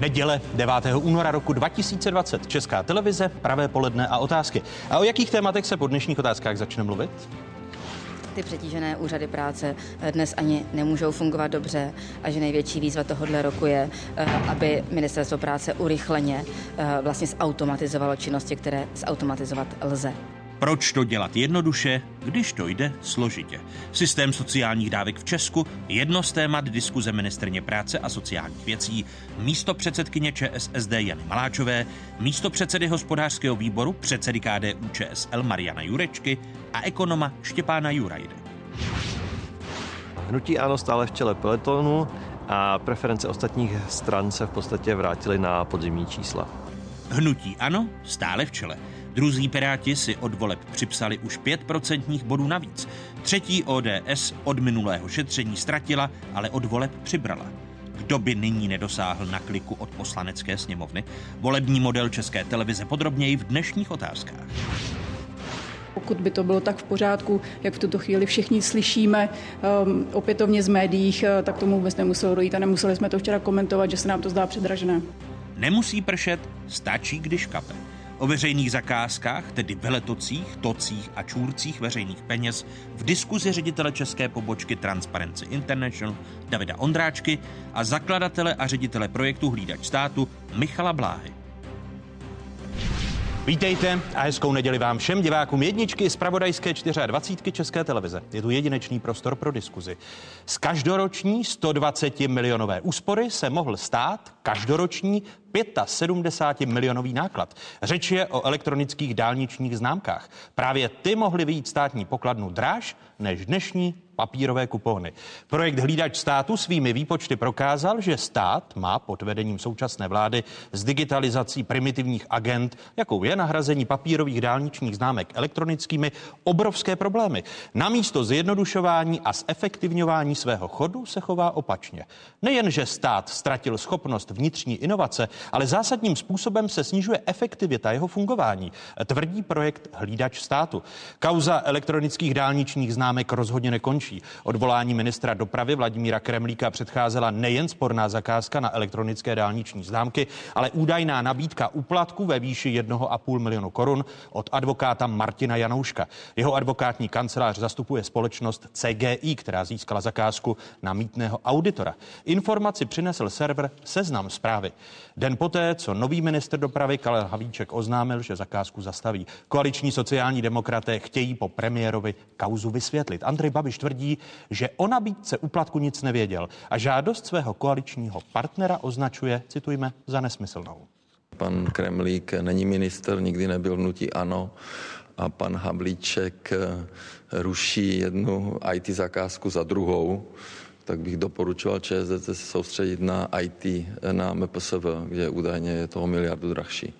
Neděle 9. února roku 2020. Česká televize, pravé poledne a otázky. A o jakých tématech se po dnešních otázkách začne mluvit? ty přetížené úřady práce dnes ani nemůžou fungovat dobře a že největší výzva tohohle roku je, eh, aby ministerstvo práce urychleně eh, vlastně zautomatizovalo činnosti, které zautomatizovat lze. Proč to dělat jednoduše, když to jde složitě? Systém sociálních dávek v Česku, jedno z témat diskuze ministrně práce a sociálních věcí, místo předsedkyně ČSSD Jany Maláčové, místo předsedy hospodářského výboru, předsedy KDU ČSL Mariana Jurečky a ekonoma Štěpána Jurajdy. Hnutí ano stále v čele peletonu a preference ostatních stran se v podstatě vrátily na podzimní čísla. Hnutí ano stále v čele. Druzí Piráti si od voleb připsali už 5% bodů navíc. Třetí ODS od minulého šetření ztratila, ale od voleb přibrala. Kdo by nyní nedosáhl na kliku od poslanecké sněmovny? Volební model České televize podrobněji v dnešních otázkách. Pokud by to bylo tak v pořádku, jak v tuto chvíli všichni slyšíme um, opětovně z médiích, eh, tak tomu vůbec nemuselo dojít a nemuseli jsme to včera komentovat, že se nám to zdá předražené. Nemusí pršet, stačí, když kape. O veřejných zakázkách, tedy veletocích, tocích a čůrcích veřejných peněz v diskuzi ředitele české pobočky Transparency International Davida Ondráčky a zakladatele a ředitele projektu Hlídač státu Michala Bláhy. Vítejte a hezkou neděli vám všem divákům jedničky z pravodajské 24 České televize. Je tu jedinečný prostor pro diskuzi. Z každoroční 120 milionové úspory se mohl stát každoroční 75 milionový náklad. Řeč je o elektronických dálničních známkách. Právě ty mohly vyjít státní pokladnu dráž než dnešní papírové kupony. Projekt Hlídač státu svými výpočty prokázal, že stát má pod vedením současné vlády s digitalizací primitivních agent, jakou je nahrazení papírových dálničních známek elektronickými, obrovské problémy. Namísto zjednodušování a zefektivňování svého chodu se chová opačně. Nejen, že stát ztratil schopnost vnitřní inovace, ale zásadním způsobem se snižuje efektivita jeho fungování, tvrdí projekt Hlídač státu. Kauza elektronických dálničních známek rozhodně nekončí končí. Odvolání ministra dopravy Vladimíra Kremlíka předcházela nejen sporná zakázka na elektronické dálniční známky, ale údajná nabídka úplatku ve výši 1,5 milionu korun od advokáta Martina Janouška. Jeho advokátní kancelář zastupuje společnost CGI, která získala zakázku na mítného auditora. Informaci přinesl server Seznam zprávy. Den poté, co nový minister dopravy Karel Havíček oznámil, že zakázku zastaví. Koaliční sociální demokraté chtějí po premiérovi kauzu vysvětlit. Andrej Babiš tvrdí, tvrdí, že o nabídce úplatku nic nevěděl a žádost svého koaličního partnera označuje, citujme, za nesmyslnou. Pan Kremlík není minister, nikdy nebyl nutí ano a pan Havlíček eh, ruší jednu IT zakázku za druhou, tak bych doporučoval ČSDC se soustředit na IT, eh, na MPSV, kde údajně je toho miliardu drahší.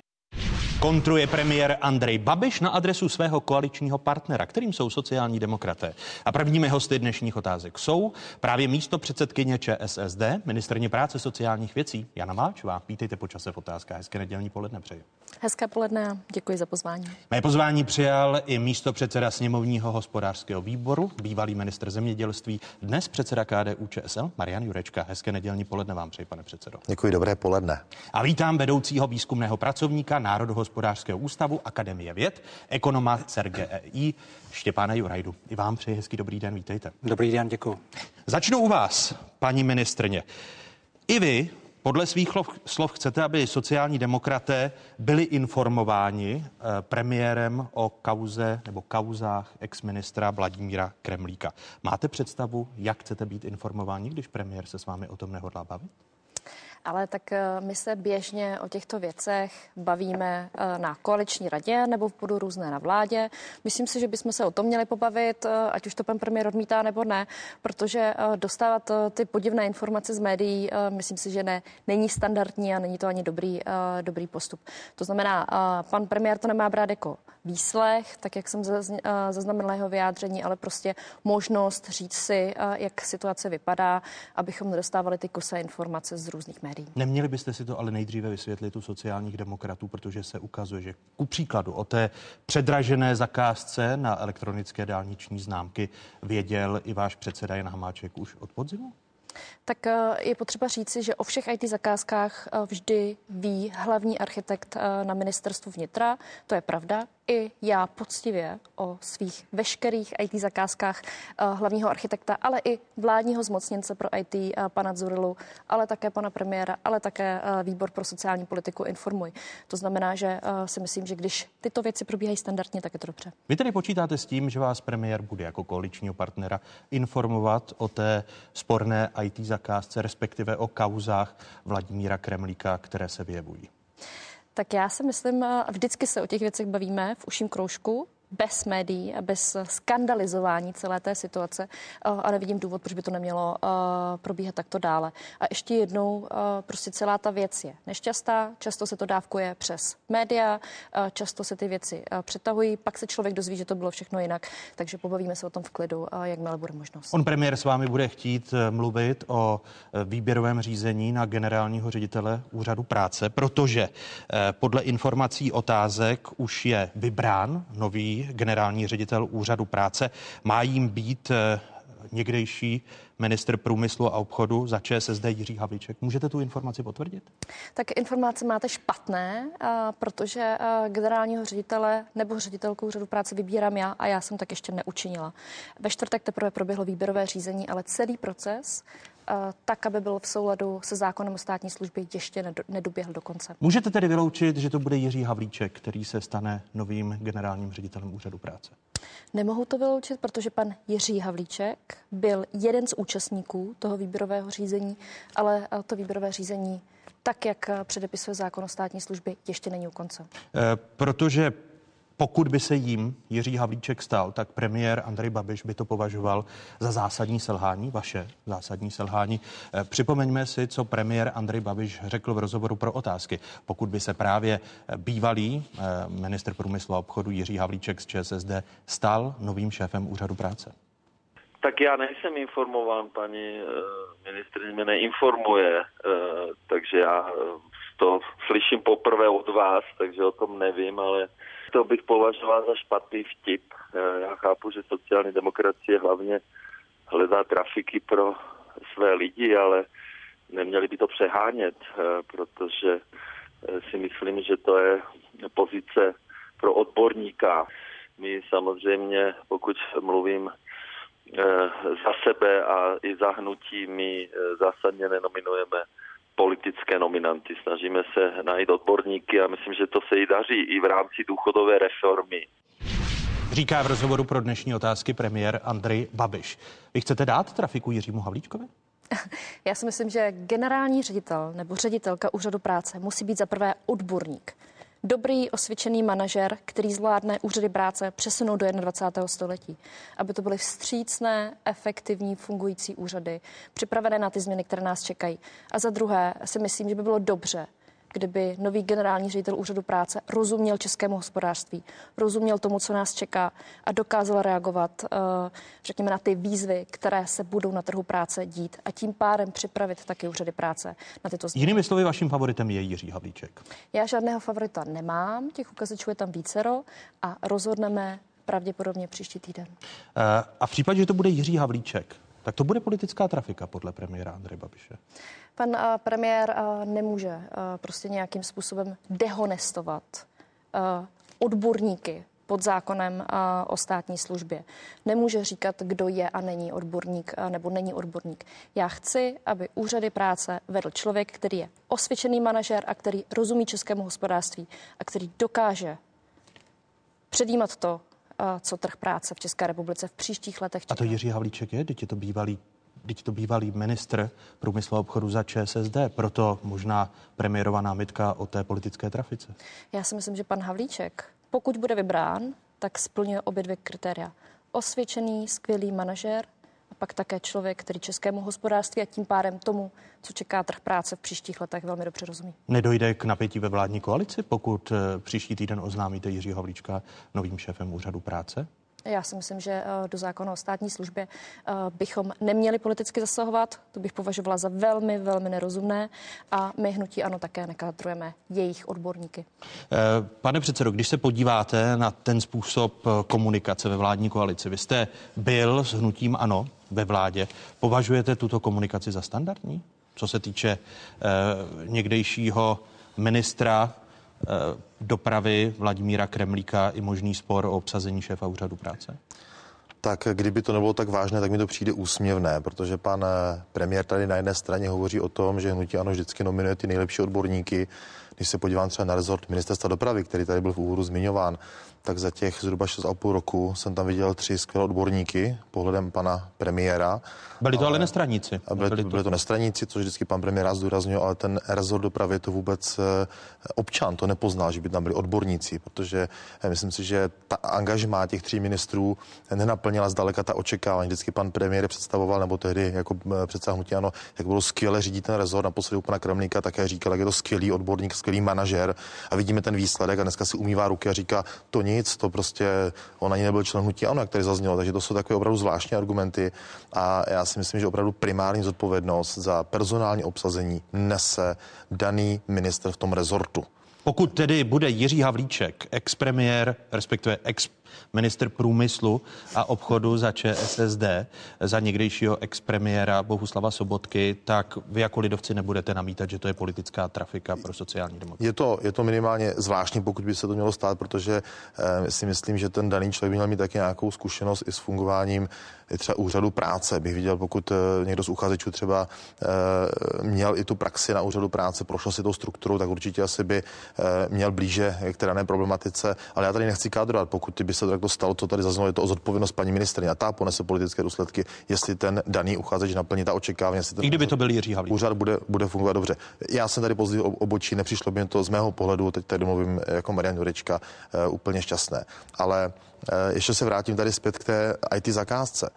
Kontruje premiér Andrej Babiš na adresu svého koaličního partnera, kterým jsou sociální demokraté. A prvními hosty dnešních otázek jsou právě místo předsedkyně ČSSD, ministrně práce sociálních věcí Jana Máčová. Vítejte po čase v otázkách. Hezké nedělní poledne přeji. Hezké poledne a děkuji za pozvání. Mé pozvání přijal i místo předseda sněmovního hospodářského výboru, bývalý ministr zemědělství, dnes předseda KDU ČSL Marian Jurečka. Hezké nedělní poledne vám přeji, pane předsedo. Děkuji, dobré poledne. A vítám vedoucího výzkumného pracovníka Národohospodářského hospodářského ústavu Akademie věd, ekonoma CERGEI Štěpána Jurajdu. I vám přeji hezký dobrý den, vítejte. Dobrý den, děkuji. Začnu u vás, paní ministrně. I vy podle svých slov chcete, aby sociální demokraté byli informováni eh, premiérem o kauze nebo kauzách exministra Vladimíra Kremlíka. Máte představu, jak chcete být informováni, když premiér se s vámi o tom nehodlá bavit? Ale tak eh, my se běžně o těchto věcech bavíme eh, na koaliční radě nebo v budu různé na vládě. Myslím si, že bychom se o tom měli pobavit, eh, ať už to pan premiér odmítá nebo ne, protože dostávat ty podivné informace z médií, myslím si, že ne, není standardní a není to ani dobrý, dobrý postup. To znamená, pan premiér to nemá brát jako výslech, tak jak jsem zaznamenala jeho vyjádření, ale prostě možnost říct si, jak situace vypadá, abychom nedostávali ty kosé informace z různých médií médií. Neměli byste si to ale nejdříve vysvětlit u sociálních demokratů, protože se ukazuje, že ku příkladu o té předražené zakázce na elektronické dálniční známky věděl i váš předseda Jan Hamáček už od podzimu? Tak eh, je potřeba říci, že o všech IT zakázkách eh, vždy ví hlavní architekt eh, na ministerstvu vnitra. To je pravda i já poctivě o svých veškerých IT zakázkách hlavního architekta, ale i vládního zmocněnce pro IT pana Zurilu, ale také pana premiéra, ale také výbor pro sociální politiku informuj. To znamená, že si myslím, že když tyto věci probíhají standardně, tak je to dobře. Vy tedy počítáte s tím, že vás premiér bude jako koaličního partnera informovat o té sporné IT zakázce, respektive o kauzách Vladimíra Kremlíka, které se vyjevují? Tak já si myslím, vždycky se o těch věcech bavíme v uším kroužku, bez médií a bez skandalizování celé té situace a nevidím důvod, proč by to nemělo probíhat takto dále. A ještě jednou, prostě celá ta věc je nešťastná, často se to dávkuje přes média, často se ty věci přetahují, pak se člověk dozví, že to bylo všechno jinak, takže pobavíme se o tom v klidu, jakmile bude možnost. On premiér s vámi bude chtít mluvit o výběrovém řízení na generálního ředitele úřadu práce, protože podle informací otázek už je vybrán nový generální ředitel úřadu práce. Má jim být eh, někdejší minister průmyslu a obchodu za ČSSD Jiří Havlíček. Můžete tu informaci potvrdit? Tak informace máte špatné, protože generálního ředitele nebo ředitelku úřadu práce vybírám já a já jsem tak ještě neučinila. Ve čtvrtek teprve proběhlo výběrové řízení, ale celý proces tak, aby byl v souladu se zákonem o státní službě, ještě nedoběhl do konce. Můžete tedy vyloučit, že to bude Jiří Havlíček, který se stane novým generálním ředitelem úřadu práce? Nemohu to vyloučit, protože pan Jiří Havlíček byl jeden z účastníků toho výběrového řízení, ale to výběrové řízení tak, jak předepisuje zákon o státní službě, ještě není u konce. E, protože pokud by se jim Jiří Havlíček stal, tak premiér Andrej Babiš by to považoval za zásadní selhání, vaše zásadní selhání. Eh, připomeňme si, co premiér Andrej Babiš řekl v rozhovoru pro otázky. Pokud by se právě eh, bývalý eh, minister průmyslu a obchodu Jiří Havlíček z ČSSD stal novým šéfem úřadu práce. Tak já nejsem informován, paní ministrině mě neinformuje, takže já to slyším poprvé od vás, takže o tom nevím, ale to bych považoval za špatný vtip. Eh, já chápu, že sociální demokracie hlavně hledá trafiky pro své lidi, ale neměli by to přehánět, eh, protože eh, si myslím, že to je pozice pro odborníka. My samozřejmě, pokud mluvím za sebe a i za hnutí, my zásadně nenominujeme politické nominanty. Snažíme se najít odborníky a myslím, že to se jí daří i v rámci důchodové reformy. Říká v rozhovoru pro dnešní otázky premiér Andrej Babiš. Vy chcete dát trafiku Jiřímu Havlíčkovi? Já si myslím, že generální ředitel nebo ředitelka úřadu práce musí být za prvé odborník dobrý, osvědčený manažer, který zvládne úřady práce přesunout do 21. století. Aby to byly vstřícné, efektivní, fungující úřady, připravené na ty změny, které nás čekají. A za druhé si myslím, že by bylo dobře, kdyby nový generální ředitel úřadu práce rozuměl českému hospodářství, rozuměl tomu, co nás čeká a dokázal reagovat, eh, řekněme, na ty výzvy, které se budou na trhu práce dít a tím pádem připravit taky úřady práce na tyto změny. Jinými slovy, vaším favoritem je Jiří Havlíček. Já žádného favorita nemám, těch ukazečů je tam vícero a rozhodneme pravděpodobně příští týden. Eh, a v případě, že to bude Jiří Havlíček, tak to bude politická trafika podle premiéra Andreje Babiše. Pan uh, premiér uh, nemůže uh, prostě nějakým způsobem dehonestovat odborníky pod zákonem o státní službě. Nemůže říkat, kdo je a není odborník nebo není odborník. Já chci, aby úřady práce vedl člověk, který je osvědčený manažer a který rozumí českému hospodářství a který dokáže předjímat to, co trh práce v České republice v příštích letech čeká. A to Jiří Havlíček je, teď je to bývalý Teď to bývalý ministr průmyslu a obchodu za ČSSD, proto možná premiérová námitka o té politické trafice. Já si myslím, že pan Havlíček, pokud bude vybrán, tak splňuje obě dvě kritéria. Osvědčený, skvělý manažer a pak také člověk, který českému hospodářství a tím pádem tomu, co čeká trh práce v příštích letech, velmi dobře rozumí. Nedojde k napětí ve vládní koalici, pokud eh, příští týden oznámíte Jiří Havlíčka novým šéfem úřadu práce? Já si myslím, že eh, do zákona o státní službě eh, bychom neměli politicky zasahovat. To bych považovala za velmi, velmi nerozumné. A my hnutí ano také nekadrujeme jejich odborníky. Eh, pane předsedo, když se podíváte na ten způsob komunikace ve vládní koalici, vy jste byl s hnutím ano ve vládě. Považujete tuto komunikaci za standardní? Co se týče někdejšího ministra dopravy Vladimíra Kremlíka i možný spor o obsazení šéfa úřadu práce? Tak kdyby to nebylo tak vážné, tak mi to přijde úsměvné, protože pan eh, premiér tady na jedné straně hovoří o tom, že hnutí ano vždycky nominuje ty nejlepší odborníky. Když se podívám třeba na rezort ministerstva dopravy, který tady byl v úvodu zmiňován, tak za těch zhruba 6,5 roku jsem tam viděl tři skvělé odborníky pohledem pana premiéra. Byli to ale, ale nestraníci. A byli, byli, to... byli to nestraníci, což vždycky pan premiér zdůraznil, ale ten rezort dopravy to vůbec eh, občan to nepoznal, že by tam byli odborníci, protože eh, myslím si, že ta angažmá těch tří ministrů nenaplnila zdaleka ta očekávání. Vždycky pan premiér představoval, nebo tehdy jako eh, předseda hnutí ano, jak bylo skvěle řídit ten rezort. Naposledy u pana Kremlíka také říkal, jak je to skvělý odborník, skvělý manažer a vidíme ten výsledek a dneska si umývá ruky a říká, to nic, to prostě on ani nebyl člen hnutí ano, jak tady zaznělo, takže to jsou takové opravdu zvláštní argumenty a já si myslím, že opravdu primární zodpovědnost za personální obsazení nese daný minister v tom rezortu. Pokud tedy bude Jiří Havlíček, ex-premiér, respektive ex minister průmyslu a obchodu za ČSSD, za někdejšího expremiéra Bohuslava Sobotky, tak vy jako lidovci nebudete namítat, že to je politická trafika pro sociální demokracii. Je to, je to minimálně zvláštní, pokud by se to mělo stát, protože eh, si myslím, že ten daný člověk by měl mít taky nějakou zkušenost i s fungováním třeba úřadu práce. Bych viděl, pokud eh, někdo z uchazečů třeba eh, měl i tu praxi na úřadu práce, prošel si tou strukturou, tak určitě asi by eh, měl blíže k té dané problematice. Ale já tady nechci kádrovat, pokud by se to takto stalo, co tady zaznělo, je to o zodpovědnost paní ministrině a ta ponese politické důsledky, jestli ten daný uchazeč naplní ta očekávání. Jestli ten I kdyby to byl Jiří Havlík. Úřad bude, bude fungovat dobře. Já jsem tady později obočí, nepřišlo by to z mého pohledu, teď tady mluvím jako Marian Jurečka, úplně šťastné. Ale ještě se vrátím tady zpět k té IT zakázce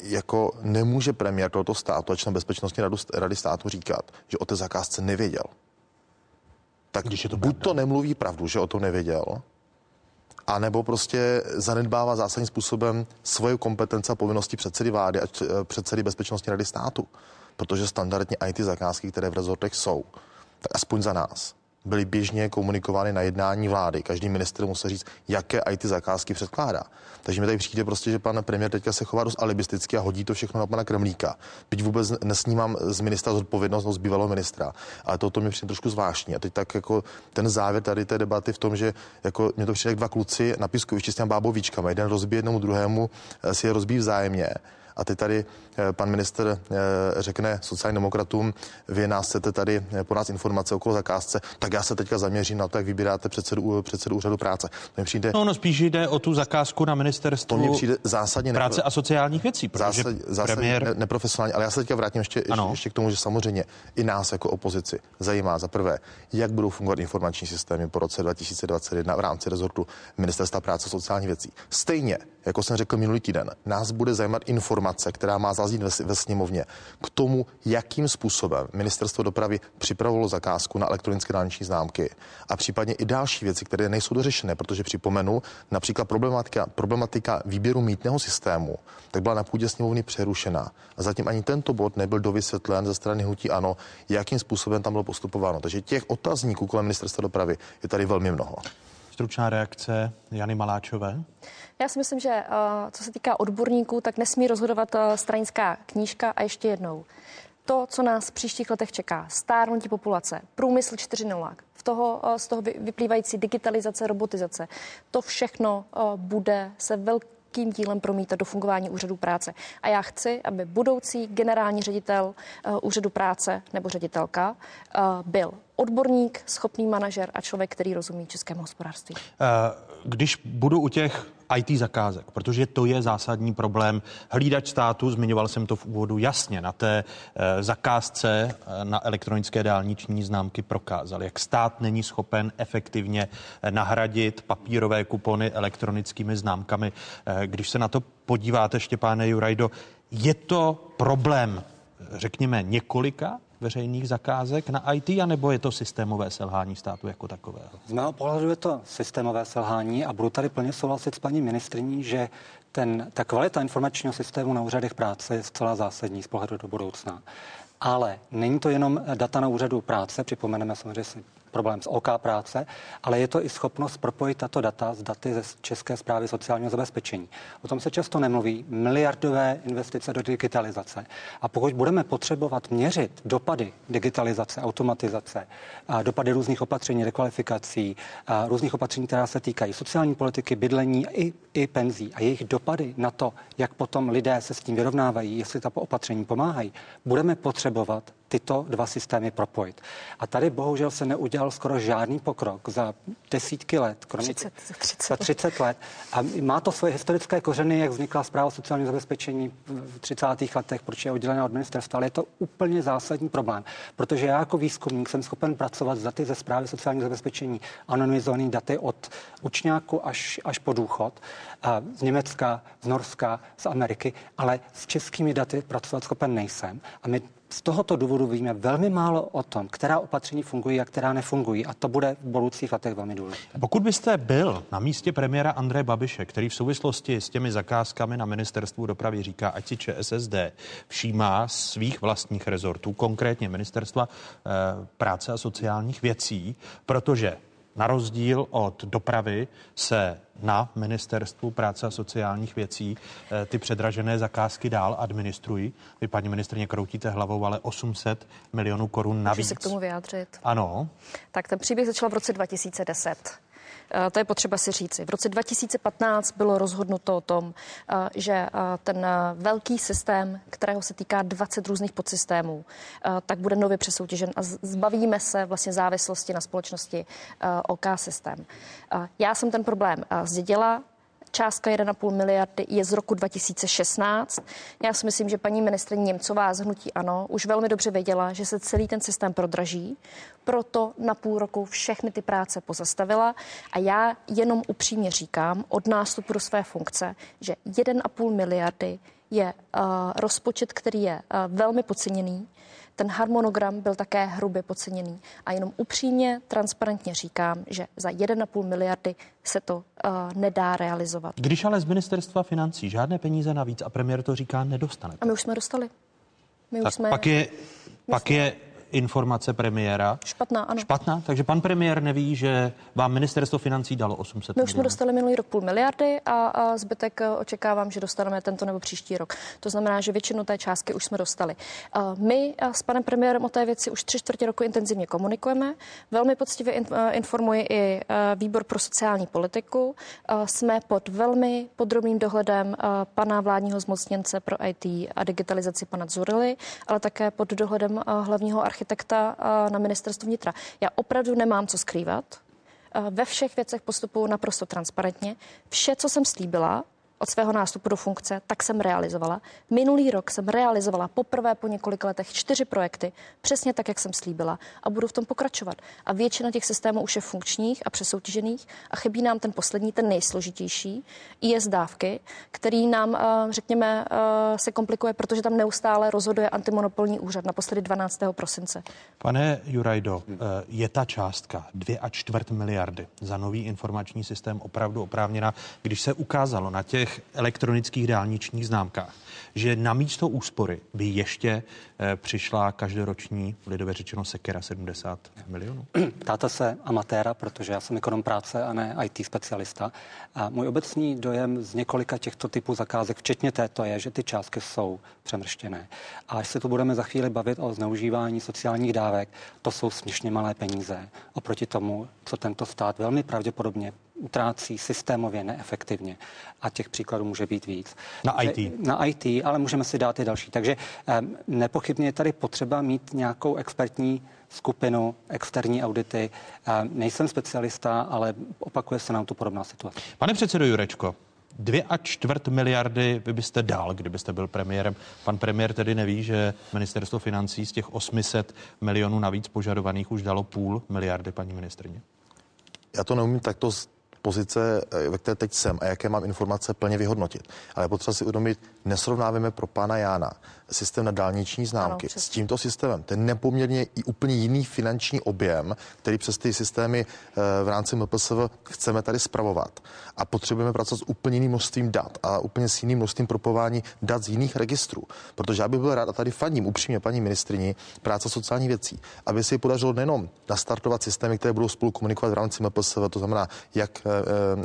jako nemůže premiér tohoto státu a člen bezpečnostní radu, rady státu říkat, že o té zakázce nevěděl. Tak Když je to buď pravda. to nemluví pravdu, že o to nevěděl, a nebo prostě zanedbává zásadním způsobem svoje kompetence a povinnosti předsedy vlády a předsedy bezpečnostní rady státu. Protože standardně IT zakázky, které v rezortech jsou, tak aspoň za nás, byly běžně komunikovány na jednání vlády. Každý minister musel říct, jaké IT zakázky předkládá. Takže mi tady přijde prostě, že pan premiér teďka se chová dost alibisticky a hodí to všechno na pana Kremlíka. Byť vůbec nesnímám z ministra zodpovědnost, no z bývalého ministra. Ale toto mi přijde trošku zvláštní. A teď tak jako ten závěr tady té debaty v tom, že jako mě to přijde jak dva kluci na pískovišti s těmi bábovíčkami. Jeden rozbije jednomu druhému, eh, si je rozbíjí vzájemně. A teď tady eh, pan minister eh, řekne sociálním demokratům, vy nás chcete tady eh, po nás informace okolo zakázce, tak já se teďka zaměřím na to, jak vybíráte předsedu, předsedu úřadu práce. To přijde... No, no spíš jde o tu zakázku na ministerstvu to mě přijde zásadně práce nepro... a sociálních věcí, protože Zásad, zásadně premiér... ne, neprofesionální. Ale já se teďka vrátím ještě, ještě, ještě k tomu, že samozřejmě i nás jako opozici zajímá za prvé, jak budou fungovat informační systémy po roce 2021 v rámci rezortu Ministerstva práce a sociálních věcí. Stejně jako jsem řekl minulý týden, nás bude zajímat informace, která má zaznít ve, ve sněmovně k tomu, jakým způsobem ministerstvo dopravy připravilo zakázku na elektronické dálniční známky a případně i další věci, které nejsou dořešené, protože připomenu, například problematika, problematika výběru mítného systému, tak byla na půdě sněmovny přerušena a zatím ani tento bod nebyl dovysvětlen ze strany hnutí ANO, jakým způsobem tam bylo postupováno. Takže těch otazníků kolem ministerstva dopravy je tady velmi mnoho. Stručná reakce Jany Maláčové. Já si myslím, že eh, co se týká odborníků, tak nesmí rozhodovat eh, stranická knížka a ještě jednou. To, co nás v příštích letech čeká, stárnutí populace, průmysl 4.0, v toho, eh, z toho vyplývající digitalizace, robotizace, to všechno bude se velkým dílem promítat do fungování úřadu práce. A já chci, aby budoucí generální ředitel úřadu práce nebo ředitelka byl odborník, schopný manažer a člověk, který rozumí českému hospodářství. Když budu u těch IT zakázek, protože to je zásadní problém. Hlídač státu, zmiňoval jsem to v úvodu jasně, na té e, zakázce e, na elektronické dálniční známky prokázal, jak stát není schopen efektivně e, nahradit papírové kupony elektronickými známkami. Když se na to podíváte, Štěpáne Jurajdo, je to problém, řekněme, několika veřejných zakázek na IT, anebo je to systémové selhání státu jako takového? Z mého pohledu je to systémové selhání a budu tady plně souhlasit s paní ministriní, že ten, ta kvalita informačního systému na úřadech práce je zcela zásadní z pohledu do budoucna. Ale není to jenom data na úřadu práce, připomeneme samozřejmě si problém s OK práce, ale je to i schopnost propojit tato data s daty ze České zprávy sociálního zabezpečení. O tom se často nemluví. Miliardové investice do digitalizace. A pokud budeme potřebovat měřit dopady digitalizace, automatizace, a dopady různých opatření, rekvalifikací, a různých opatření, která se týkají sociální politiky, bydlení i, i penzí a jejich dopady na to, jak potom lidé se s tím vyrovnávají, jestli ta opatření pomáhají, budeme potřebovat tyto dva systémy propojit. A tady bohužel se neudělal skoro žádný pokrok za desítky let, kromě 30, 30. za 30 let. A má to svoje historické kořeny, jak vznikla zpráva sociálního zabezpečení v 30. letech, proč je oddělená od ministerstva, ale je to úplně zásadní problém, protože já jako výzkumník jsem schopen pracovat s daty ze zprávy sociálního zabezpečení, anonymizované daty od učňáku až, až po důchod, a z Německa, z Norska, z Ameriky, ale s českými daty pracovat schopen nejsem. A my z tohoto důvodu víme velmi málo o tom, která opatření fungují a která nefungují. A to bude v budoucích letech velmi důležité. Pokud byste byl na místě premiéra Andreje Babiše, který v souvislosti s těmi zakázkami na ministerstvu dopravy říká, ať si ČSSD všímá svých vlastních rezortů, konkrétně ministerstva eh, práce a sociálních věcí, protože na rozdíl od dopravy se na ministerstvu práce a sociálních věcí eh, ty předražené zakázky dál administrují. Vy, paní ministrně, kroutíte hlavou, ale 800 milionů korun navíc. Můžu se k tomu vyjádřit? Ano. Tak ten příběh začal v roce 2010. Eh, to je potřeba si říci. V roce 2015 bylo rozhodnuto o tom, eh, že eh, ten velký systém, kterého se týká 20 různých podsystémů, tak bude nově přesoutěžen a zbavíme se vlastně závislosti na společnosti OK systém. Já jsem ten problém zdědila, částka 1,5 miliardy je z roku 2016. Já si myslím, že paní ministrině Němcová z Hnutí Ano už velmi dobře věděla, že se celý ten systém prodraží, proto na půl roku všechny ty práce pozastavila a já jenom upřímně říkám od nástupu do své funkce, že 1,5 miliardy je uh, rozpočet, který je uh, velmi podceněný. Ten harmonogram byl také hrubě podceněný. A jenom upřímně, transparentně říkám, že za 1,5 miliardy se to uh, nedá realizovat. Když ale z ministerstva financí žádné peníze navíc a premiér to říká, nedostane. A my už jsme dostali. My tak už jsme... Pak je, pak je informace premiéra. Špatná, ano. Špatná, takže pan premiér neví, že vám ministerstvo financí dalo 800 My už jsme dostali minulý rok půl miliardy a, a zbytek eh, očekávám, že dostaneme tento nebo příští rok. To znamená, že většinu té částky už jsme dostali. Eh, my eh, s panem premiérem o té věci už tři čtvrtě roku intenzivně komunikujeme. Velmi poctivě informuji i výbor pro sociální politiku. Jsme pod velmi podrobným dohledem pana vládního zmocněnce pro IT a digitalizaci pana Zurily, ale také pod dohledem hlavního architekta architekta na ministerstvu vnitra. Já opravdu nemám co skrývat. Ve všech věcech postupuju naprosto transparentně. Vše, co jsem slíbila, od svého nástupu do funkce, tak jsem realizovala. Minulý rok jsem realizovala poprvé po několika letech čtyři projekty, přesně tak, jak jsem slíbila a budu v tom pokračovat. A většina těch systémů už je funkčních a přesoutěžených a chybí nám ten poslední, ten nejsložitější, je zdávky, který nám, eh, řekněme, eh, se komplikuje, protože tam neustále rozhoduje antimonopolní úřad, naposledy 12. prosince. Pane Jurajdo, eh, je ta částka 2 a čtvrt miliardy za nový informační systém opravdu oprávněná, když se ukázalo na těch těch elektronických dálničních známkách, že na místo úspory by ještě eh, přišla každoroční, lidově řečeno, sekera 70 milionů? Táta se amatéra, protože já jsem ekonom práce a ne IT specialista. A můj obecný dojem z několika těchto typů zakázek, včetně této, je, že ty částky jsou přemrštěné. A až se tu budeme za chvíli bavit o zneužívání sociálních dávek, to jsou směšně malé peníze oproti tomu, co tento stát velmi pravděpodobně utrácí systémově neefektivně. A těch příkladů může být víc. Na IT. Na IT, ale můžeme si dát i další. Takže um, nepochybně je tady potřeba mít nějakou expertní skupinu, externí audity. Um, nejsem specialista, ale opakuje se nám tu podobná situace. Pane předsedo Jurečko, Dvě a čtvrt miliardy vy byste dal, kdybyste byl premiérem. Pan premiér tedy neví, že ministerstvo financí z těch 800 milionů navíc požadovaných už dalo půl miliardy, paní ministrně. Já to neumím takto pozice, eh, ve které teď jsem a jaké mám informace, plně vyhodnotit. Ale potřeba si uvědomit, nesrovnáváme pro pana Jána systém na dálniční známky ano, s tímto systémem. Ten nepoměrně i úplně jiný finanční objem, který přes ty systémy v rámci MPSV chceme tady spravovat. A potřebujeme pracovat s úplně jiným množstvím dat a úplně s jiným množstvím propování dat z jiných registrů. Protože já bych byl rád, a tady fandím upřímně paní ministrini práce sociální věcí, aby se podařilo nejenom nastartovat systémy, které budou spolu komunikovat v rámci MPSV, to znamená jak eh,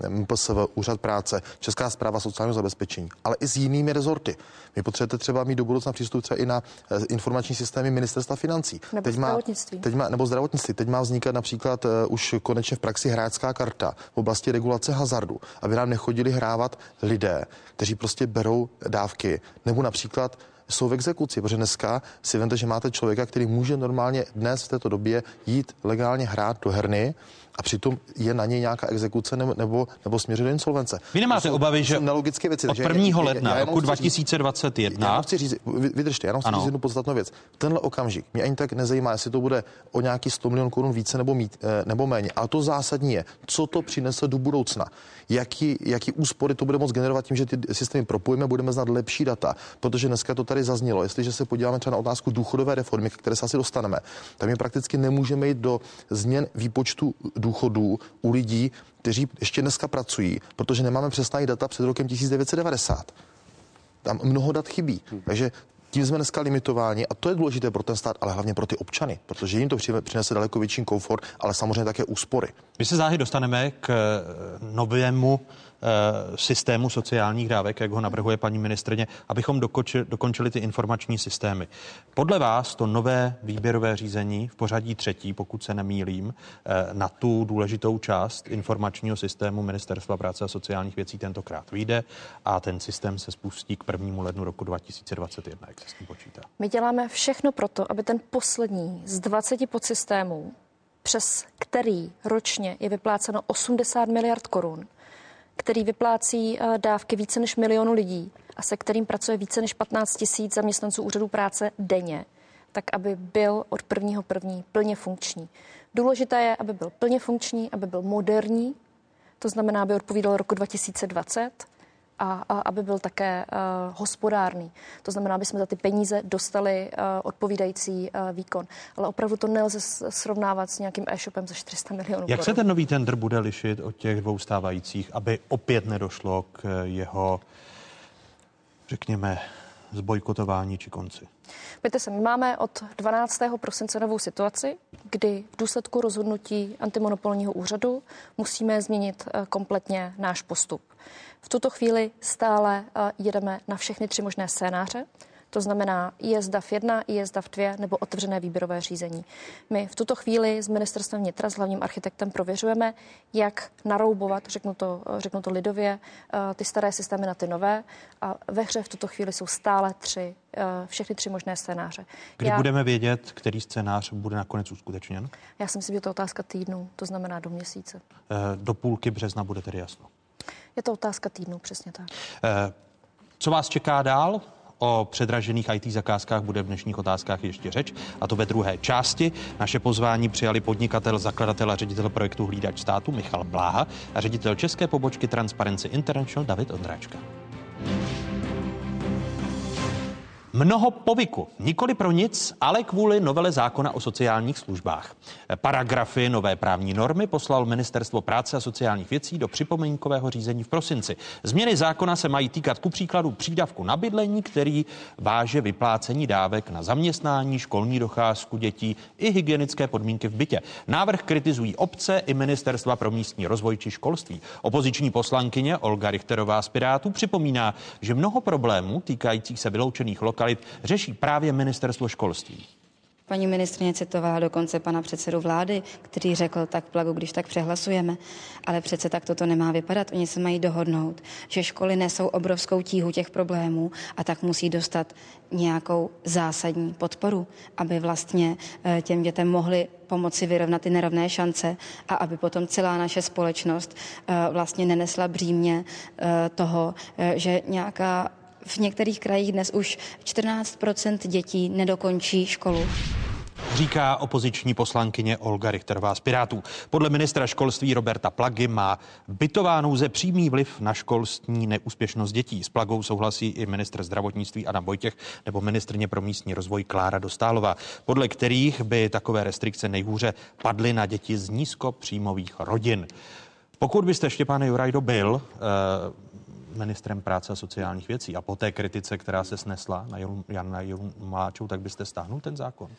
eh, MPSV, Úřad práce, Česká zpráva sociálního zabezpečení, ale i s jinými rezorty. My potřebujete třeba mít do budoucna přístup třeba i na eh, informační systémy ministerstva financí. Nebo teď má, zdravotnictví. Teď má, nebo zdravotnictví. Teď má vznikat například uh, už konečně v praxi hráčská karta v oblasti regulace hazardu, aby nám nechodili hrávat lidé, kteří prostě berou dávky, nebo například jsou v exekuci, protože dneska si vemte, že máte člověka, který může normálně dnes v této době jít legálně hrát do herny, a přitom je na něj nějaká exekuce nebo, nebo, nebo směřuje do insolvence. Vy nemáte jsou, obavy, že nelogické věci. od 1. ledna roku 2021... Já chci říct, vydržte, já jenom chci říct jednu podstatnou věc. Tenhle okamžik mě ani tak nezajímá, jestli to bude o nějaký 100 milionů korun více nebo, mít, eh, nebo méně, ale to zásadní je, co to přinese do budoucna. Jaký, jaký úspory to bude moct generovat tím, že ty systémy propojíme, budeme znát lepší data, protože dneska to tady zaznělo. Jestliže se podíváme třeba na otázku důchodové reformy, které se asi dostaneme, tak my prakticky nemůžeme jít do změn výpočtu důchodů u lidí, kteří ještě dneska pracují, protože nemáme přesná data před rokem 1990. Tam mnoho dat chybí. Takže tím jsme dneska limitováni a to je důležité pro ten stát, ale hlavně pro ty občany, protože jim to přinese daleko větší komfort, ale samozřejmě také úspory. My se záhy dostaneme k novému Eh, systému sociálních dávek, jak ho navrhuje paní ministrně, abychom dokončili, ty informační systémy. Podle vás to nové výběrové řízení v pořadí třetí, pokud se nemýlím, eh, na tu důležitou část informačního systému Ministerstva práce a sociálních věcí tentokrát vyjde a ten systém se spustí k 1. lednu roku 2021. Jak se s tím počítá? My děláme všechno proto, aby ten poslední z 20 podsystémů, přes který ročně je vypláceno 80 miliard korun, který vyplácí eh, dávky více než milionu lidí a se kterým pracuje více než 15 tisíc zaměstnanců úřadu práce denně, tak aby byl od prvního první plně funkční. Důležité je, aby byl plně funkční, aby byl moderní, to znamená, aby odpovídal roku 2020 a, a aby byl také uh, hospodárný. To znamená, aby jsme za ty peníze dostali uh, odpovídající uh, výkon. Ale opravdu to nelze srovnávat s nějakým e-shopem za 400 milionů. Jak korun. se ten nový tender bude lišit od těch dvou stávajících, aby opět nedošlo k jeho, řekněme, zbojkotování či konci? Pojďte se, my máme od 12. prosince novou situaci, kdy v důsledku rozhodnutí antimonopolního úřadu musíme změnit kompletně náš postup. V tuto chvíli stále eh, jedeme na všechny tři možné scénáře. To znamená ISDAF 1, ISDAF 2 nebo otevřené výběrové řízení. My v tuto chvíli s ministerstvem vnitra, s hlavním architektem prověřujeme, jak naroubovat, řeknu to, řeknu to lidově, eh, ty staré systémy na ty nové. A ve hře v tuto chvíli jsou stále tři, eh, všechny tři možné scénáře. Kdy já, budeme vědět, který scénář bude nakonec uskutečněn? Já si myslím, že to je otázka týdnu, to znamená do měsíce. Do půlky března bude tedy jasno. Je to otázka týdnu, přesně tak. Eh, co vás čeká dál? O předražených IT zakázkách bude v dnešních otázkách ještě řeč, a to ve druhé části. Naše pozvání přijali podnikatel, zakladatel a ředitel projektu Hlídač státu Michal Bláha a ředitel české pobočky Transparency International David Ondráčka. Mnoho povyku, nikoli pro nic, ale kvůli novele zákona o sociálních službách. Paragrafy nové právní normy poslal Ministerstvo práce a sociálních věcí do připomínkového řízení v prosinci. Změny zákona se mají týkat ku příkladu přídavku na bydlení, který váže vyplácení dávek na zaměstnání, školní docházku dětí i hygienické podmínky v bytě. Návrh kritizují obce i Ministerstva pro místní rozvoj či školství. Opoziční poslankyně Olga Richterová z Pirátů připomíná, že mnoho problémů týkajících se vyloučených lokalit lokalit řeší právě ministerstvo školství. Paní ministrině citovala dokonce pana předsedu vlády, který řekl, tak plagu, když tak přehlasujeme. Ale přece tak toto nemá vypadat. Oni se mají dohodnout, že školy nesou obrovskou tíhu těch problémů a tak musí dostat nějakou zásadní podporu, aby vlastně eh, těm dětem mohli pomoci vyrovnat ty nerovné šance a aby potom celá naše společnost eh, vlastně nenesla břímě eh, toho, že nějaká v některých krajích dnes už 14% dětí nedokončí školu. říká opoziční poslankyně Olga Richterová z Pirátů. Podle ministra školství Roberta Plagy má bytová nouze přímý vliv na školstní neúspěšnost dětí. S Plagou souhlasí i ministr zdravotnictví Adam Vojtěch nebo ministrně pro místní rozvoj Klára Dostálová, podle kterých by takové restrikce nejhůře padly na děti z nízkopříjmových rodin. Pokud byste, Štěpáne Jurajdo, byl eh, ministrem práce a sociálních věcí a po té kritice, která se snesla na Jana Maláčou, tak byste stáhnul ten zákon?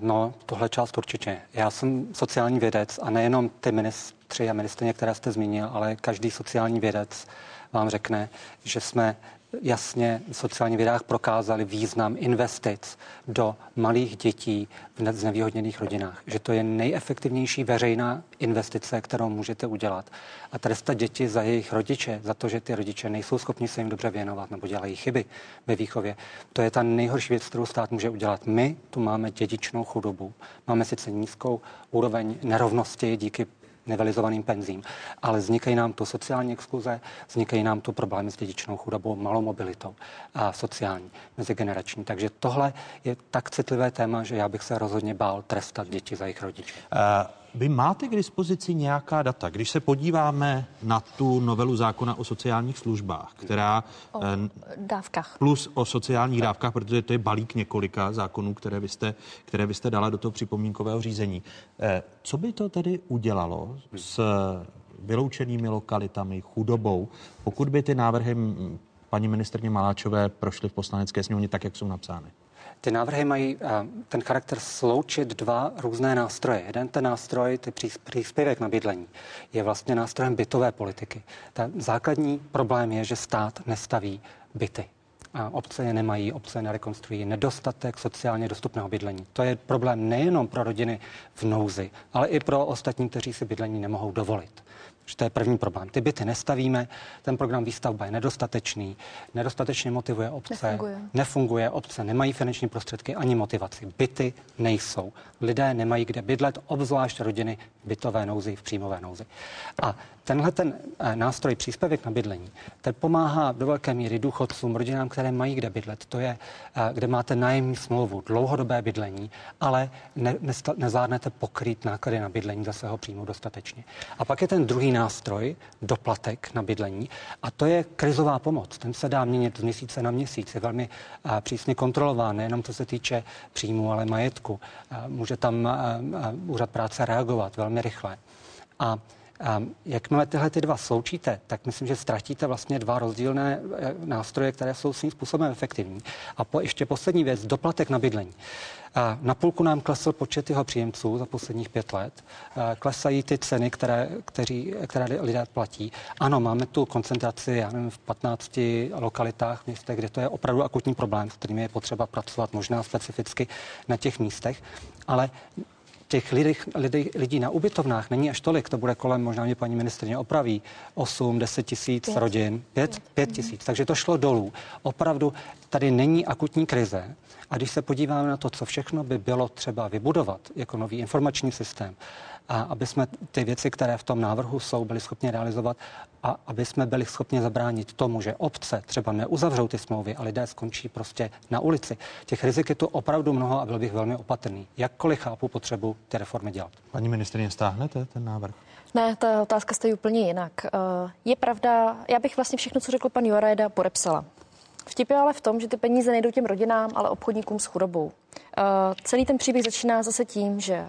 No, tohle část určitě. Já jsem sociální vědec a nejenom ty ministři a ministrině, které jste zmínil, ale každý sociální vědec vám řekne, že jsme jasně v sociálních vědách prokázali význam investic do malých dětí v znevýhodněných rodinách. Že to je nejefektivnější veřejná investice, kterou můžete udělat. A trestat děti za jejich rodiče, za to, že ty rodiče nejsou schopni se jim dobře věnovat nebo dělají chyby ve výchově, to je ta nejhorší věc, kterou stát může udělat. My tu máme dědičnou chudobu. Máme sice nízkou úroveň nerovnosti díky nivelizovaným penzím. Ale vznikají nám tu sociální exkluze, vznikají nám tu problémy s dědičnou chudobou, malou mobilitou a sociální, mezigenerační. Takže tohle je tak citlivé téma, že já bych se rozhodně bál trestat děti za jejich rodiče. Uh... Vy máte k dispozici nějaká data? Když se podíváme na tu novelu zákona o sociálních službách, která... O eh, dávkách. Plus o sociálních dávkách, protože to je balík několika zákonů, které vy jste, které vy jste dala do toho připomínkového řízení. Eh, co by to tedy udělalo s vyloučenými lokalitami, chudobou, pokud by ty návrhy paní ministrně Maláčové prošly v poslanecké sněmovně tak, jak jsou napsány? Ty návrhy mají eh, ten charakter sloučit dva různé nástroje. Jeden ten nástroj, ty příspěvek na bydlení, je vlastně nástrojem bytové politiky. Ten základní problém je, že stát nestaví byty. A obce je nemají, obce nerekonstruují nedostatek sociálně dostupného bydlení. To je problém nejenom pro rodiny v nouzi, ale i pro ostatní, kteří si bydlení nemohou dovolit. Že to je první problém. Ty byty nestavíme, ten program výstavba je nedostatečný, nedostatečně motivuje obce, nefunguje. nefunguje, obce nemají finanční prostředky ani motivaci. Byty nejsou. Lidé nemají kde bydlet, obzvlášť rodiny bytové nouzy v příjmové nouzi. A tenhle ten eh, nástroj příspěvek na bydlení, ten pomáhá do velké míry důchodcům, rodinám, které mají kde bydlet. To je, eh, kde máte nájemní smlouvu, dlouhodobé bydlení, ale ne, nezvládnete pokrýt náklady na bydlení za svého příjmu dostatečně. A pak je ten druhý nástroj, doplatek na bydlení, a to je krizová pomoc. Ten se dá měnit z měsíce na měsíc, je velmi eh, přísně kontrolován, nejenom co se týče příjmu, ale majetku. A, může tam a, úřad práce reagovat velmi rychle. A jakmile tyhle ty dva sloučíte, tak myslím, že ztratíte vlastně dva rozdílné eh, nástroje, které jsou svým způsobem efektivní. A po, ještě poslední věc, doplatek na bydlení. Na půlku nám klesl počet jeho příjemců za posledních pět let. Klesají ty ceny, které, kteří, které lidé platí. Ano, máme tu koncentraci, já nevím, v 15 lokalitách, městech, kde to je opravdu akutní problém, s kterými je potřeba pracovat možná specificky na těch místech. Ale těch lidí, lidí, lidí na ubytovnách není až tolik, to bude kolem, možná mě paní ministrině opraví, 8, 10 tisíc rodin, 5, 5 tisíc, takže to šlo dolů. Opravdu tady není akutní krize. A když se podíváme na to, co všechno by bylo třeba vybudovat jako nový informační systém, a aby jsme ty věci, které v tom návrhu jsou, byli schopni realizovat a aby jsme byli schopni zabránit tomu, že obce třeba neuzavřou ty smlouvy a lidé skončí prostě na ulici. Těch rizik je tu opravdu mnoho a byl bych velmi opatrný. Jakkoliv chápu potřebu ty reformy dělat. Paní ministrině, stáhnete ten návrh? Ne, ta otázka stojí úplně jinak. Eh, je pravda, já bych vlastně všechno, co řekl pan Jorajda, podepsala. Vtip je ale v tom, že ty peníze nejdou těm rodinám, ale obchodníkům s chudobou. Uh, celý ten příběh začíná zase tím, že uh,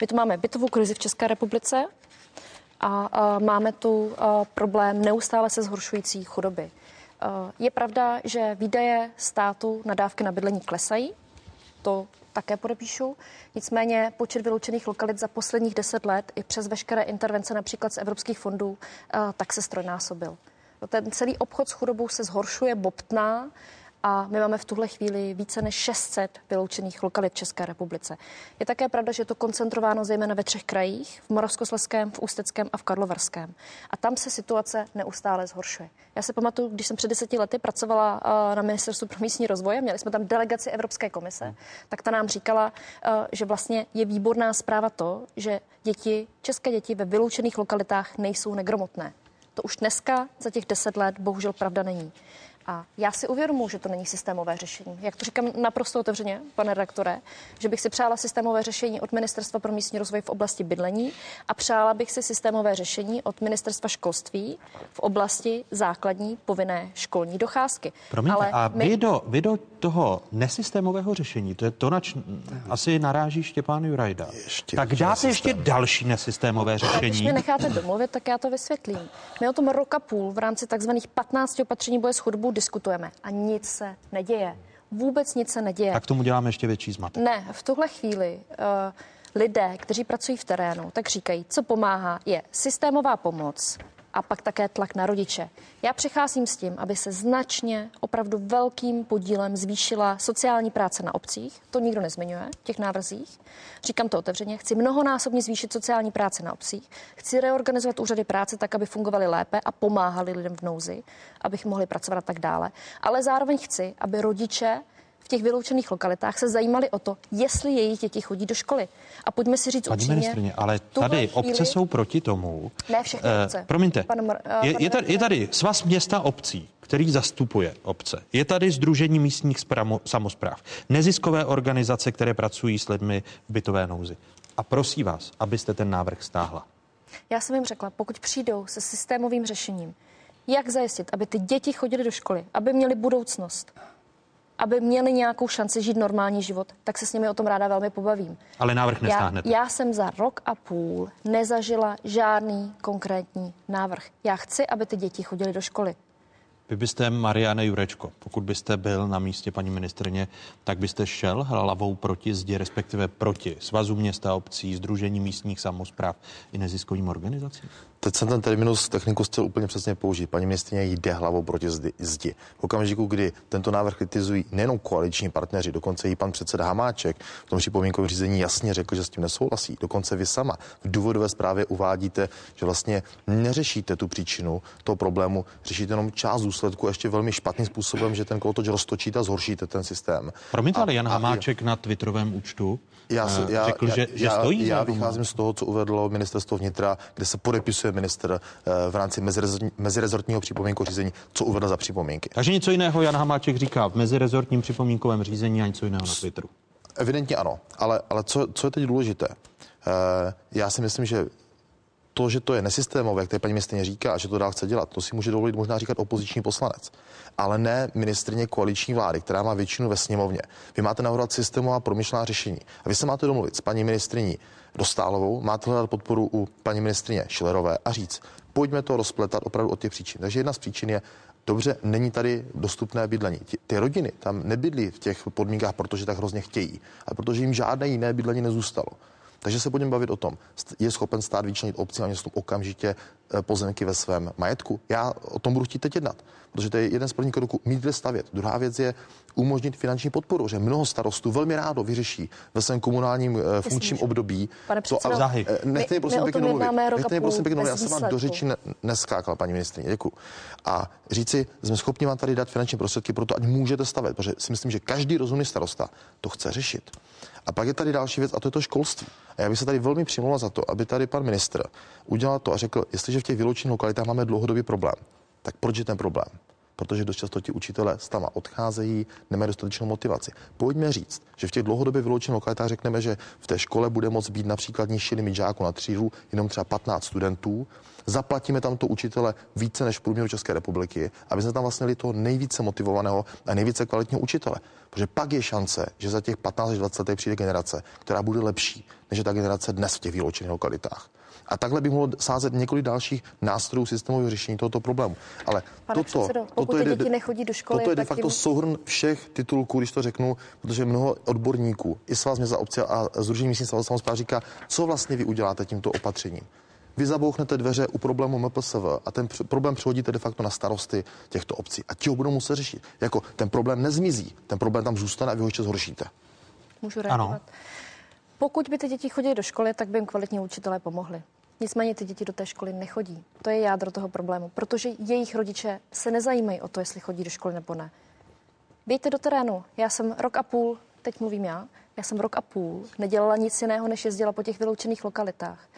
my tu máme bytovou krizi v České republice a uh, máme tu uh, problém neustále se zhoršující chudoby. Uh, je pravda, že výdaje státu na dávky na bydlení klesají, to také podepíšu. Nicméně počet vyloučených lokalit za posledních deset let i přes veškeré intervence například z evropských fondů tak se strojnásobil. Ten celý obchod s chudobou se zhoršuje, bobtná a my máme v tuhle chvíli více než 600 vyloučených lokalit v České republice. Je také pravda, že je to koncentrováno zejména ve třech krajích, v Moravskoslezském, v Ústeckém a v Karlovarském. A tam se situace neustále zhoršuje. Já se pamatuju, když jsem před deseti lety pracovala na Ministerstvu pro místní rozvoj, měli jsme tam delegaci Evropské komise, tak ta nám říkala, že vlastně je výborná zpráva to, že děti, české děti ve vyloučených lokalitách nejsou negromotné. To už dneska za těch deset let bohužel pravda není. A já si uvědomuji, že to není systémové řešení. Jak to říkám naprosto otevřeně, pane redaktore, že bych si přála systémové řešení od Ministerstva pro místní rozvoj v oblasti bydlení a přála bych si systémové řešení od Ministerstva školství v oblasti základní povinné školní docházky. Promiňte, Ale a my... vy, do, vy do toho nesystémového řešení, to je to, nač asi naráží Štěpán Jurajda, ještě tak dáte ještě další nesystémové řešení. Když mě necháte domluvit, tak já to vysvětlím. My o tom roka půl v rámci takzvaných 15 opatření boje s chudbou diskutujeme a nic se neděje. Vůbec nic se neděje. Tak tomu děláme ještě větší zmatek. Ne, v tuhle chvíli uh, lidé, kteří pracují v terénu, tak říkají, co pomáhá, je systémová pomoc, a pak také tlak na rodiče. Já přicházím s tím, aby se značně, opravdu velkým podílem zvýšila sociální práce na obcích. To nikdo nezmiňuje v těch návrzích. Říkám to otevřeně. Chci mnohonásobně zvýšit sociální práce na obcích. Chci reorganizovat úřady práce tak, aby fungovaly lépe a pomáhali lidem v nouzi, abych mohli pracovat a tak dále. Ale zároveň chci, aby rodiče v těch vyloučených lokalitách se zajímali o to, jestli jejich děti chodí do školy. A pojďme si říct Paní upřímně. ministrině, ale tady chvíli... obce jsou proti tomu. Ne všechny uh, obce. Promiňte, pan, uh, je, je, tady, je tady svaz města obcí, který zastupuje obce. Je tady Združení místních spramo, samozpráv, neziskové organizace, které pracují s lidmi v bytové nouzi. A prosím vás, abyste ten návrh stáhla. Já jsem jim řekla, pokud přijdou se systémovým řešením, jak zajistit, aby ty děti chodily do školy, aby měly budoucnost, aby měli nějakou šanci žít normální život, tak se s nimi o tom ráda velmi pobavím. Ale návrh nestáhnete. Já, já jsem za rok a půl nezažila žádný konkrétní návrh. Já chci, aby ty děti chodily do školy. Vy byste, Mariane Jurečko, pokud byste byl na místě paní ministrně, tak byste šel hlavou proti zdi, respektive proti Svazu města obcí, Združení místních samozpráv i neziskovým organizacím? Teď jsem ten terminus techniku chtěl úplně přesně použít. Paní ministrině jde hlavou proti zdi. zdi. V okamžiku, kdy tento návrh kritizují nejenom koaliční partneři, dokonce i pan předseda Hamáček v tom připomínkovém řízení jasně řekl, že s tím nesouhlasí. Dokonce vy sama v důvodové zprávě uvádíte, že vlastně neřešíte tu příčinu toho problému, řešíte jenom část důsledku ještě velmi špatným způsobem, že ten kolotoč roztočíte a zhoršíte ten systém. Promiňte, ale Jan Hamáček a, na Twitterovém účtu já, uh, já, řekl, já, že, já, že stojí. Já, já vycházím z toho, co uvedlo ministerstvo vnitra, kde se podepisuje minister eh, v rámci mezirezortního připomínku řízení, co uvedl za připomínky. Takže něco jiného Jan Hamáček říká v mezirezortním připomínkovém řízení a něco jiného na Twitteru. Evidentně ano, ale, ale co, co je teď důležité? Eh, já si myslím, že to, že to je nesystémové, jak tady paní ministrině říká, a že to dál chce dělat, to si může dovolit možná říkat opoziční poslanec, ale ne ministrině koaliční vlády, která má většinu ve sněmovně. Vy máte navrhovat systémová promyšlená řešení. A vy se máte domluvit s paní ministriní Dostálovou, máte hledat podporu u paní ministrině Šilerové a říct, pojďme to rozpletat opravdu od těch příčin. Takže jedna z příčin je, dobře, není tady dostupné bydlení. Ty, ty rodiny tam nebydlí v těch podmínkách, protože tak hrozně chtějí, ale protože jim žádné jiné bydlení nezůstalo. Takže se budeme bavit o tom, je schopen stát vyčlenit obci a městům okamžitě eh, pozemky ve svém majetku. Já o tom budu chtít teď jednat, protože to je jeden z prvních kroků mít kde stavět. Druhá věc je umožnit finanční podporu, že mnoho starostů velmi rádo vyřeší ve svém komunálním uh, funkčním období. Pane předsedo, to, a, nechte mě prosím pěkně mluvit. Nechte mě prosím pěkně mluvit. Já jsem vám do řeči neskákal, paní ministrině. Děkuji. A říci, jsme schopni vám tady dát finanční prostředky pro to, ať můžete stavět, protože si myslím, že každý rozumný starosta to chce řešit. A pak je tady další věc a to je to školství. A já bych se tady velmi přimlouval za to, aby tady pan ministr udělal to a řekl, jestliže v těch vyloučených lokalitách máme dlouhodobý problém, tak proč je ten problém? Protože dost často ti učitelé s tama odcházejí, nemají dostatečnou motivaci. Pojďme říct, že v těch dlouhodobě vyloučených lokalitách řekneme, že v té škole bude moct být například nižší limit žáků na třídu, jenom třeba 15 studentů, zaplatíme tam to učitele více než v průměru České republiky, aby jsme tam vlastně toho nejvíce motivovaného a nejvíce kvalitního učitele. Protože pak je šance, že za těch 15 až 20 let přijde generace, která bude lepší, než je ta generace dnes v těch vyloučených lokalitách. A takhle by mohlo sázet několik dalších nástrojů systémového řešení tohoto problému. Ale Pane toto, předsedo, toto, je, děti nechodí do školy, toto je de facto jim... souhrn všech titulků, když to řeknu, protože mnoho odborníků, i svaz města obce a Združení místní samozpráv říká, co vlastně vy uděláte tímto opatřením. Vy zabouchnete dveře u problému MPSV a ten problém přehodíte de facto na starosty těchto obcí a ti ho budou muset řešit. Jako ten problém nezmizí, ten problém tam zůstane a vy ho ještě zhoršíte. Můžu reagovat? Ano. Pokud by ty děti chodily do školy, tak by jim kvalitní učitelé pomohli. Nicméně ty děti do té školy nechodí. To je jádro toho problému, protože jejich rodiče se nezajímají o to, jestli chodí do školy nebo ne. Bejte do terénu. Já jsem rok a půl, teď mluvím já, já jsem rok a půl nedělala nic jiného, než jezdila po těch vyloučených lokalitách.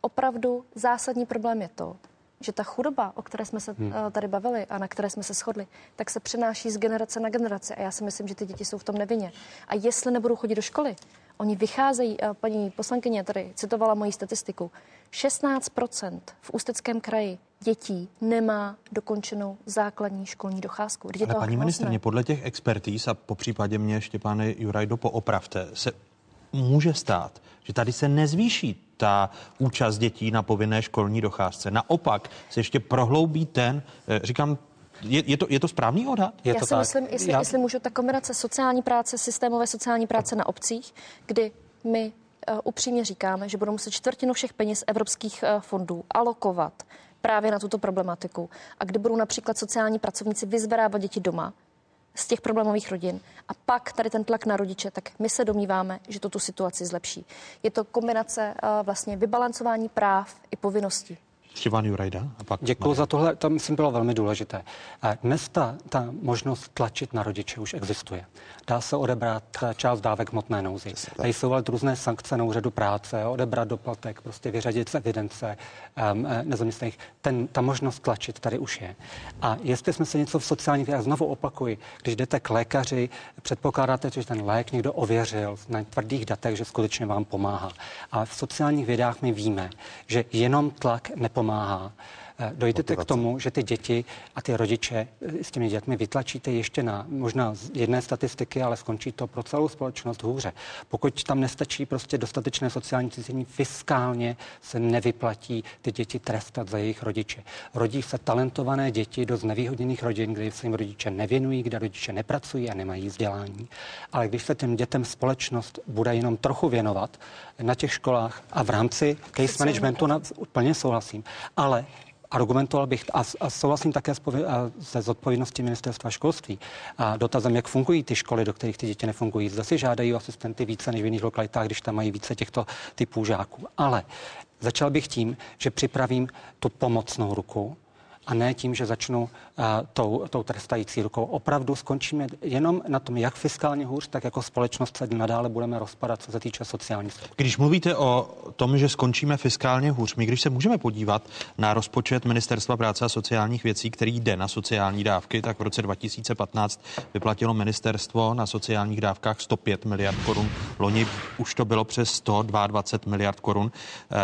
Opravdu zásadní problém je to, že ta chudoba, o které jsme se hmm. Eh, tady bavili a na které jsme se shodli, tak se přenáší z generace na generaci. A já si myslím, že ty děti jsou v tom nevinně. A jestli nebudou chodit do školy, oni vycházejí, eh, paní poslankyně tady citovala moji statistiku, 16% v Ústeckém kraji dětí nemá dokončenou základní školní docházku. Ale paní ministrně, podle těch expertíz a po případě mě Štěpány Jurajdo poopravte, se může stát, že tady se nezvýší ta účast dětí na povinné školní docházce. Naopak se ještě prohloubí ten, eh, říkám, je, je, to, je to správný odhad? Je Já to si tak? myslím, jestli, Já... jestli můžu, ta kombinace sociální práce, systémové sociální práce na obcích, kdy my uh, upřímně říkáme, že budou muset čtvrtinu všech peněz evropských uh, fondů alokovat právě na tuto problematiku. A kdy budou například sociální pracovníci vyzvedávat děti doma, z těch problémových rodin a pak tady ten tlak na rodiče, tak my se domníváme, že to tu situaci zlepší. Je to kombinace uh, vlastně vybalancování práv i povinností. Štěpán Jurajda. A pak Děkuji za tohle, to myslím bylo velmi důležité. Dnes ta, ta možnost tlačit na rodiče už existuje. Dá se odebrat část dávek hmotné nouzy. Tady jsou ale různé sankce na úřadu práce, odebrat doplatek, prostě vyřadit z evidence um, nezaměstnaných. Ten, ta možnost tlačit tady už je. A jestli jsme se něco v sociálních vědách, znovu opakuji, když jdete k lékaři, předpokládáte, že ten lék někdo ověřil na tvrdých datech, že skutečně vám pomáhá. A v sociálních vědách my víme, že jenom tlak nepomáhá pomáhá. Eh, dojdete Motivace. k tomu, že ty děti a ty rodiče eh, s těmi dětmi vytlačíte ještě na možná jedné statistiky, ale skončí to pro celou společnost hůře. Pokud tam nestačí prostě dostatečné sociální cítění, fiskálně se nevyplatí ty děti trestat za jejich rodiče. Rodí se talentované děti do znevýhodněných rodin, kde se jim rodiče nevěnují, kde rodiče nepracují a nemají vzdělání. Ale když se těm dětem společnost bude jenom trochu věnovat na těch školách a v rámci case managementu, na, úplně souhlasím, ale argumentoval bych a, a souhlasím také s a, se zodpovědností ministerstva školství a dotazem, jak fungují ty školy, do kterých ty děti nefungují. Zda si žádají asistenty více než v jiných lokalitách, když tam mají více těchto typů žáků. Ale začal bych tím, že připravím tu pomocnou ruku, a ne tím, že začnu tou, tou trestající rukou. Opravdu skončíme jenom na tom, jak fiskálně hůř, tak jako společnost se nadále budeme rozpadat, co se týče sociální strany. Když mluvíte o tom, že skončíme fiskálně hůř, my když se můžeme podívat na rozpočet Ministerstva práce a sociálních věcí, který jde na sociální dávky, tak v roce 2015 vyplatilo ministerstvo na sociálních dávkách 105 miliard korun. Loni už to bylo přes 122 miliard korun. E,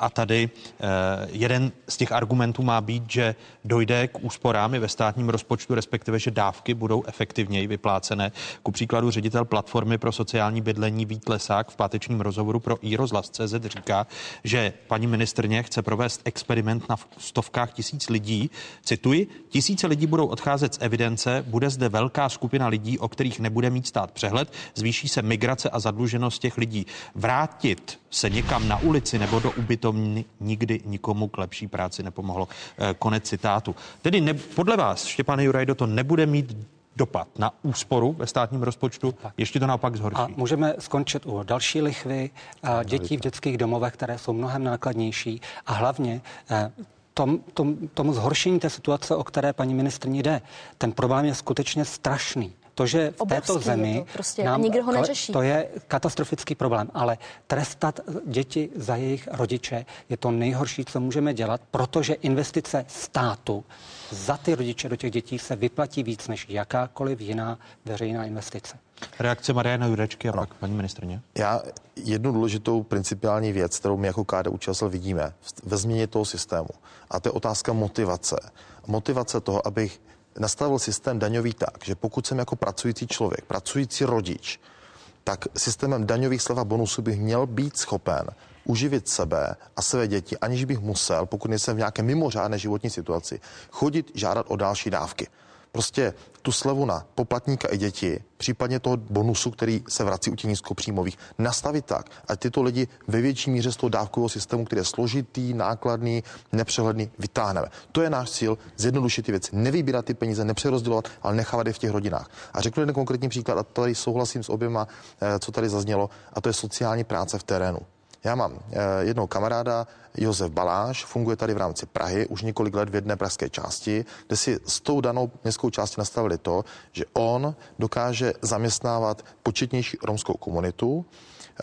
a tady e, jeden z těch argumentů má být, že dojde k úsporám i ve státním rozpočtu, respektive, že dávky budou efektivněji vyplácené. Ku příkladu ředitel platformy pro sociální bydlení Vít Lesák v pátečním rozhovoru pro iRozhlas.cz říká, že paní ministrně chce provést experiment na stovkách tisíc lidí. Cituji, tisíce lidí budou odcházet z evidence, bude zde velká skupina lidí, o kterých nebude mít stát přehled, zvýší se migrace a zadluženost těch lidí. Vrátit se někam na ulici nebo do ubytovny nikdy nikomu k lepší práci nepomohlo. Eh, konec citátu. Tedy ne, podle vás, Štěpáne Jurajdo, to nebude mít dopad na úsporu ve státním rozpočtu, ještě to naopak zhorší. A můžeme skončit u další lichvy, dětí v dětských domovech, které jsou mnohem nákladnější a hlavně eh, tom, tom, tomu zhoršení té situace, o které paní ministrně jde. Ten problém je skutečně strašný to, že v Obrovský této zemi to, prostě, nám, nikdo ho neřeší. To je katastrofický problém, ale trestat děti za jejich rodiče je to nejhorší, co můžeme dělat, protože investice státu za ty rodiče do těch dětí se vyplatí víc než jakákoliv jiná veřejná investice. Reakce Mariana Jurečky a ano. pak paní ministrně. Já jednu důležitou principiální věc, kterou my jako KDU ČSL vidíme ve změně toho systému, a to je otázka motivace. Motivace toho, abych nastavil systém daňový tak, že pokud jsem jako pracující člověk, pracující rodič, tak systémem daňových slev a bonusů bych měl být schopen uživit sebe a své děti, aniž bych musel, pokud nejsem v nějaké mimořádné životní situaci, chodit žádat o další dávky prostě tu slevu na poplatníka i děti, případně toho bonusu, který se vrací u těch nízkopříjmových, nastavit tak, ať tyto lidi ve větší míře z toho dávkového systému, který je složitý, nákladný, nepřehledný, vytáhneme. To je náš cíl, zjednodušit ty věci, nevybírat ty peníze, nepřerozdělovat, ale nechávat je v těch rodinách. A řeknu jeden konkrétní příklad, a tady souhlasím s oběma, eh, co tady zaznělo, a to je sociální práce v terénu. Já mám eh, jednoho kamaráda, Josef Baláš, funguje tady v rámci Prahy už několik let v jedné pražské části, kde si s tou danou městskou částí nastavili to, že on dokáže zaměstnávat početnější romskou komunitu,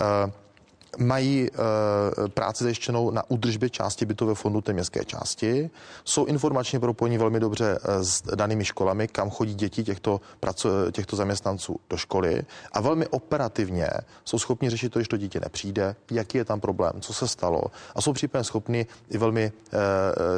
eh, mají e, práci zajištěnou na údržbě části bytové fondu té městské části, jsou informačně propojeni velmi dobře e, s danými školami, kam chodí děti těchto, praco, těchto zaměstnanců do školy. A velmi operativně jsou schopni řešit to, když to dítě nepřijde, jaký je tam problém, co se stalo. A jsou případně schopni i velmi, e,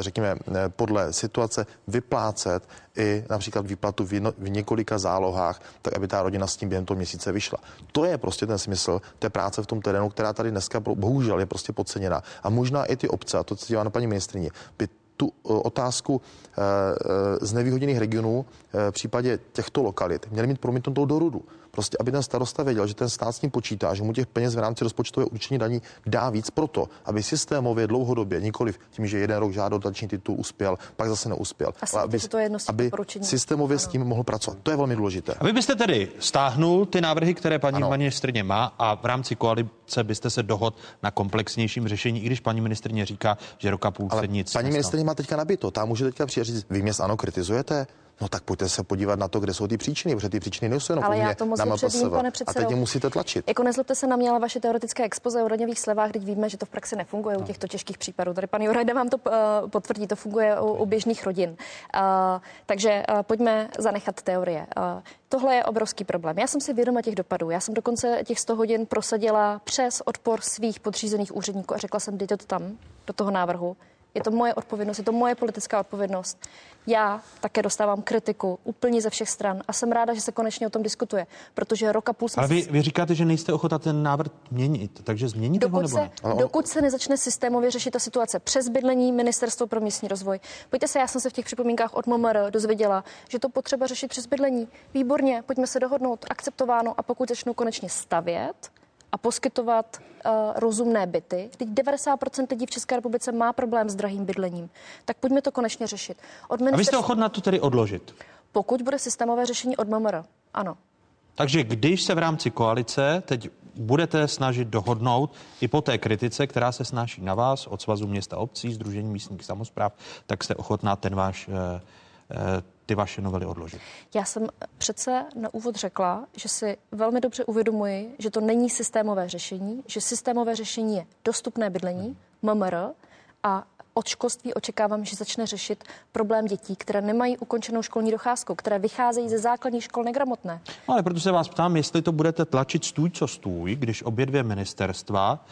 řekněme, podle situace vyplácet i například výplatu v, jedno, v několika zálohách, tak aby ta rodina s tím během toho měsíce vyšla. To je prostě ten smysl té práce v tom terénu, která tady dneska bohužel je prostě podceněna. A možná i ty obce, a to, co dělá na paní ministrině, by tu eh, otázku e, e, z nevýhodněných regionů e, v případě těchto lokalit měli mít promítnutou do rudu. Prostě, aby ten starosta věděl, že ten stát s ním počítá, že mu těch peněz v rámci rozpočtového určení daní dá víc proto, aby systémově dlouhodobě, nikoli tím, že jeden rok žádal dotační titul, uspěl, pak zase neuspěl. ale aby, to jedno aby systémově ano. s tím mohl pracovat. To je velmi důležité. A vy byste tedy stáhnul ty návrhy, které paní ministrně má a v rámci koalice byste se dohod na komplexnějším řešení, i když paní ministrně říká, že roka půl se nic. Paní ministrně má teďka nabito, ta může teďka přijít říct, vy mě ano kritizujete, No tak pojďte se podívat na to, kde jsou ty příčiny, protože ty příčiny nejsou jenom ale já to moc dobře vím, pane předsedo. A teď je musíte tlačit. Jako nezlobte se na mě, ale vaše teoretické expoze o daňových slevách, teď víme, že to v praxi nefunguje no. u těchto těžkých případů. Tady pan Jurajda vám to uh, potvrdí, to funguje u, u běžných rodin. Uh, takže uh, pojďme zanechat teorie. Uh, Tohle je obrovský problém. Já jsem si vědoma těch dopadů. Já jsem dokonce těch 100 hodin prosadila přes odpor svých podřízených úředníků a řekla jsem, dejte to tam, do toho návrhu. Je to moje odpovědnost, je to moje politická odpovědnost. Já také dostávám kritiku úplně ze všech stran a jsem ráda, že se konečně o tom diskutuje, protože roka půl jsem... Ale vy, vy říkáte, že nejste ochota ten návrh měnit, takže změníte dokud ho nebo se, ne? Dokud se nezačne systémově řešit ta situace přes bydlení Ministerstvo pro místní rozvoj. Pojďte se, já jsem se v těch připomínkách od MMR dozvěděla, že to potřeba řešit přes bydlení. Výborně, pojďme se dohodnout, akceptováno a pokud začnou konečně stavět, a poskytovat uh, rozumné byty. Teď 90% lidí v České republice má problém s drahým bydlením. Tak pojďme to konečně řešit. Od ministerstva... A vy jste ochotná to tedy odložit? Pokud bude systémové řešení od MMR, ano. Takže když se v rámci koalice teď budete snažit dohodnout i po té kritice, která se snáší na vás od Svazu města obcí, Združení místních samozpráv, tak jste ochotná ten váš eh, ty vaše novely odložit? Já jsem přece na úvod řekla, že si velmi dobře uvědomuji, že to není systémové řešení, že systémové řešení je dostupné bydlení, MMR, a od školství očekávám, že začne řešit problém dětí, které nemají ukončenou školní docházku, které vycházejí ze základních škol negramotné. No, ale proto se vás ptám, jestli to budete tlačit stůj co stůj, když obě dvě ministerstva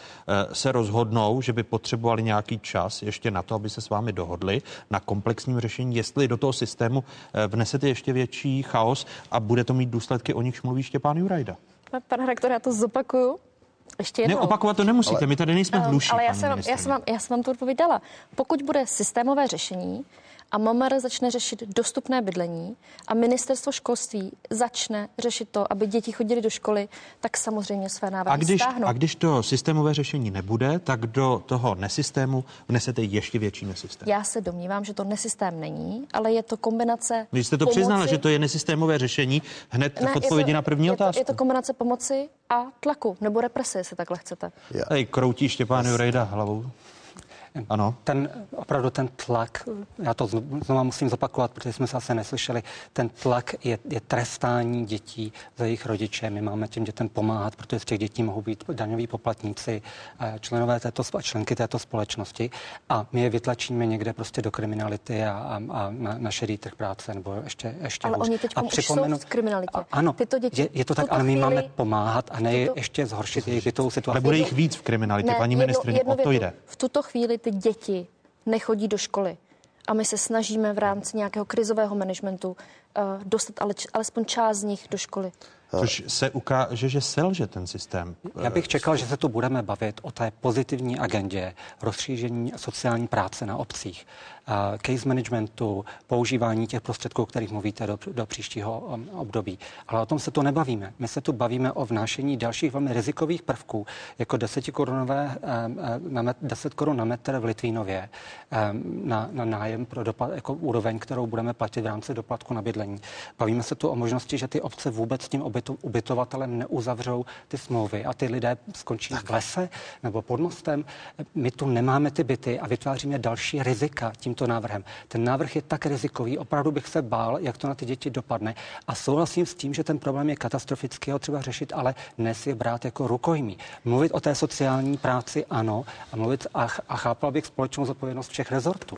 e, se rozhodnou, že by potřebovali nějaký čas ještě na to, aby se s vámi dohodli na komplexním řešení, jestli do toho systému e, vnesete ještě větší chaos a bude to mít důsledky, o nichž mluví Štěpán Jurajda. Pane rektor, já to zopakuju. Ještě jednou. Ne, opakovat to nemusíte, ale, my tady nejsme v hluší. Ale já jsem, já, jsem vám, já jsem vám to odpovědala. Pokud bude systémové řešení, a MMR začne řešit dostupné bydlení a ministerstvo školství začne řešit to, aby děti chodili do školy, tak samozřejmě své návrhy a když, stáhnou. A když to systémové řešení nebude, tak do toho nesystému vnesete ještě větší nesystém. Já se domnívám, že to nesystém není, ale je to kombinace. Když jste to pomoci... přiznala, že to je nesystémové řešení, hned ne, v odpovědi to, na první je otázku. To, je to kombinace pomoci a tlaku, nebo represe, jestli takhle chcete. Tady kroutí Štěpán Jurejda hlavou. Ano. Ten, opravdu ten tlak, já to znovu musím zopakovat, protože jsme se asi neslyšeli, ten tlak je, je trestání dětí za jejich rodiče. My máme těm dětem pomáhat, protože z těch dětí mohou být daňoví poplatníci, členové této, členky této společnosti a my je vytlačíme někde prostě do kriminality a, a, a na, na šedý trh práce nebo ještě, ještě Ale hůř. oni teď a už jsou v kriminalitě. A, ano, Tyto děti, je, je to tak, ale my chvíli, máme pomáhat a ne tyto, ještě zhoršit jejich bytovou situaci. Ale bude jich víc v kriminalitě, ne, paní ministrině, o to jde. V tuto chvíli ty děti nechodí do školy. A my se snažíme v rámci nějakého krizového managementu uh, dostat ale, alespoň část z nich do školy. Což se ukáže, že selže ten systém. Já bych čekal, že se tu budeme bavit o té pozitivní agendě rozšíření sociální práce na obcích case managementu, používání těch prostředků, o kterých mluvíte do, do příštího um, období. Ale o tom se tu nebavíme. My se tu bavíme o vnášení dalších velmi rizikových prvků, jako 10 korunové, uh, na met, 10 korun na metr v Litvínově na, na nájem pro dopad, jako úroveň, kterou budeme platit v rámci doplatku na bydlení. Bavíme se tu o možnosti, že ty obce vůbec s tím ubyto, ubytovatelem neuzavřou ty smlouvy a ty lidé skončí v lese nebo pod mostem. My tu nemáme ty byty a vytváříme další rizika tímto návrhem. Ten návrh je tak rizikový, opravdu bych se bál, jak to na ty děti dopadne. A souhlasím s tím, že ten problém je katastrofický, ho třeba řešit, ale dnes je brát jako rukojmí. Mluvit o té sociální práci ano a mluvit a, a chápal bych společnou zodpovědnost všech rezortů.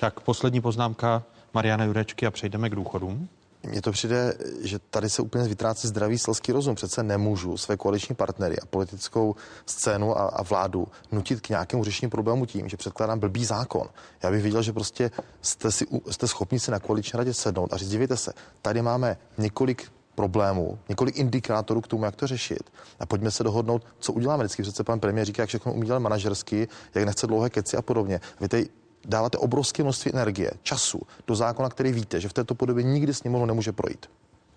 Tak poslední poznámka Mariana Jurečky a přejdeme k důchodům. Mně to přijde, že tady se úplně vytrácí zdravý selský rozum. Přece nemůžu své koaliční partnery a politickou scénu a, a vládu nutit k nějakému řešení problému tím, že předkládám blbý zákon. Já bych viděl, že prostě jste, si, jste schopni si na koaliční radě sednout a říct, dívejte se, tady máme několik problémů, několik indikátorů k tomu, jak to řešit. A pojďme se dohodnout, co uděláme. Vždycky přece pan premiér říká, jak všechno umí manažersky, jak nechce dlouhé keci a podobně. Vy tady dáváte obrovské množství energie, času do zákona, který víte, že v této podobě nikdy sněmovnu nemůže projít.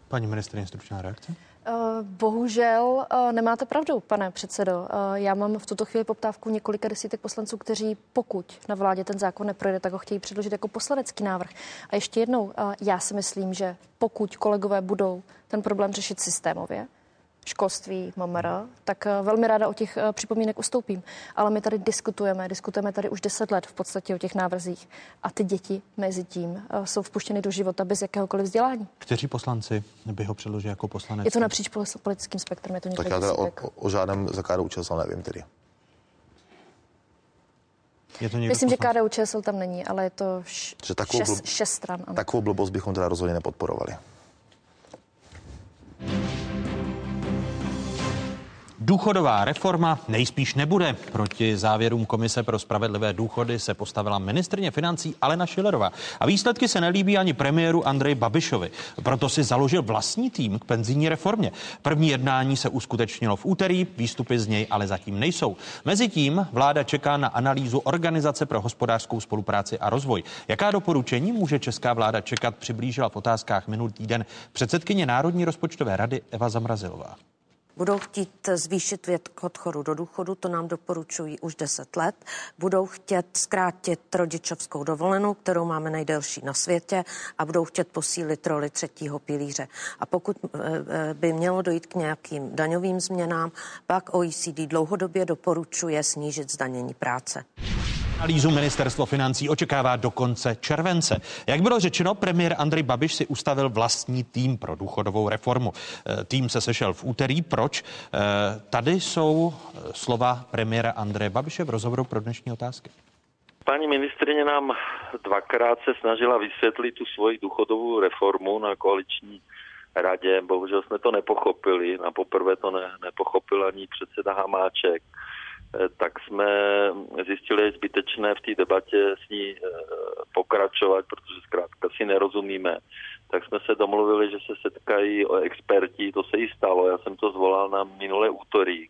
Paní ministrině, stručná reakce? Eh, bohužel eh, nemáte pravdu, pane předsedo. Eh, já mám v tuto chvíli poptávku několika desítek poslanců, kteří pokud na vládě ten zákon neprojde, tak ho chtějí předložit jako poslanecký návrh. A ještě jednou, já si myslím, že pokud kolegové budou ten problém řešit systémově, školství, MMR, tak eh, velmi ráda o těch eh, připomínek ustoupím. Ale my tady diskutujeme, diskutujeme tady už deset let v podstatě o těch návrzích a ty děti mezi tím eh, jsou vpuštěny do života bez jakéhokoliv vzdělání. Kteří poslanci by ho předložili jako poslanec? Je to napříč politickým spektrem, je to Tak já teda o, o, žádném za KDU ČSL nevím tedy. Je to Myslím, poslanec? že KDU ČSL tam není, ale je to š- že takovou šest, blb... šest stran. Ano. Takovou blbost bychom teda rozhodně nepodporovali. Důchodová reforma nejspíš nebude. Proti závěrům Komise pro spravedlivé důchody se postavila ministrně financí Alena Šilerová. A výsledky se nelíbí ani premiéru Andrej Babišovi. Proto si založil vlastní tým k penzijní reformě. První jednání se uskutečnilo v úterý, výstupy z něj ale zatím nejsou. Mezitím vláda čeká na analýzu Organizace pro hospodářskou spolupráci a rozvoj. Jaká doporučení může česká vláda čekat, přiblížila v otázkách minulý týden předsedkyně Národní rozpočtové rady Eva Zamrazilová budou chtít zvýšit věk odchodu do důchodu, to nám doporučují už 10 let, budou chtět zkrátit rodičovskou dovolenou, kterou máme nejdelší na světě a budou chtět posílit roli třetího pilíře. A pokud eh, eh, by mělo dojít k nějakým daňovým změnám, pak OECD dlouhodobě doporučuje snížit zdanění práce. Analýzu ministerstvo financí očekává do konce července. Jak bylo řečeno, premiér Andrej Babiš si ustavil vlastní tým pro důchodovou reformu. Eh, tým se sešel v úterý. Proč? Eh, tady jsou eh, slova premiéra Andreje Babiše v rozhovoru pro dnešní otázky. Paní ministrině nám dvakrát se snažila vysvětlit tu svoji důchodovou reformu na koaliční radě. Bohužel jsme to nepochopili. Na poprvé to ne, nepochopil ani předseda Hamáček. Eh, tak jsme zjistili, že je zbytečné v té debatě s ní eh, pokračovat, protože zkrátka si nerozumíme. Tak jsme se domluvili, že se setkají o experti, to se jí stalo, já jsem to zvolal na minulé úterý.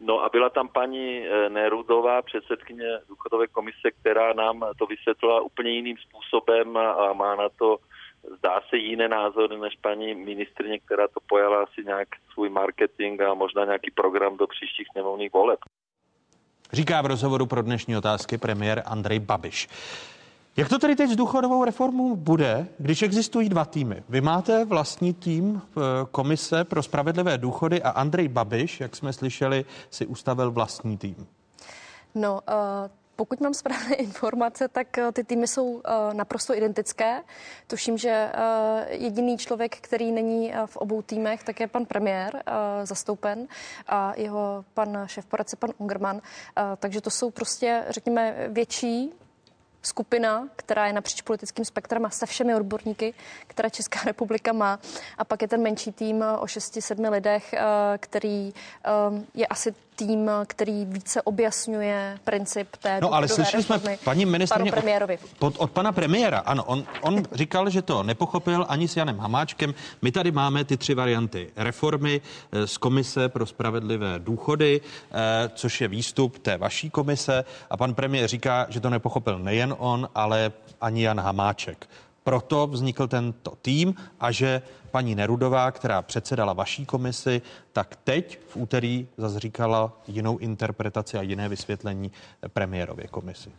No a byla tam paní eh, Nerudová, předsedkyně důchodové komise, která nám to vysvětlila úplně jiným způsobem a má na to zdá se jiné názory než paní ministrině, která to pojala asi nějak svůj marketing a možná nějaký program do příštích sněmovních voleb. Říká v rozhovoru pro dnešní otázky premiér Andrej Babiš. Jak to tedy teď s důchodovou reformou bude, když existují dva týmy? Vy máte vlastní tým eh, Komise pro spravedlivé důchody a Andrej Babiš, jak jsme slyšeli, si ustavil vlastní tým. No, uh, pokud mám správné informace, tak eh, ty týmy jsou uh, naprosto identické. Tuším, že uh, jediný člověk, který není v obou týmech, tak je pan premiér zastoupen a jeho pan šéf poradce, pan Ungerman. Takže to jsou prostě, řekněme, větší skupina, která je napříč politickým spektrem a se všemi odborníky, které Česká republika má. A pak je ten menší tým o 6-7 lidech, který je asi tým, který více objasňuje princip té No ale slyšeli jsme paní ministrně od, od, od pana premiéra. Ano, on, on říkal, že to nepochopil ani s Janem Hamáčkem. My tady máme ty tři varianty reformy eh, z Komise pro spravedlivé důchody, eh, což je výstup té vaší komise. A pan premiér říká, že to nepochopil nejen on, ale ani Jan Hamáček. Proto vznikl tento tým a že paní Nerudová, která předsedala vaší komisi, tak teď v úterý zazříkala jinou interpretaci a jiné vysvětlení premiérově komisi.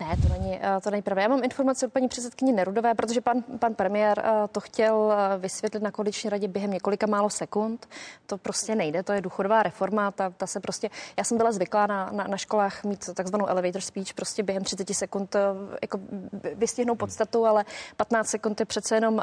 Ne, to není, eh, to není pravda. Já mám informaci od paní předsedkyně Nerudové, protože pan, pan premiér eh, to chtěl eh, vysvětlit na koaliční radě během několika málo sekund. To prostě nejde, to je důchodová reforma, ta, ta se prostě, já jsem byla zvyklá na, na, na školách mít takzvanou elevator speech, prostě během 30 sekund jako vystihnout podstatu, ale 15 sekund je přece jenom uh,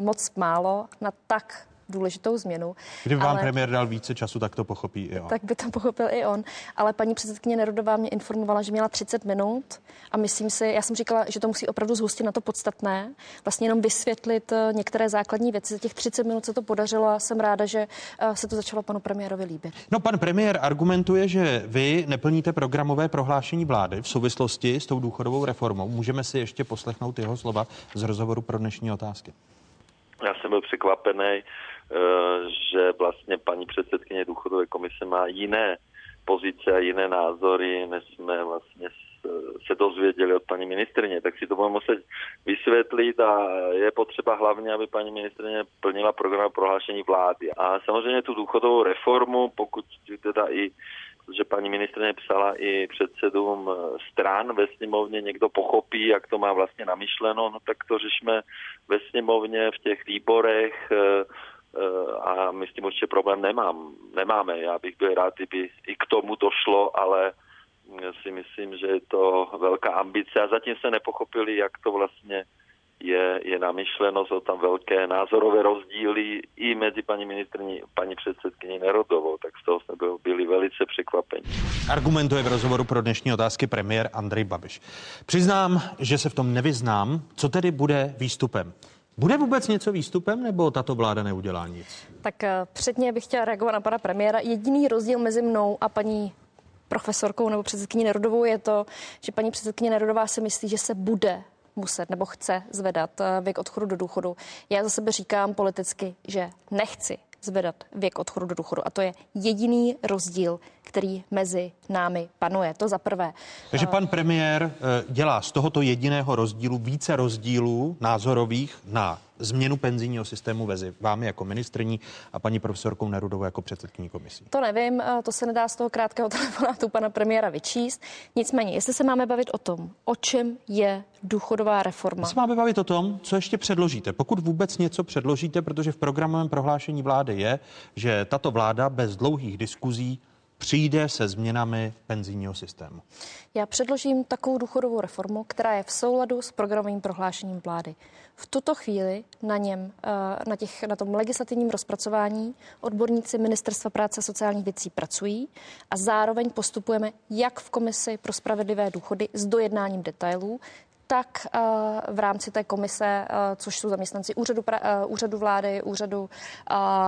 moc málo na tak důležitou změnu. Kdyby vám ale, premiér dal více času, tak to pochopí i on. Tak by to pochopil i on. Ale paní předsedkyně Nerudová mě informovala, že měla 30 minut a myslím si, já jsem říkala, že to musí opravdu zhustit na to podstatné, vlastně jenom vysvětlit eh, některé základní věci. Za těch 30 minut se to podařilo a jsem ráda, že eh, se to začalo panu premiérovi líbit. No, pan premiér argumentuje, že vy neplníte programové prohlášení vlády v souvislosti s tou důchodovou reformou. Můžeme si ještě poslechnout jeho slova z rozhovoru pro dnešní otázky. Já jsem byl překvapený, že vlastně paní předsedkyně důchodové komise má jiné pozice a jiné názory, než jsme vlastně se dozvěděli od paní ministrině, tak si to budeme muset vysvětlit a je potřeba hlavně, aby paní ministrině plnila program prohlášení vlády. A samozřejmě tu důchodovou reformu, pokud teda i že paní ministrině psala i předsedům stran ve sněmovně, někdo pochopí, jak to má vlastně namyšleno, no tak to řešíme ve sněmovně v těch výborech, eh, a my s tím určitě problém nemám, nemáme. Já bych byl rád, kdyby i k tomu došlo, ale si myslím, že je to velká ambice a zatím se nepochopili, jak to vlastně je, je namyšleno, jsou tam velké názorové rozdíly i mezi paní ministrní paní předsedkyní Nerodovou, tak z toho jsme byli velice překvapeni. Argumentuje v rozhovoru pro dnešní otázky premiér Andrej Babiš. Přiznám, že se v tom nevyznám. Co tedy bude výstupem? Bude vůbec něco výstupem, nebo tato vláda neudělá nic? Tak eh, předně bych chtěla reagovat na pana premiéra. Jediný rozdíl mezi mnou a paní profesorkou nebo předsedkyní Nerodovou je to, že paní předsedkyně Nerodová si myslí, že se bude muset nebo chce zvedat eh, věk odchodu do důchodu. Já za sebe říkám politicky, že nechci zvedat věk odchodu do důchodu. A to je jediný rozdíl, který mezi námi panuje. To za prvé. Takže pan premiér eh, dělá z tohoto jediného rozdílu více rozdílů názorových na změnu penzijního systému vezi vámi jako ministrní a paní profesorkou Nerudovou jako předsedkyní komisí? To nevím, eh, to se nedá z toho krátkého telefonátu pana premiéra vyčíst. Nicméně, jestli se máme bavit o tom, o čem je důchodová reforma. My se máme bavit o tom, co ještě předložíte. Pokud vůbec něco předložíte, protože v programovém prohlášení vlády je, že tato vláda bez dlouhých diskuzí přijde se změnami penzijního systému? Já předložím takovou důchodovou reformu, která je v souladu s programovým prohlášením vlády. V tuto chvíli na něm, eh, na, těch, na tom legislativním rozpracování odborníci Ministerstva práce a sociálních věcí pracují a zároveň postupujeme jak v Komisi pro spravedlivé důchody s dojednáním detailů, tak uh, v rámci té komise, uh, což jsou zaměstnanci úřadu, úřadu vlády, úřadu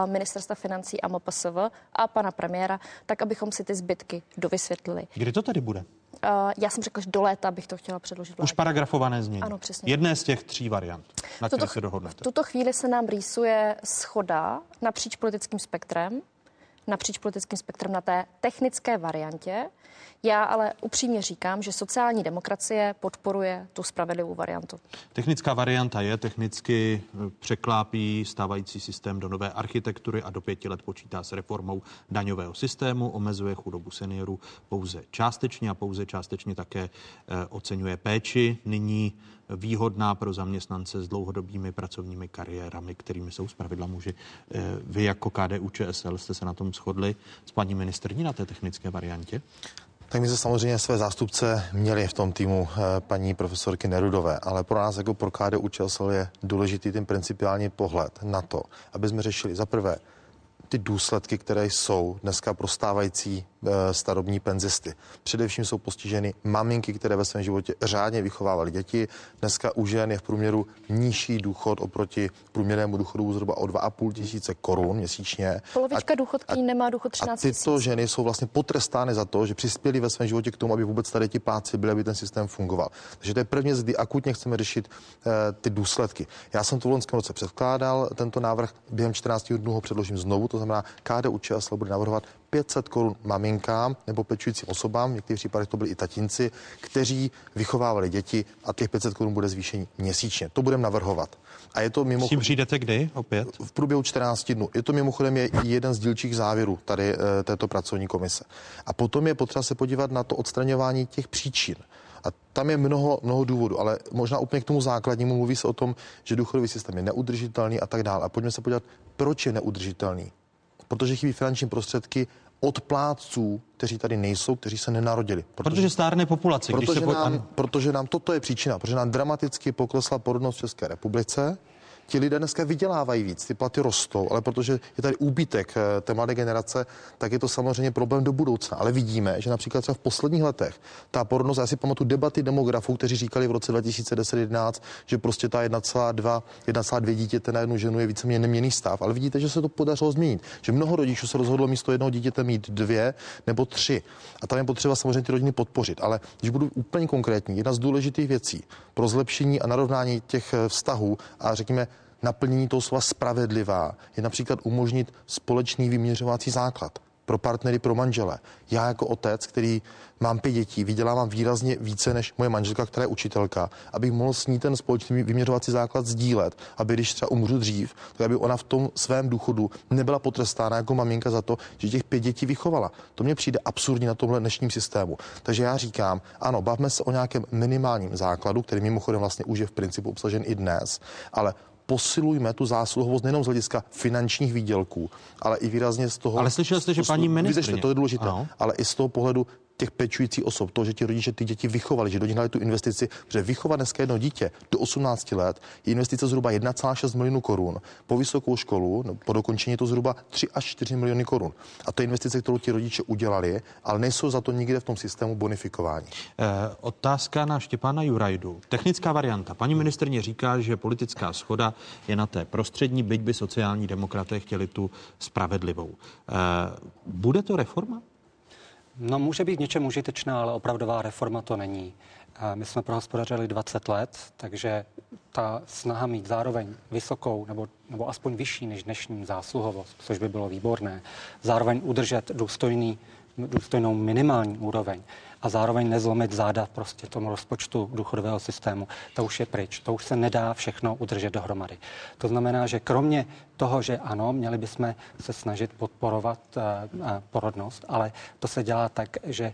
ministerstva financí a MPSV a pana premiéra, tak abychom si ty zbytky dovysvětlili. Kdy to tady bude? Uh, já jsem řekla, že do léta bych to chtěla předložit. Vládě. Už paragrafované znění. Ano, přesně. Jedné z těch tří variant, na které se dohodnete. V tuto chvíli se nám rýsuje schoda napříč politickým spektrem, napříč politickým spektrem na té technické variantě. Já ale upřímně říkám, že sociální demokracie podporuje tu spravedlivou variantu. Technická varianta je, technicky eh, překlápí stávající systém do nové architektury a do pěti let počítá s reformou daňového systému, omezuje chudobu seniorů pouze částečně a pouze částečně také eh, oceňuje péči. Nyní výhodná pro zaměstnance s dlouhodobými pracovními kariérami, kterými jsou zpravidla muži. Eh, vy jako KDU ČSL jste se na tom shodli s paní ministrní na té technické variantě? Tak my se samozřejmě své zástupce měli v tom týmu eh, paní profesorky Nerudové, ale pro nás jako pro KDU ČSL je důležitý ten principiální pohled na to, aby jsme řešili za prvé ty důsledky, které jsou dneska pro stávající Eh, starobní penzisty. Především jsou postiženy maminky, které ve svém životě řádně vychovávaly děti. Dneska u žen je v průměru nižší důchod oproti průměrnému důchodu zhruba o 2,5 tisíce korun měsíčně. Polovička důchodky nemá důchod 13 A tyto ženy jsou vlastně potrestány za to, že přispěli ve svém životě k tomu, aby vůbec tady ti pláci byli, aby ten systém fungoval. Takže to je první, kdy akutně chceme řešit uh, ty důsledky. Já jsem to v loňském roce předkládal, tento návrh během 14 dnů ho předložím znovu, to to znamená KDU ČSL bude navrhovat 500 korun maminkám nebo pečujícím osobám, v některých případech to byli i tatínci, kteří vychovávali děti a těch 500 korun bude zvýšení měsíčně. To budeme navrhovat. A je to mimo... S tím přijdete kdy opět? V průběhu 14 dnů. Je to mimochodem je jeden z dílčích závěrů tady e, této pracovní komise. A potom je potřeba se podívat na to odstraňování těch příčin. A tam je mnoho, mnoho důvodů, ale možná úplně k tomu základnímu mluví se o tom, že důchodový systém je neudržitelný a tak dále. A pojďme se podívat, proč je neudržitelný. Protože chybí finanční prostředky od plátců, kteří tady nejsou, kteří se nenarodili. Protože, protože stárne populace. Protože, když se nám, protože nám toto je příčina, protože nám dramaticky poklesla porodnost v České republice ti lidé dneska vydělávají víc, ty platy rostou, ale protože je tady úbytek eh, té mladé generace, tak je to samozřejmě problém do budoucna. Ale vidíme, že například třeba v posledních letech ta porodnost, já si pamatuju debaty demografů, kteří říkali v roce 2010-2011, že prostě ta 1,2, 1,2 dítěte na jednu ženu je víceméně neměný stav. Ale vidíte, že se to podařilo změnit. Že mnoho rodičů se rozhodlo místo jednoho dítěte mít dvě nebo tři. A tam je potřeba samozřejmě ty rodiny podpořit. Ale když budu úplně konkrétní, jedna z důležitých věcí pro zlepšení a narovnání těch eh, vztahů a řekněme naplnění toho slova spravedlivá je například umožnit společný vyměřovací základ pro partnery, pro manžele. Já jako otec, který mám pět dětí, vydělávám výrazně více než moje manželka, která je učitelka, abych mohl s ní ten společný vyměřovací základ sdílet, aby když třeba umřu dřív, tak aby ona v tom svém důchodu nebyla potrestána jako maminka za to, že těch pět dětí vychovala. To mně přijde absurdní na tomhle dnešním systému. Takže já říkám, ano, bavme se o nějakém minimálním základu, který mimochodem vlastně už je v principu obsažen i dnes, ale posilujme tu zásluhovost nejenom z hlediska finančních výdělků, ale i výrazně z toho. Ale slyšel jste, že paní ministrině... to je důležité, ano. ale i z toho pohledu těch pečujících osob, to, že ti rodiče ty děti vychovali, že do nich dali tu investici, protože vychovat dneska jedno dítě do 18 let je investice zhruba 1,6 milionů korun. Po vysokou školu, no, po dokončení je to zhruba 3 až 4 miliony korun. A to je investice, kterou ti rodiče udělali, ale nejsou za to nikde v tom systému bonifikováni. Eh, otázka na Štěpána Jurajdu. Technická varianta. Paní ministrně říká, že politická schoda je na té prostřední, byť by sociální demokraté chtěli tu spravedlivou. Eh, bude to reforma? No může být něčem užitečná, ale opravdová reforma to není. My jsme prohospodařili 20 let, takže ta snaha mít zároveň vysokou nebo, nebo aspoň vyšší než dnešní zásluhovost, což by bylo výborné, zároveň udržet důstojný, důstojnou minimální úroveň a zároveň nezlomit záda prostě tomu rozpočtu důchodového systému. To už je pryč. To už se nedá všechno udržet dohromady. To znamená, že kromě toho, že ano, měli bychom se snažit podporovat uh, uh, porodnost, ale to se dělá tak, že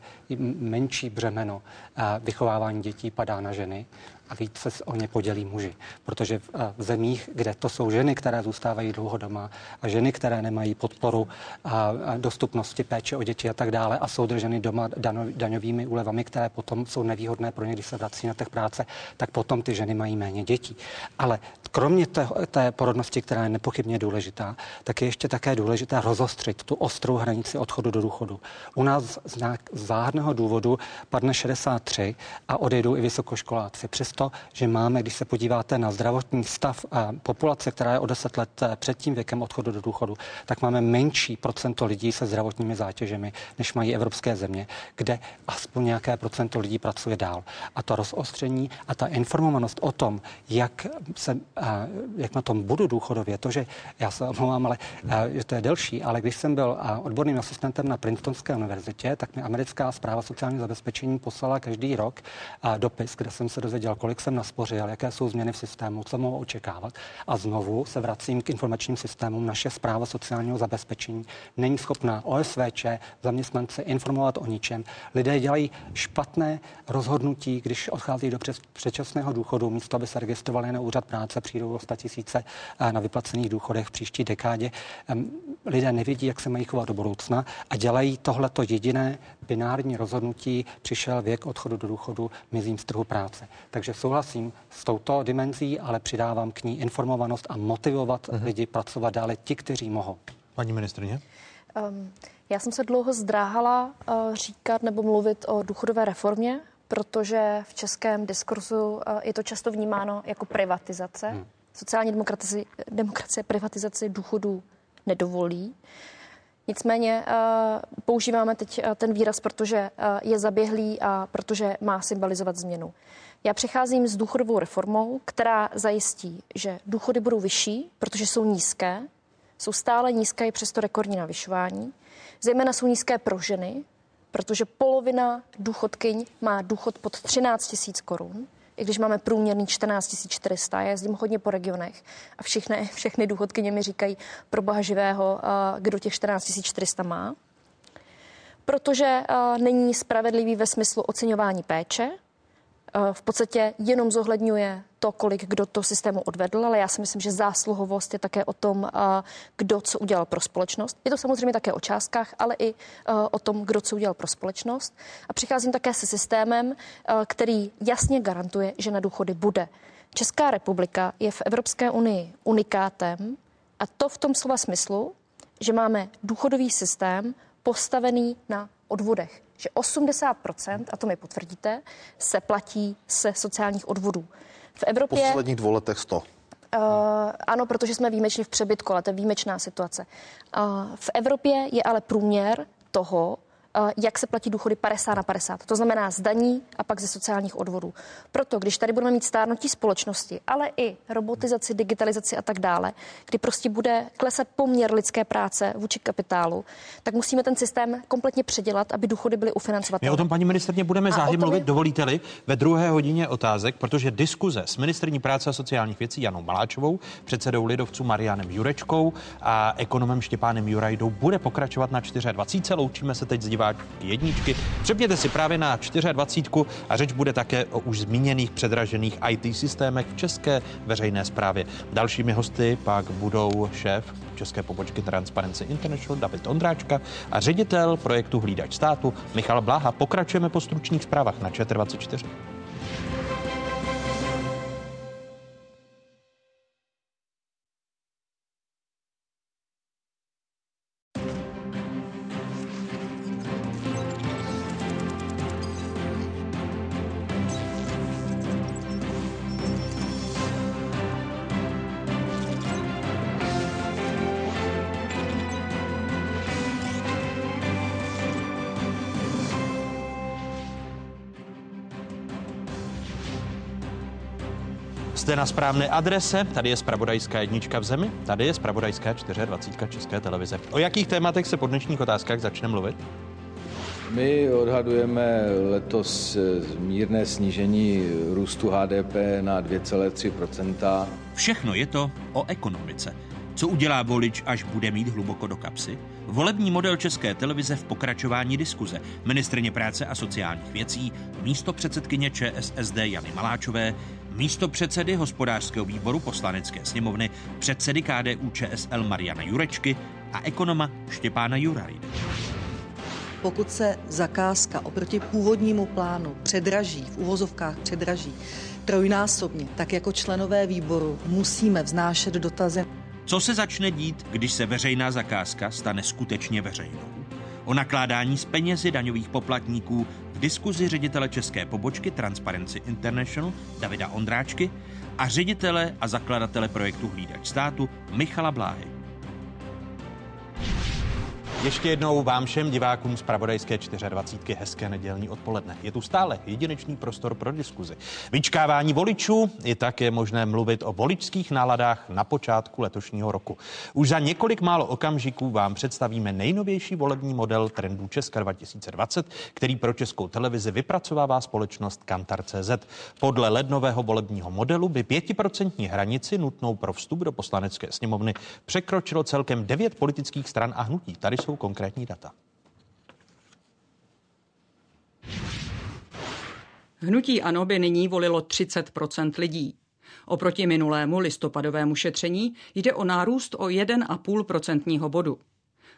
menší břemeno uh, vychovávání dětí padá na ženy a víc se o ně podělí muži. Protože v, zemích, kde to jsou ženy, které zůstávají dlouho doma a ženy, které nemají podporu a, dostupnosti péče o děti a tak dále a jsou drženy doma daňovými úlevami, které potom jsou nevýhodné pro ně, když se vrací na trh práce, tak potom ty ženy mají méně dětí. Ale kromě té, té porodnosti, která je nepochybně důležitá, tak je ještě také důležité rozostřit tu ostrou hranici odchodu do důchodu. U nás z, záhadného důvodu padne 63 a odejdou i vysokoškoláci. Přesto to, že máme, když se podíváte na zdravotní stav a populace, která je o 10 let eh, před tím věkem odchodu do důchodu, tak máme menší procento lidí se zdravotními zátěžemi, než mají evropské země, kde aspoň nějaké procento lidí pracuje dál. A to rozostření a ta informovanost o tom, jak, se, eh, jak na tom budu důchodově, to, že já se omlouvám, ale že to je delší, ale když jsem byl odborným asistentem na Princetonské univerzitě, tak mi americká zpráva sociálního zabezpečení poslala každý rok dopis, kde jsem se dozvěděl, kolik jsem naspořil, jaké jsou změny v systému, co mohu očekávat. A znovu se vracím k informačním systémům. Naše zpráva sociálního zabezpečení není schopná OSVČ zaměstnance informovat o ničem. Lidé dělají špatné rozhodnutí, když odchází do předčasného důchodu, místo aby se registrovali na úřad práce, přijdou o 100 tisíce eh, na vyplacených důchodech v příští dekádě. Lidé nevědí, jak se mají chovat do budoucna a dělají tohleto jediné binární rozhodnutí. Přišel věk odchodu do důchodu, mizím z trhu práce. Takže souhlasím s touto dimenzí, ale přidávám k ní informovanost a motivovat uh-huh. lidi pracovat dále, ti, kteří mohou. Paní ministrině? Um, já jsem se dlouho zdráhala uh, říkat nebo mluvit o důchodové reformě, protože v českém diskurzu uh, je to často vnímáno jako privatizace. Hmm. Sociální demokracie, demokracie privatizaci důchodů nedovolí. Nicméně uh, používáme teď uh, ten výraz, protože je zaběhlý a protože má symbolizovat změnu. Já přicházím s důchodovou reformou, která zajistí, že důchody budou vyšší, protože jsou nízké, jsou stále nízké i přesto rekordní navyšování. Zejména jsou nízké pro ženy, protože polovina důchodkyň má důchod pod 13 000 korun i když máme průměrný 14 400, já jezdím hodně po regionech a všechny, všechny důchodkyně mi říkají pro boha živého, kdo těch 14 400 má. Protože není spravedlivý ve smyslu oceňování péče, v podstatě jenom zohledňuje to, kolik kdo to systému odvedl, ale já si myslím, že zásluhovost je také o tom, kdo co udělal pro společnost. Je to samozřejmě také o částkách, ale i o tom, kdo co udělal pro společnost. A přicházím také se systémem, který jasně garantuje, že na důchody bude. Česká republika je v Evropské unii unikátem a to v tom slova smyslu, že máme důchodový systém postavený na odvodech že 80%, a to mi potvrdíte, se platí se sociálních odvodů. V Evropě... Po posledních dvou letech 100. Uh, ano, protože jsme výjimečně v přebytku, ale to je výjimečná situace. Uh, v Evropě je ale průměr toho, jak se platí důchody 50 na 50. To znamená z daní a pak ze sociálních odvodů. Proto, když tady budeme mít stárnutí společnosti, ale i robotizaci, digitalizaci a tak dále, kdy prostě bude klesat poměr lidské práce vůči kapitálu, tak musíme ten systém kompletně předělat, aby důchody byly ufinancovatelné. My o tom, paní ministrně, budeme záhy mluvit, je... dovolíte-li, ve druhé hodině otázek, protože diskuze s ministrní práce a sociálních věcí Janou Maláčovou, předsedou lidovců Marianem Jurečkou a ekonomem Štěpánem Jurajdou bude pokračovat na 24. Loučíme se teď s diváky jedničky. Přepněte si právě na 24 a řeč bude také o už zmíněných předražených IT systémech v české veřejné správě. Dalšími hosty pak budou šéf české pobočky Transparency International David Ondráčka a ředitel projektu Hlídač státu Michal Bláha. Pokračujeme po stručných zprávách na ČT24. Na správné adrese, tady je Spravodajská jednička v zemi, tady je Spravodajská 24 České televize. O jakých tématech se po dnešních otázkách začne mluvit? My odhadujeme letos mírné snížení růstu HDP na 2,3% Všechno je to o ekonomice. Co udělá volič, až bude mít hluboko do kapsy? Volební model České televize v pokračování diskuze. Ministrně práce a sociálních věcí, místo předsedkyně ČSSD Jany Maláčové, místo předsedy hospodářského výboru poslanecké sněmovny, předsedy KDU ČSL Mariana Jurečky a ekonoma Štěpána Jurajdy. Pokud se zakázka oproti původnímu plánu předraží, v uvozovkách předraží, trojnásobně, tak jako členové výboru musíme vznášet dotazy. Co se začne dít, když se veřejná zakázka stane skutečně veřejnou? O nakládání s penězi daňových poplatníků diskuzi ředitele české pobočky Transparency International Davida Ondráčky a ředitele a zakladatele projektu Hlídač státu Michala Bláhy. Ještě jednou vám všem divákům z Pravodajské 24. hezké nedělní odpoledne. Je tu stále jedinečný prostor pro diskuzi. Vyčkávání voličů je také možné mluvit o voličských náladách na počátku letošního roku. Už za několik málo okamžiků vám představíme nejnovější volební model trendů Česka 2020, který pro českou televizi vypracovává společnost Kantar.cz. Podle lednového volebního modelu by 5% hranici nutnou pro vstup do poslanecké sněmovny překročilo celkem 9 politických stran a hnutí. Tady jsou jsou konkrétní data. Hnutí ANO by nyní volilo 30% lidí. Oproti minulému listopadovému šetření jde o nárůst o 1,5 procentního bodu.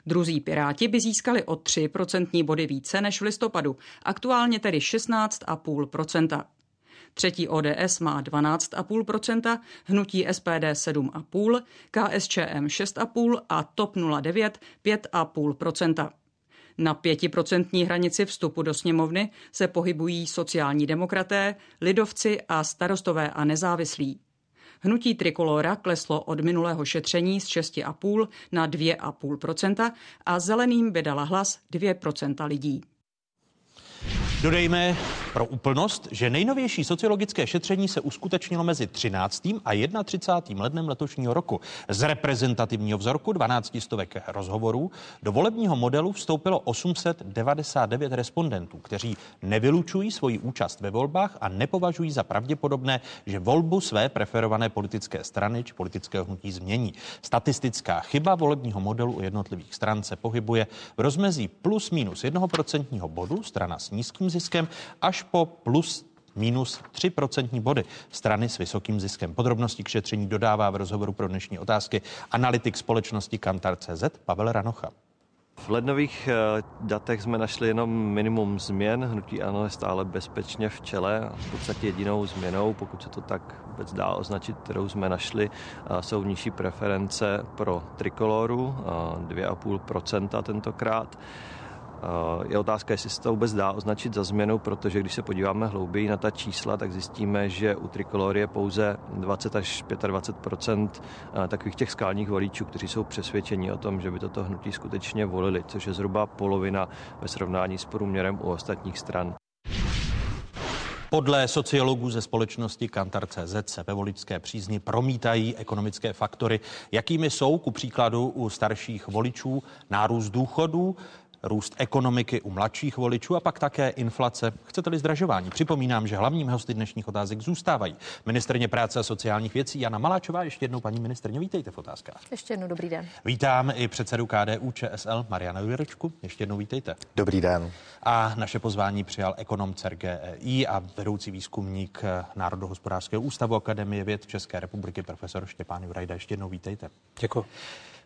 Druzí Piráti by získali o 3 procentní body více než v listopadu, aktuálně tedy 16,5 Třetí ODS má 12,5%, hnutí SPD 7,5%, KSČM 6,5% a TOP 09 5,5%. Na pětiprocentní hranici vstupu do sněmovny se pohybují sociální demokraté, lidovci a starostové a nezávislí. Hnutí Trikolora kleslo od minulého šetření z 6,5 na 2,5% a zeleným by dala hlas 2% lidí. Dodejme, Pro úplnost, že nejnovější sociologické šetření se uskutečnilo mezi 13. a 31. lednem letošního roku. Z reprezentativního vzorku 12 stovek rozhovorů do volebního modelu vstoupilo 899 respondentů, kteří nevylučují svoji účast ve volbách a nepovažují za pravděpodobné, že volbu své preferované politické strany či politického hnutí změní. Statistická chyba volebního modelu u jednotlivých stran se pohybuje v rozmezí plus minus 1% bodu, strana s nízkým ziskem, až po plus minus 3% body strany s vysokým ziskem. Podrobnosti k šetření dodává v rozhovoru pro dnešní otázky analytik společnosti Kantar.cz Pavel Ranocha. V lednových eh, datech jsme našli jenom minimum změn. Hnutí ANO je stále bezpečně v čele. V podstatě jedinou změnou, pokud se to tak vůbec dá označit, kterou jsme našli, eh, jsou nižší preference pro trikoloru, 2,5% tentokrát. Eh, je otázka, jestli se to vůbec dá označit za změnu, protože když se podíváme hlouběji na ta čísla, tak zjistíme, že u trikolory je pouze 20 až 25 eh, takových těch skálních voličů, kteří jsou přesvědčeni o tom, že by toto hnutí skutečně volili, což je zhruba polovina ve srovnání s průměrem u ostatních stran. Podle sociologů ze společnosti Kantar.cz se ve voličské přízni promítají ekonomické faktory, jakými jsou ku příkladu u starších voličů nárůst důchodů, růst ekonomiky u mladších voličů a pak také inflace, chcete-li zdražování. Připomínám, že hlavním hosty dnešních otázek zůstávají ministrně práce a sociálních věcí Jana Maláčová. Ještě jednou, paní ministrně, vítejte v otázkách. Ještě jednou dobrý den. Vítám i předsedu KDU ČSL Mariana Jurečku. Ještě jednou vítejte. Dobrý den. A naše pozvání přijal ekonom CERGEI a vedoucí výzkumník Národohospodářského ústavu Akademie věd České republiky profesor Štěpán Jurajda. Ještě jednou vítejte. Děkuji.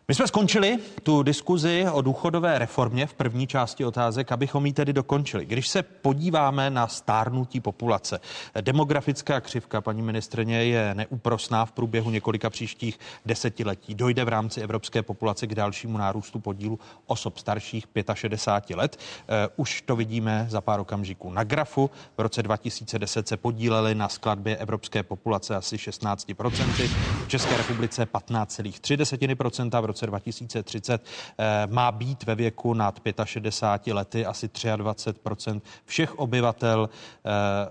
My jsme skončili tu diskuzi o důchodové reformě v první části otázek, abychom ji tedy dokončili. Když se podíváme na stárnutí populace, demografická křivka, paní ministrně, je neúprosná v průběhu několika příštích desetiletí. Dojde v rámci evropské populace k dalšímu nárůstu podílu osob starších 65 let. Eh, už to vidíme za pár okamžiků na grafu. V roce 2010 se podíleli na skladbě evropské populace asi 16%, v České republice 15,3%, v roce 2030 eh, má být ve věku nad 65 lety asi 23% všech obyvatel. Eh,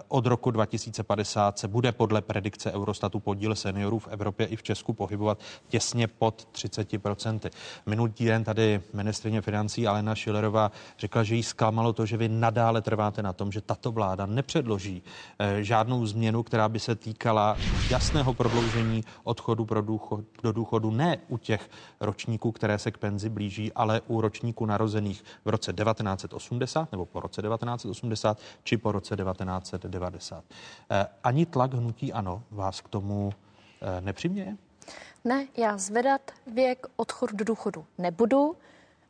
od roku 2050 se bude podle predikce Eurostatu podíl seniorů v Evropě i v Česku pohybovat těsně pod 30% Minulý týden tady ministrině financí Alena Šilerová řekla, že jí zklamalo to, že vy nadále trváte na tom, že tato vláda nepředloží eh, žádnou změnu, která by se týkala jasného prodloužení odchodu pro důchod, do důchodu ne u těch ročníků, které se k penzi blíží, ale u ročníků narozených v roce 1980 nebo po roce 1980 či po roce 1990. Eh, ani tlak hnutí ano vás k tomu eh, nepřiměje? Ne, já zvedat věk odchodu do důchodu nebudu.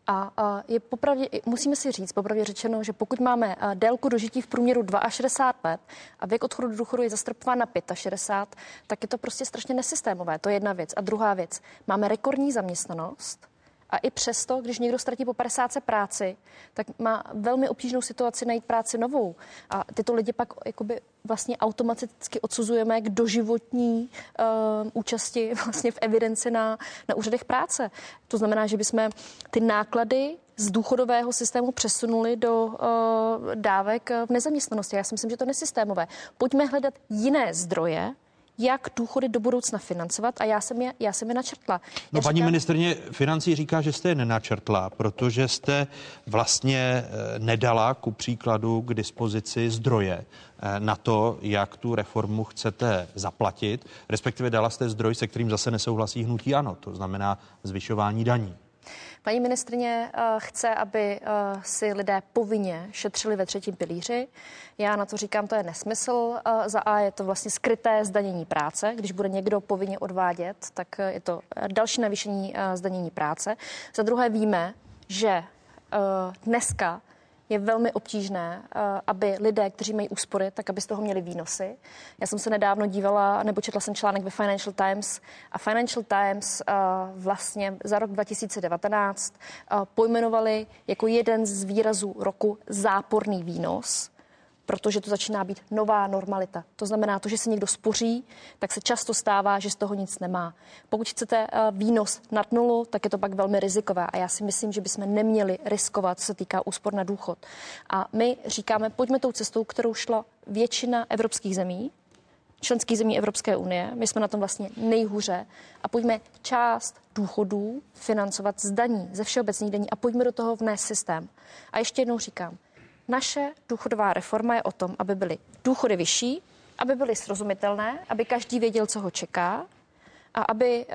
A, je popravdě, musíme si říct, popravdě řečeno, že pokud máme délku dožití v průměru 62 let a věk odchodu do důchodu je zastropován na 65, tak je to prostě strašně nesystémové. To je jedna věc. A druhá věc, máme rekordní zaměstnanost, a i přesto, když někdo ztratí po 50 práci, tak má velmi obtížnou situaci najít práci novou. A tyto lidi pak jakoby vlastně automaticky odsuzujeme k doživotní uh, účasti vlastně v evidenci na, na úřadech práce. To znamená, že bychom ty náklady z důchodového systému přesunuli do uh, dávek v nezaměstnanosti. Já si myslím, že to nesystémové. Pojďme hledat jiné zdroje, jak důchody do budoucna financovat a já jsem je, já jsem je načrtla. No já paní říkám... ministrně financí říká, že jste je nenačrtla, protože jste vlastně eh, nedala ku příkladu k dispozici zdroje eh, na to, jak tu reformu chcete zaplatit, respektive dala jste zdroj, se kterým zase nesouhlasí hnutí ano, to znamená zvyšování daní. Paní ministrině uh, chce, aby uh, si lidé povinně šetřili ve třetím pilíři. Já na to říkám, to je nesmysl. Uh, za A je to vlastně skryté zdanění práce. Když bude někdo povinně odvádět, tak je to další navýšení zdanění práce. Za druhé víme, že dneska je velmi obtížné, eh, aby lidé, kteří mají úspory, tak aby z toho měli výnosy. Já jsem se nedávno dívala, nebo četla jsem článek ve Financial Times a Financial Times eh, vlastně za rok 2019 eh, pojmenovali jako jeden z výrazů roku záporný výnos protože to začíná být nová normalita. To znamená to, že se někdo spoří, tak se často stává, že z toho nic nemá. Pokud chcete eh, výnos nad nulu, tak je to pak velmi rizikové a já si myslím, že bychom neměli riskovat, co se týká úspor na důchod. A my říkáme, pojďme tou cestou, kterou šla většina evropských zemí, členských zemí Evropské unie. My jsme na tom vlastně nejhůře a pojďme část důchodů financovat z daní, ze všeobecných daní a pojďme do toho vnést systém. A ještě jednou říkám, naše důchodová reforma je o tom, aby byly důchody vyšší, aby byly srozumitelné, aby každý věděl, co ho čeká a aby uh,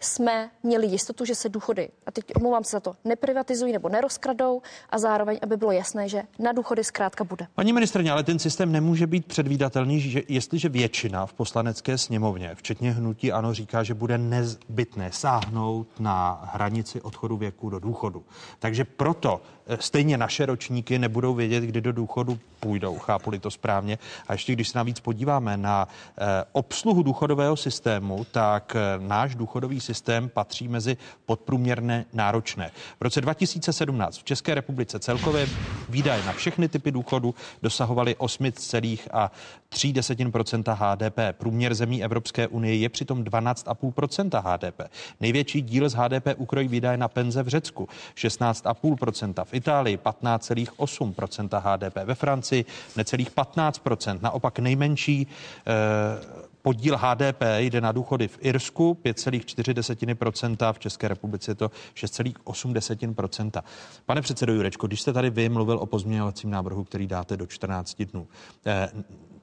jsme měli jistotu, že se důchody, a teď omlouvám se za to, neprivatizují nebo nerozkradou a zároveň, aby bylo jasné, že na důchody zkrátka bude. Paní ministrně, ale ten systém nemůže být předvídatelný, že jestliže většina v poslanecké sněmovně, včetně hnutí ANO, říká, že bude nezbytné sáhnout na hranici odchodu věku do důchodu. Takže proto stejně naše ročníky nebudou vědět, kdy do důchodu půjdou, chápu to správně. A ještě když se navíc podíváme na eh, obsluhu důchodového systému, tak eh, náš důchodový systém patří mezi podprůměrné náročné. V roce 2017 v České republice celkové výdaje na všechny typy důchodu dosahovaly 8,3% HDP. Průměr zemí Evropské unie je přitom 12,5% HDP. Největší díl z HDP ukrojí výdaje na penze v Řecku 16,5 v Itálii 15,8% HDP, ve Francii necelých 15% naopak nejmenší eh, Podíl HDP jde na důchody v Irsku 5,4%, v České republice je to 6,8%. Pane předsedo Jurečko, když jste tady vy mluvil o pozměňovacím návrhu, který dáte do 14 dnů, eh,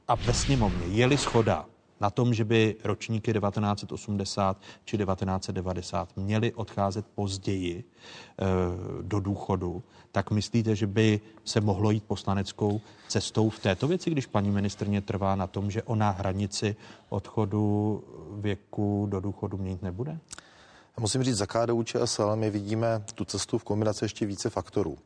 a ve sněmovně je-li schoda na tom, že by ročníky 1980 či 1990 měly odcházet později e, do důchodu, tak myslíte, že by se mohlo jít poslaneckou cestou v této věci, když paní ministrně trvá na tom, že ona hranici odchodu věku do důchodu měnit nebude? Musím říct, za KDU ČSL my vidíme tu cestu v kombinaci ještě více faktorů.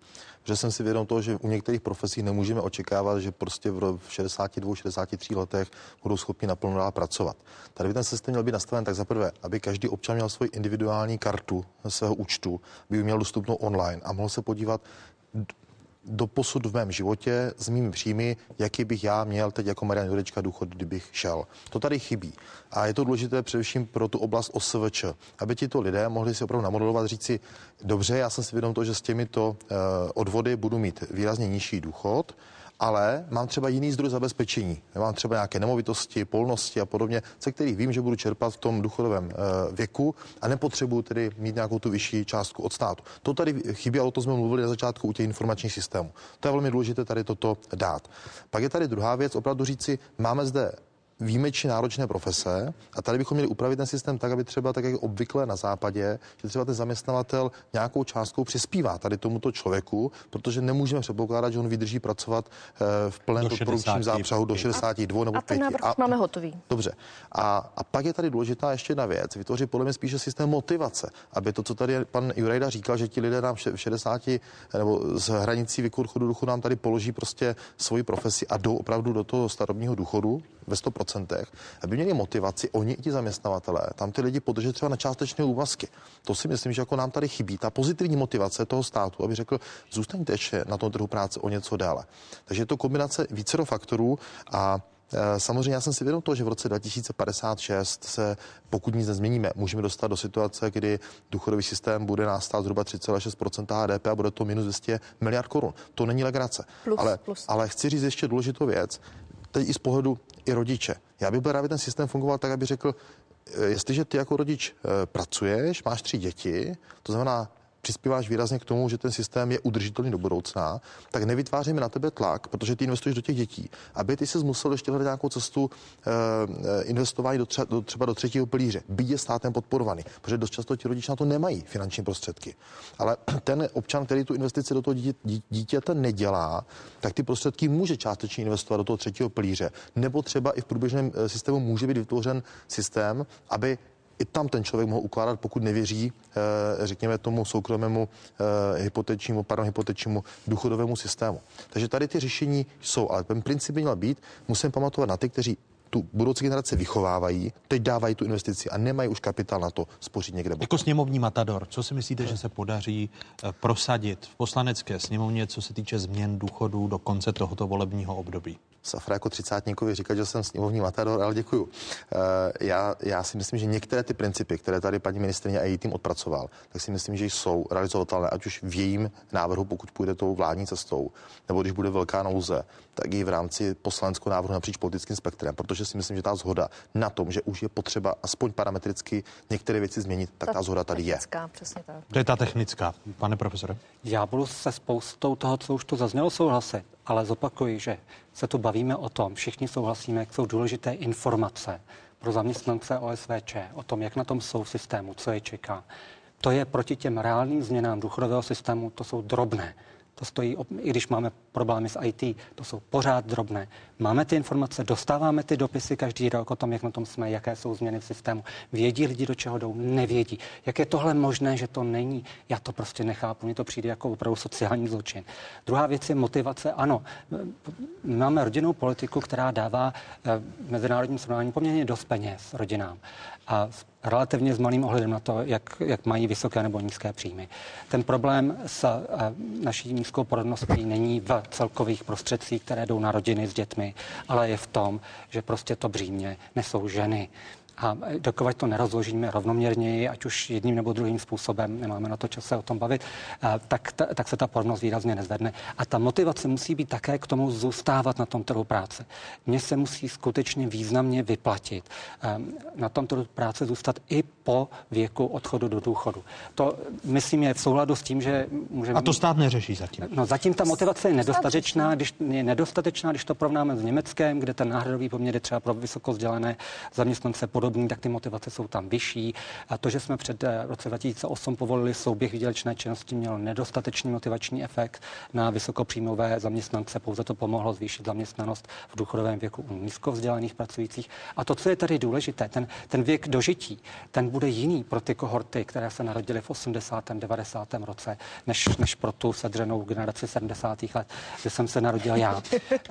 Že jsem si vědom toho, že u některých profesí nemůžeme očekávat, že prostě v 62, 63 letech budou schopni naplno dál pracovat. Tady by ten systém měl být nastaven tak zaprvé, aby každý občan měl svoji individuální kartu svého účtu, by měl dostupnou online a mohl se podívat, do posud v mém životě s mými příjmy, jaký bych já měl teď jako Marian Jurečka důchod, kdybych šel. To tady chybí. A je to důležité především pro tu oblast OSVČ, aby tito lidé mohli si opravdu namodelovat, říct si, dobře, já jsem si vědom toho, že s těmito uh, odvody budu mít výrazně nižší důchod, ale mám třeba jiný zdroj zabezpečení. Mám třeba nějaké nemovitosti, polnosti a podobně, ze kterých vím, že budu čerpat v tom důchodovém eh, věku a nepotřebuji tedy mít nějakou tu vyšší částku od státu. To tady chybí, a o to jsme mluvili na začátku u těch informačních systémů. To je velmi důležité tady toto dát. Pak je tady druhá věc, opravdu říci, máme zde výjimečně náročné profese a tady bychom měli upravit ten systém tak, aby třeba tak, jak obvykle na západě, že třeba ten zaměstnavatel nějakou částkou přispívá tady tomuto člověku, protože nemůžeme předpokládat, že on vydrží pracovat eh, v plném podporučním zápřahu do 62 nebo 5. A ten návrh a, máme hotový. Dobře. A, a pak je tady důležitá ještě jedna věc, vytvořit podle mě spíše systém motivace, aby to, co tady pan Jurejda říkal, že ti lidé nám v 60 nebo z hranicí věku důchodu nám tady položí prostě svoji profesi a jdou opravdu do toho starobního důchodu ve 100%, aby měli motivaci oni i ti zaměstnavatelé, tam ty lidi podržet třeba na částečné úvazky. To si myslím, že jako nám tady chybí. Ta pozitivní motivace toho státu, aby řekl, zůstaňte ještě na tom trhu práce o něco déle. Takže je to kombinace vícero faktorů a e, Samozřejmě já jsem si vědom toho, že v roce 2056 se, pokud nic nezměníme, můžeme dostat do situace, kdy důchodový systém bude nás stát zhruba 3,6% HDP a bude to minus 200 miliard korun. To není legrace. Plus, ale, plus. ale chci říct ještě důležitou věc teď i z pohledu i rodiče. Já bych byl rád, aby ten systém fungoval tak, aby řekl, eh, jestliže ty jako rodič eh, pracuješ, máš tři děti, to znamená, přispíváš výrazně k tomu, že ten systém je udržitelný do budoucna, tak nevytváříme na tebe tlak, protože ty investuješ do těch dětí, aby ty si musel ještě hledat nějakou cestu e, investování do třeba, do, třeba do třetího pilíře, byť je státem podporovaný, protože dost často ti rodiče na to nemají finanční prostředky. Ale ten občan, který tu investici do toho dítě, dítěte nedělá, tak ty prostředky může částečně investovat do toho třetího pilíře. Nebo třeba i v průběžném eh, systému může být vytvořen systém, aby i tam ten člověk mohl ukládat, pokud nevěří, eh, řekněme, tomu soukromému eh, hypotečnímu, pardon, hypotečnímu důchodovému systému. Takže tady ty řešení jsou, ale ten princip by měl být, musím pamatovat na ty, kteří tu budoucí generaci vychovávají, teď dávají tu investici a nemají už kapitál na to spořit někde. Bokem. Jako sněmovní matador, co si myslíte, že se podaří eh, prosadit v poslanecké sněmovně, co se týče změn důchodů do konce tohoto volebního období? Safra jako třicátníkovi říkat, že jsem sněmovní matador, ale děkuju. Eh, já, já si myslím, že některé ty principy, které tady paní ministrině a její tým odpracoval, tak si myslím, že jsou realizovatelné, ať už v jejím návrhu, pokud půjde tou vládní cestou, nebo když bude velká nouze, tak i v rámci poslaneckého návrhu napříč politickým spektrem, protože si myslím, že ta zhoda na tom, že už je potřeba aspoň parametricky některé věci změnit, tak ta, ta zhoda tady je. Přesně tak. To je ta technická, pane profesore. Já budu se spoustou toho, co už tu zaznělo, souhlasit, ale zopakuji, že se tu bavíme o tom, všichni souhlasíme, jak jsou důležité informace pro zaměstnance OSVČ o tom, jak na tom jsou v systému, co je čeká. To je proti těm reálným změnám důchodového systému, to jsou drobné. To stojí, i když máme problémy s IT, to jsou pořád drobné. Máme ty informace, dostáváme ty dopisy každý rok o tom, jak na tom jsme, jaké jsou změny v systému. Vědí lidi, do čeho jdou, nevědí. Jak je tohle možné, že to není? Já to prostě nechápu. Mně to přijde jako opravdu sociální zločin. Druhá věc je motivace. Ano, máme rodinnou politiku, která dává v eh, mezinárodním srovnání poměrně dost peněz rodinám. A relativně s malým ohledem na to, jak, jak mají vysoké nebo nízké příjmy. Ten problém s naší nízkou porodností není v celkových prostředcích, které jdou na rodiny s dětmi, ale je v tom, že prostě to břímě nesou ženy. A dokud to nerozložíme rovnoměrněji, ať už jedním nebo druhým způsobem, nemáme na to čas se o tom bavit, tak, tak se ta porodnost výrazně nezvedne. A ta motivace musí být také k tomu zůstávat na tom trhu práce. Mně se musí skutečně významně vyplatit na tom trhu práce zůstat i po věku odchodu do důchodu. To, myslím, je v souladu s tím, že můžeme... A to stát neřeší zatím. No zatím ta motivace je nedostatečná, když, je nedostatečná, když to porovnáme s Německem, kde ten náhradový poměr je třeba pro vysokozdělené zaměstnance podobný podobný, tak ty motivace jsou tam vyšší. A to, že jsme před eh, roce 2008 povolili souběh výdělečné činnosti, mělo nedostatečný motivační efekt na vysokopříjmové zaměstnance. Pouze to pomohlo zvýšit zaměstnanost v důchodovém věku u nízkovzdělaných pracujících. A to, co je tady důležité, ten, ten věk dožití, ten bude jiný pro ty kohorty, které se narodily v 80. 90. roce, než, než pro tu sedřenou generaci 70. let, kde jsem se narodil já.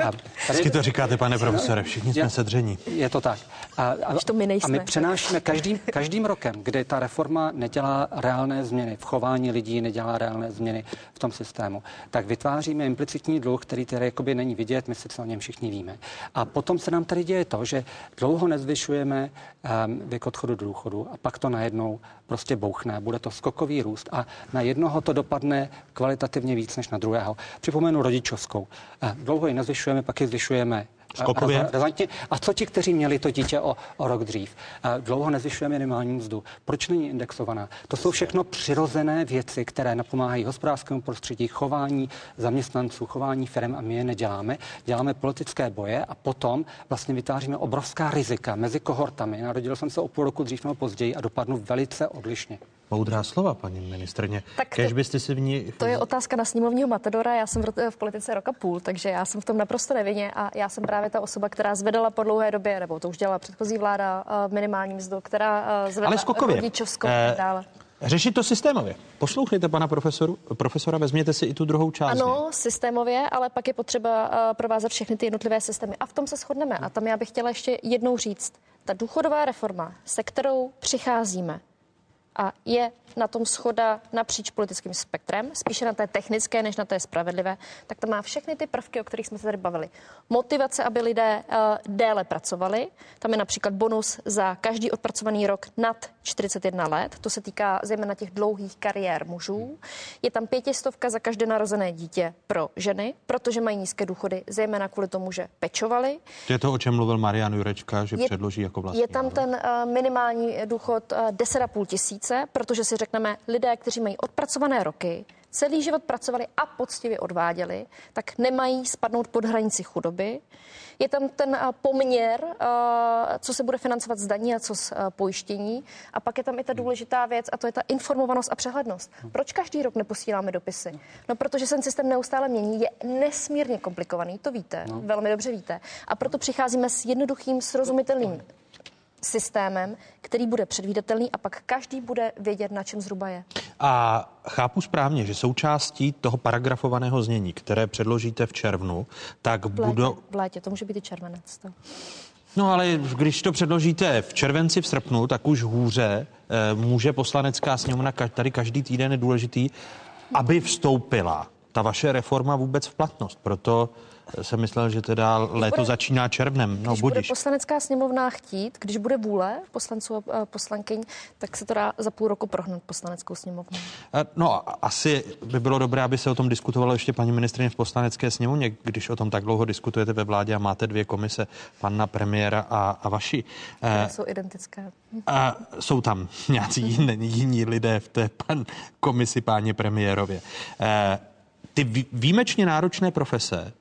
A tady, to říkáte, pane profesore, všichni jsme sedření. Je to tak. A, a, to my a my přenášíme každým, každým rokem, kdy ta reforma nedělá reálné změny v chování lidí, nedělá reálné změny v tom systému, tak vytváříme implicitní dluh, který tedy jakoby není vidět, my si o něm všichni víme. A potom se nám tady děje to, že dlouho nezvyšujeme um, věk odchodu do důchodu a pak to najednou prostě bouchne, bude to skokový růst a na jednoho to dopadne kvalitativně víc než na druhého. Připomenu rodičovskou. Dlouho ji nezvyšujeme, pak ji zvyšujeme Skokově. Razantně. A co ti, kteří měli to dítě o, o rok dřív? Dlouho nezvyšujeme minimální mzdu. Proč není indexovaná? To jsou všechno přirozené věci, které napomáhají hospodářskému prostředí, chování zaměstnanců, chování firm a my je neděláme. Děláme politické boje a potom vlastně vytváříme obrovská rizika mezi kohortami. Narodil jsem se o půl roku dřív nebo později a dopadnu velice odlišně. Moudrá slova, paní ministrně. Tak Kež byste si v ní... To je otázka na sněmovního matadora. Já jsem v, v politice roka půl, takže já jsem v tom naprosto nevinně a já jsem právě ta osoba, která zvedala po dlouhé době, nebo to už dělala předchozí vláda, eh, minimální mzdu, která eh, zvedla rodičovskou eh, dále. Řešit to systémově. Poslouchejte pana profesoru, profesora, vezměte si i tu druhou část. Ano, systémově, ale pak je potřeba uh, provázat všechny ty jednotlivé systémy. A v tom se shodneme. A tam já bych chtěla ještě jednou říct, ta důchodová reforma, se kterou přicházíme, a je na tom schoda napříč politickým spektrem, spíše na té technické, než na té spravedlivé, tak to má všechny ty prvky, o kterých jsme se tady bavili. Motivace, aby lidé uh, déle pracovali. Tam je například bonus za každý odpracovaný rok nad 41 let. To se týká zejména těch dlouhých kariér mužů. Je tam pětistovka za každé narozené dítě pro ženy, protože mají nízké důchody, zejména kvůli tomu, že pečovali. To je to, o čem mluvil Marian Jurečka, že je, předloží jako vlastní. Je tam ten uh, minimální důchod uh, 10,5 tisíce, protože si řekneme, lidé, kteří mají odpracované roky, celý život pracovali a poctivě odváděli, tak nemají spadnout pod hranici chudoby. Je tam ten eh, poměr, eh, co se bude financovat z daní a co z eh, pojištění. A pak je tam i ta důležitá věc, a to je ta informovanost a přehlednost. Proč každý rok neposíláme dopisy? No, protože se ten systém neustále mění, je nesmírně komplikovaný, to víte, no. velmi dobře víte. A proto přicházíme s jednoduchým, srozumitelným systémem, který bude předvídatelný a pak každý bude vědět, na čem zhruba je. A chápu správně, že součástí toho paragrafovaného znění, které předložíte v červnu, tak v létě, budou... V létě, to může být i červenec. To. No ale když to předložíte v červenci, v srpnu, tak už hůře eh, může poslanecká sněmovna, tady každý týden je důležitý, aby vstoupila ta vaše reforma vůbec v platnost. Proto jsem myslel, že teda léto bude, začíná červnem. No, když budíš. bude poslanecká sněmovna chtít, když bude vůle poslanců a poslankyň, tak se to dá za půl roku prohnat poslaneckou sněmovnu. Eh, no, asi by bylo dobré, aby se o tom diskutovalo ještě paní ministrině v poslanecké sněmovně, když o tom tak dlouho diskutujete ve vládě a máte dvě komise, panna premiéra a, a vaši. Které jsou identické. A jsou tam nějací jiní, jiní lidé v té pan komisi páně premiérově. Ty výjimečně náročné profese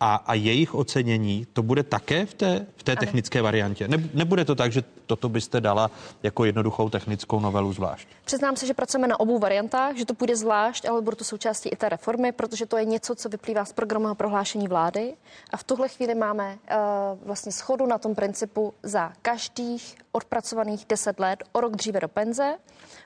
a, a jejich ocenění, to bude také v té, v té technické variantě? Ne, nebude to tak, že toto byste dala jako jednoduchou technickou novelu zvlášť? Přiznám se, že pracujeme na obou variantách, že to půjde zvlášť, ale bude to součástí i té reformy, protože to je něco, co vyplývá z programového prohlášení vlády. A v tuhle chvíli máme uh, vlastně schodu na tom principu za každých odpracovaných 10 let o rok dříve do penze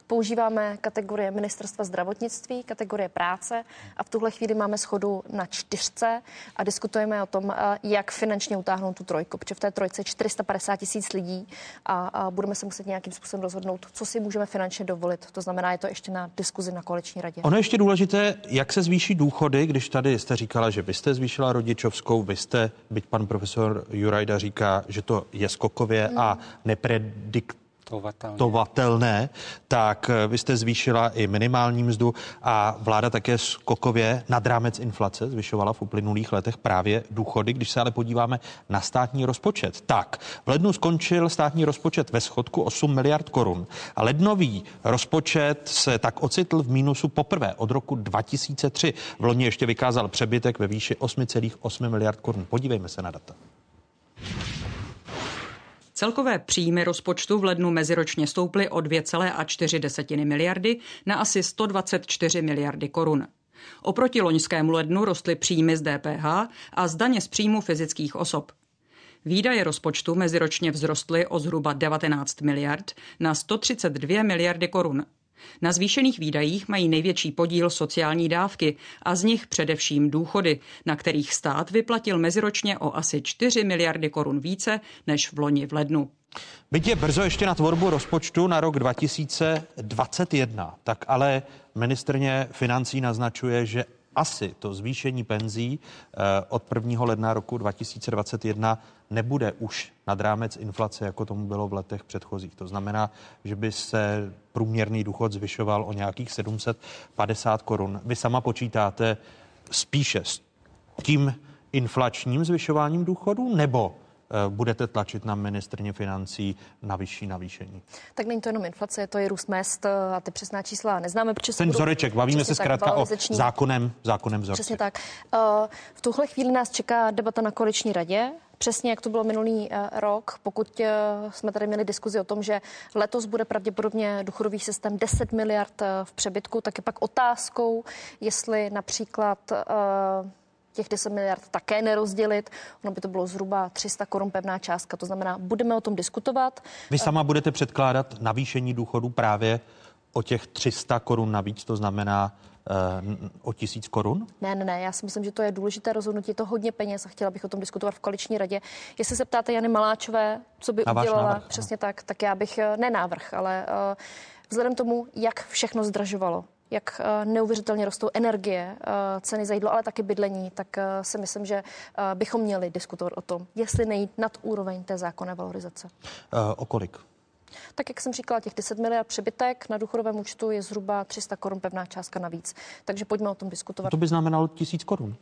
používáme kategorie ministerstva zdravotnictví, kategorie práce a v tuhle chvíli máme schodu na čtyřce a diskutujeme o tom, eh, jak finančně utáhnout tu trojku, protože v té trojce je 450 tisíc lidí a, budeme se muset nějakým způsobem rozhodnout, co si můžeme finančně dovolit. To znamená, je to ještě na diskuzi na koaliční radě. Ono je ještě důležité, jak se zvýší důchody, když tady jste říkala, že byste zvýšila rodičovskou, vy jste, byť pan profesor Jurajda říká, že to je skokově hmm. a nepredikt tovatelné, tak eh, vy jste zvýšila i minimální mzdu a vláda také skokově nad rámec inflace zvyšovala v uplynulých letech právě důchody. Když se ale podíváme na státní rozpočet, tak v lednu skončil státní rozpočet ve schodku 8 miliard korun a lednový rozpočet se tak ocitl v mínusu poprvé od roku 2003. V loni ještě vykázal přebytek ve výši 8,8 miliard korun. Podívejme se na data. Celkové příjmy rozpočtu v lednu meziročně stouply o 2,4 miliardy na asi 124 miliardy korun. Oproti loňskému lednu rostly příjmy z DPH a z daně z příjmu fyzických osob. Výdaje rozpočtu meziročně vzrostly o zhruba 19 miliard na 132 miliardy korun. Na zvýšených výdajích mají největší podíl sociální dávky a z nich především důchody, na kterých stát vyplatil meziročně o asi 4 miliardy korun více než v loni v lednu. Byť je brzo ještě na tvorbu rozpočtu na rok 2021, tak ale ministrně financí naznačuje, že asi to zvýšení penzí eh, od 1. ledna roku 2021 nebude už nad rámec inflace, jako tomu bylo v letech předchozích. To znamená, že by se průměrný důchod zvyšoval o nějakých 750 korun. Vy sama počítáte spíše s tím inflačním zvyšováním důchodu nebo budete tlačit na ministrně financí na vyšší navýšení? Tak není to jenom inflace, to je růst mest eh, a ty přesná čísla neznáme. Protože Ten vzoreček, bavíme se zkrátka o zákonem, zákonem vzoreček. Přesně tak. Eh, v tuhle chvíli nás čeká debata na koaliční radě. Přesně jak to bylo minulý rok, pokud jsme tady měli diskuzi o tom, že letos bude pravděpodobně důchodový systém 10 miliard v přebytku, tak je pak otázkou, jestli například těch 10 miliard také nerozdělit. Ono by to bylo zhruba 300 korun pevná částka. To znamená, budeme o tom diskutovat. Vy sama budete předkládat navýšení důchodu právě o těch 300 korun navíc, to znamená uh, o tisíc korun? Ne, ne, ne, já si myslím, že to je důležité rozhodnutí, je to hodně peněz a chtěla bych o tom diskutovat v koaliční radě. Jestli se ptáte Jany Maláčové, co by Na udělala, návrh, přesně no. tak, tak já bych, eh, ne návrh, ale uh, vzhledem tomu, jak všechno zdražovalo, jak eh, neuvěřitelně rostou energie, eh, ceny za jídlo, ale taky bydlení, tak eh, si myslím, že bychom měli diskutovat o tom, jestli nejít nad úroveň té zákonné valorizace. O kolik? Tak jak jsem říkala, těch 10 miliard přebytek na důchodovém účtu je zhruba 300 korun pevná částka navíc. Takže pojďme o tom diskutovat. To by znamenalo tisíc korun.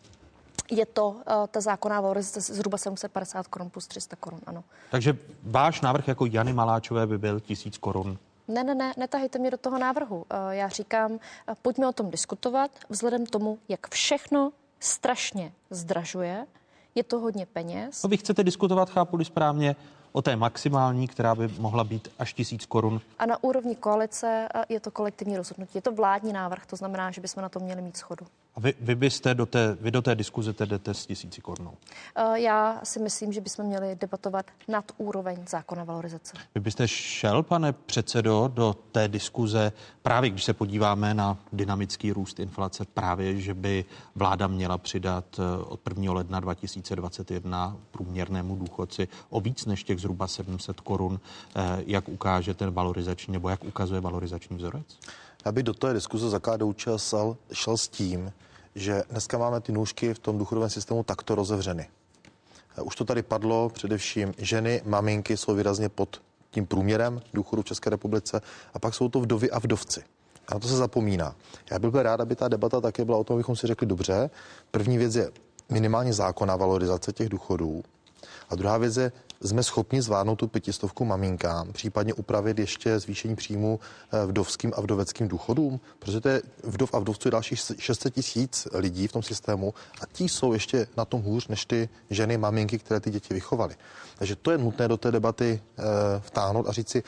Je to uh, ta zákonná valorizace zhruba 750 korun plus 300 korun, ano. Takže váš návrh jako Jany Maláčové by byl tisíc korun ne, ne, ne, netahejte mě do toho návrhu. Eh, já říkám, eh, pojďme o tom diskutovat, vzhledem tomu, jak všechno strašně zdražuje, je to hodně peněz. No vy chcete diskutovat, chápu správně, o té maximální, která by mohla být až tisíc korun. A na úrovni koalice eh, je to kolektivní rozhodnutí. Je to vládní návrh, to znamená, že bychom na to měli mít schodu. A vy, vy byste do té, vy do té diskuze jdete s tisíci korunou. Eh, já si myslím, že bychom měli debatovat nad úroveň zákona valorizace. Vy byste šel, pane předsedo, do té diskuze právě, když se podíváme na dynamický růst inflace, právě, že by vláda měla přidat eh, od 1. ledna 2021 průměrnému důchodci o víc než těch zhruba 700 korun, eh, jak ukáže ten valorizační, nebo jak ukazuje valorizační vzorec? Já bych do té diskuze za KDU šel s tím, že dneska máme ty nůžky v tom důchodovém systému takto rozevřeny. Už to tady padlo, především ženy, maminky jsou výrazně pod tím průměrem důchodu v České republice a pak jsou to vdovy a vdovci. A na to se zapomíná. Já bych byl rád, aby ta debata také byla o tom, abychom si řekli dobře. První věc je minimálně zákona valorizace těch důchodů. A druhá věc je, jsme schopni zvládnout tu pětistovku maminkám, případně upravit ještě zvýšení příjmu eh, vdovským a vdoveckým důchodům, protože to je vdov a vdovců dalších 600 tisíc lidí v tom systému a ti jsou ještě na tom hůř než ty ženy, maminky, které ty děti vychovaly. Takže to je nutné do té debaty e, vtáhnout a říci,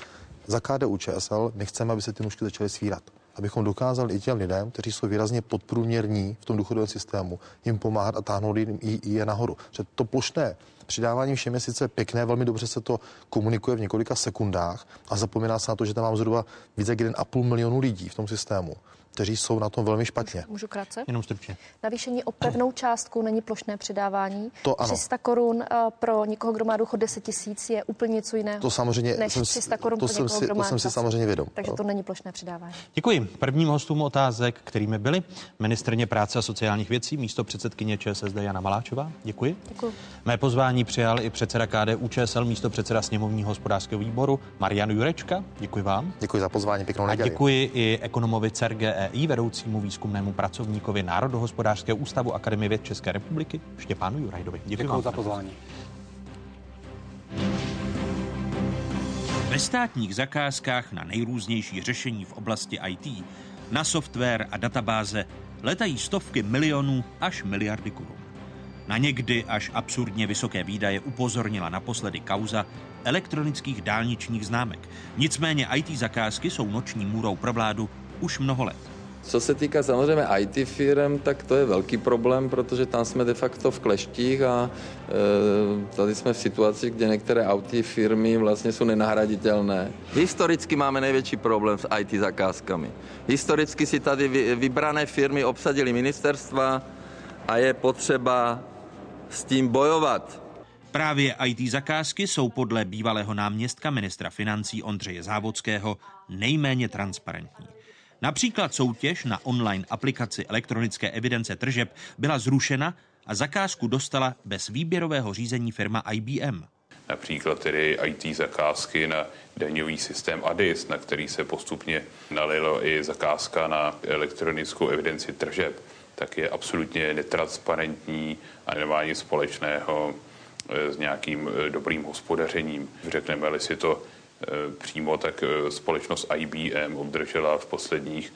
za KDU ČSL my chceme, aby se ty nůžky začaly svírat abychom dokázali i těm lidem, kteří jsou výrazně podprůměrní v tom důchodovém systému, jim pomáhat a táhnout je nahoru. Že to plošné přidávání všem je sice pěkné, velmi dobře se to komunikuje v několika sekundách a zapomíná se na to, že tam mám zhruba více jak 1,5 milionu lidí v tom systému kteří jsou na tom velmi špatně. Můžu krátce? Jenom stručně. Navýšení o pevnou částku není plošné přidávání. To ano. 300 korun eh, pro někoho, kdo má důchod 10 tisíc, je úplně něco jiného. To samozřejmě, než jsem, 300 korun to pro jsem někoho, si, kdo má to jsem si samozřejmě vědom. Takže to není plošné přidávání. Děkuji. Prvním hostům otázek, kterými byli ministrně práce a sociálních věcí, místo předsedkyně ČSSD Jana Maláčová. Děkuji. Děkuji. Mé pozvání přijal i předseda KDU ČSL, místo předseda sněmovního hospodářského výboru Marian Jurečka. Děkuji vám. Děkuji za pozvání, pěknou A neděli. děkuji i ekonomovi CERGEI, vedoucímu výzkumnému pracovníkovi Národohospodářského ústavu Akademie věd České republiky Štěpánu Jurajdovi. Děkuji, Děkuji vám. za pozvání. Ve státních zakázkách na nejrůznější řešení v oblasti IT, na software a databáze letají stovky milionů až miliardy korun. Na někdy až absurdně vysoké výdaje upozornila naposledy kauza elektronických dálničních známek. Nicméně IT zakázky jsou noční můrou pro vládu už mnoho let. Co se týká samozřejmě IT firm, tak to je velký problém, protože tam jsme de facto v kleštích a e, tady jsme v situaci, kde některé IT firmy vlastně jsou nenahraditelné. Historicky máme největší problém s IT zakázkami. Historicky si tady vy, vybrané firmy obsadili ministerstva a je potřeba s tím bojovat. Právě IT zakázky jsou podle bývalého náměstka ministra financí Ondřeje Závodského nejméně transparentní. Například soutěž na online aplikaci elektronické evidence tržeb byla zrušena a zakázku dostala bez výběrového řízení firma IBM. Například tedy IT zakázky na daňový systém ADIS, na který se postupně nalilo i zakázka na elektronickou evidenci tržeb, tak je absolutně netransparentní a nemá nic společného s nějakým dobrým hospodařením. Řekneme-li si to přímo, tak společnost IBM obdržela v posledních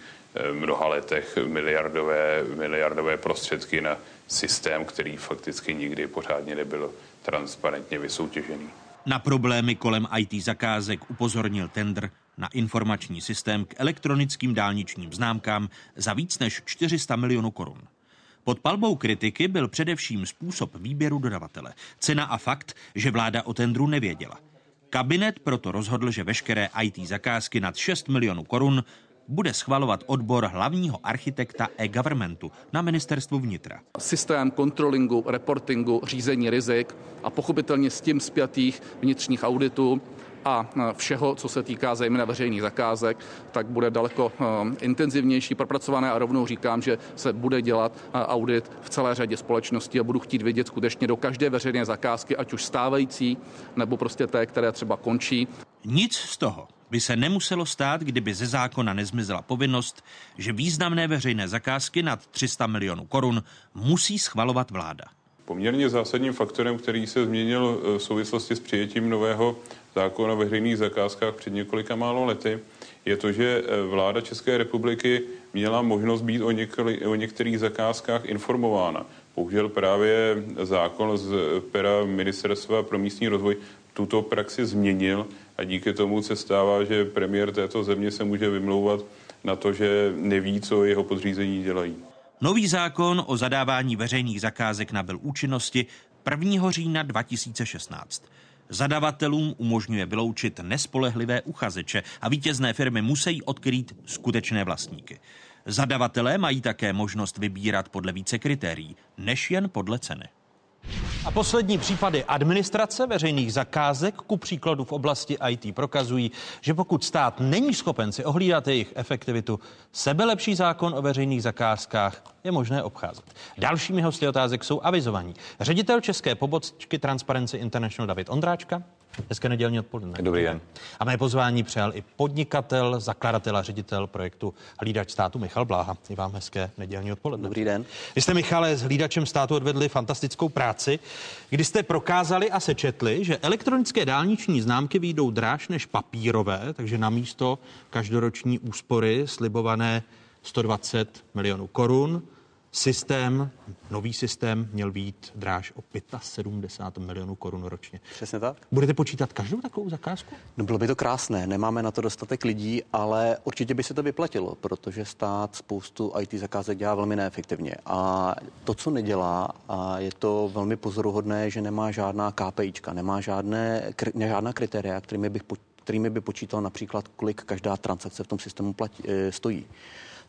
mnoha letech miliardové, miliardové prostředky na systém, který fakticky nikdy pořádně nebyl transparentně vysoutěžený. Na problémy kolem IT zakázek upozornil tender na informační systém k elektronickým dálničním známkám za víc než 400 milionů korun. Pod palbou kritiky byl především způsob výběru dodavatele, cena a fakt, že vláda o tendru nevěděla. Kabinet proto rozhodl, že veškeré IT zakázky nad 6 milionů korun bude schvalovat odbor hlavního architekta e-governmentu na ministerstvu vnitra. Systém kontrolingu, reportingu, řízení rizik a pochopitelně s tím zpětých vnitřních auditů a všeho, co se týká zejména veřejných zakázek, tak bude daleko intenzivnější, propracované a rovnou říkám, že se bude dělat audit v celé řadě společností a budu chtít vědět skutečně do každé veřejné zakázky, ať už stávající, nebo prostě té, které třeba končí. Nic z toho by se nemuselo stát, kdyby ze zákona nezmizela povinnost, že významné veřejné zakázky nad 300 milionů korun musí schvalovat vláda. Poměrně zásadním faktorem, který se změnil v souvislosti s přijetím nového zákona o veřejných zakázkách před několika málo lety, je to, že vláda České republiky měla možnost být o, některý, o některých zakázkách informována. Bohužel právě zákon z pera Ministerstva pro místní rozvoj tuto praxi změnil a díky tomu se stává, že premiér této země se může vymlouvat na to, že neví, co jeho podřízení dělají. Nový zákon o zadávání veřejných zakázek nabyl účinnosti 1. října 2016. Zadavatelům umožňuje vyloučit nespolehlivé uchazeče a vítězné firmy musí odkrýt skutečné vlastníky. Zadavatelé mají také možnost vybírat podle více kritérií, než jen podle ceny. A poslední případy administrace veřejných zakázek, ku příkladu v oblasti IT, prokazují, že pokud stát není schopen si ohlídat jejich efektivitu, sebelepší zákon o veřejných zakázkách je možné obcházet. Dalšími hosty otázek jsou avizovaní. Ředitel České pobočky Transparency International David Ondráčka, Hezké nedělní odpoledne. Dobrý den. A mé pozvání přijal i podnikatel, zakladatel a ředitel projektu Hlídač státu Michal Bláha. I vám hezké nedělní odpoledne. Dobrý den. Vy jste, Michale, s Hlídačem státu odvedli fantastickou práci, kdy jste prokázali a sečetli, že elektronické dálniční známky výjdou dráž než papírové, takže na místo každoroční úspory slibované 120 milionů korun systém, nový systém měl být dráž o 75 milionů korun ročně. Přesně tak. Budete počítat každou takovou zakázku? No bylo by to krásné, nemáme na to dostatek lidí, ale určitě by se to vyplatilo, protože stát spoustu IT zakázek dělá velmi neefektivně. A to, co nedělá, a je to velmi pozoruhodné, že nemá žádná KPIčka, nemá žádné, žádná kritéria, kterými bych kterými by počítal například, kolik každá transakce v tom systému platí, eh, stojí.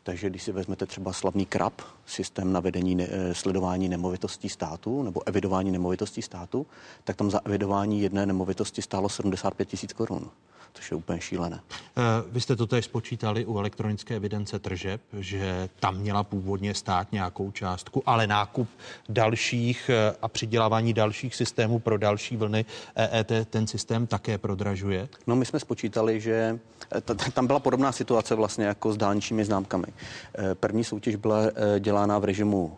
Takže když si vezmete třeba slavný KRAP, systém na vedení ne, eh, sledování nemovitostí státu nebo evidování nemovitostí státu, tak tam za evidování jedné nemovitosti stálo 75 tisíc korun což je úplně šílené. Eh, vy jste to tady spočítali u elektronické evidence tržeb, že tam měla původně stát nějakou částku, ale nákup dalších eh, a přidělávání dalších systémů pro další vlny EET ten systém také prodražuje? No my jsme spočítali, že eh, tam byla podobná situace vlastně jako s dálničními známkami. První soutěž byla dělána v režimu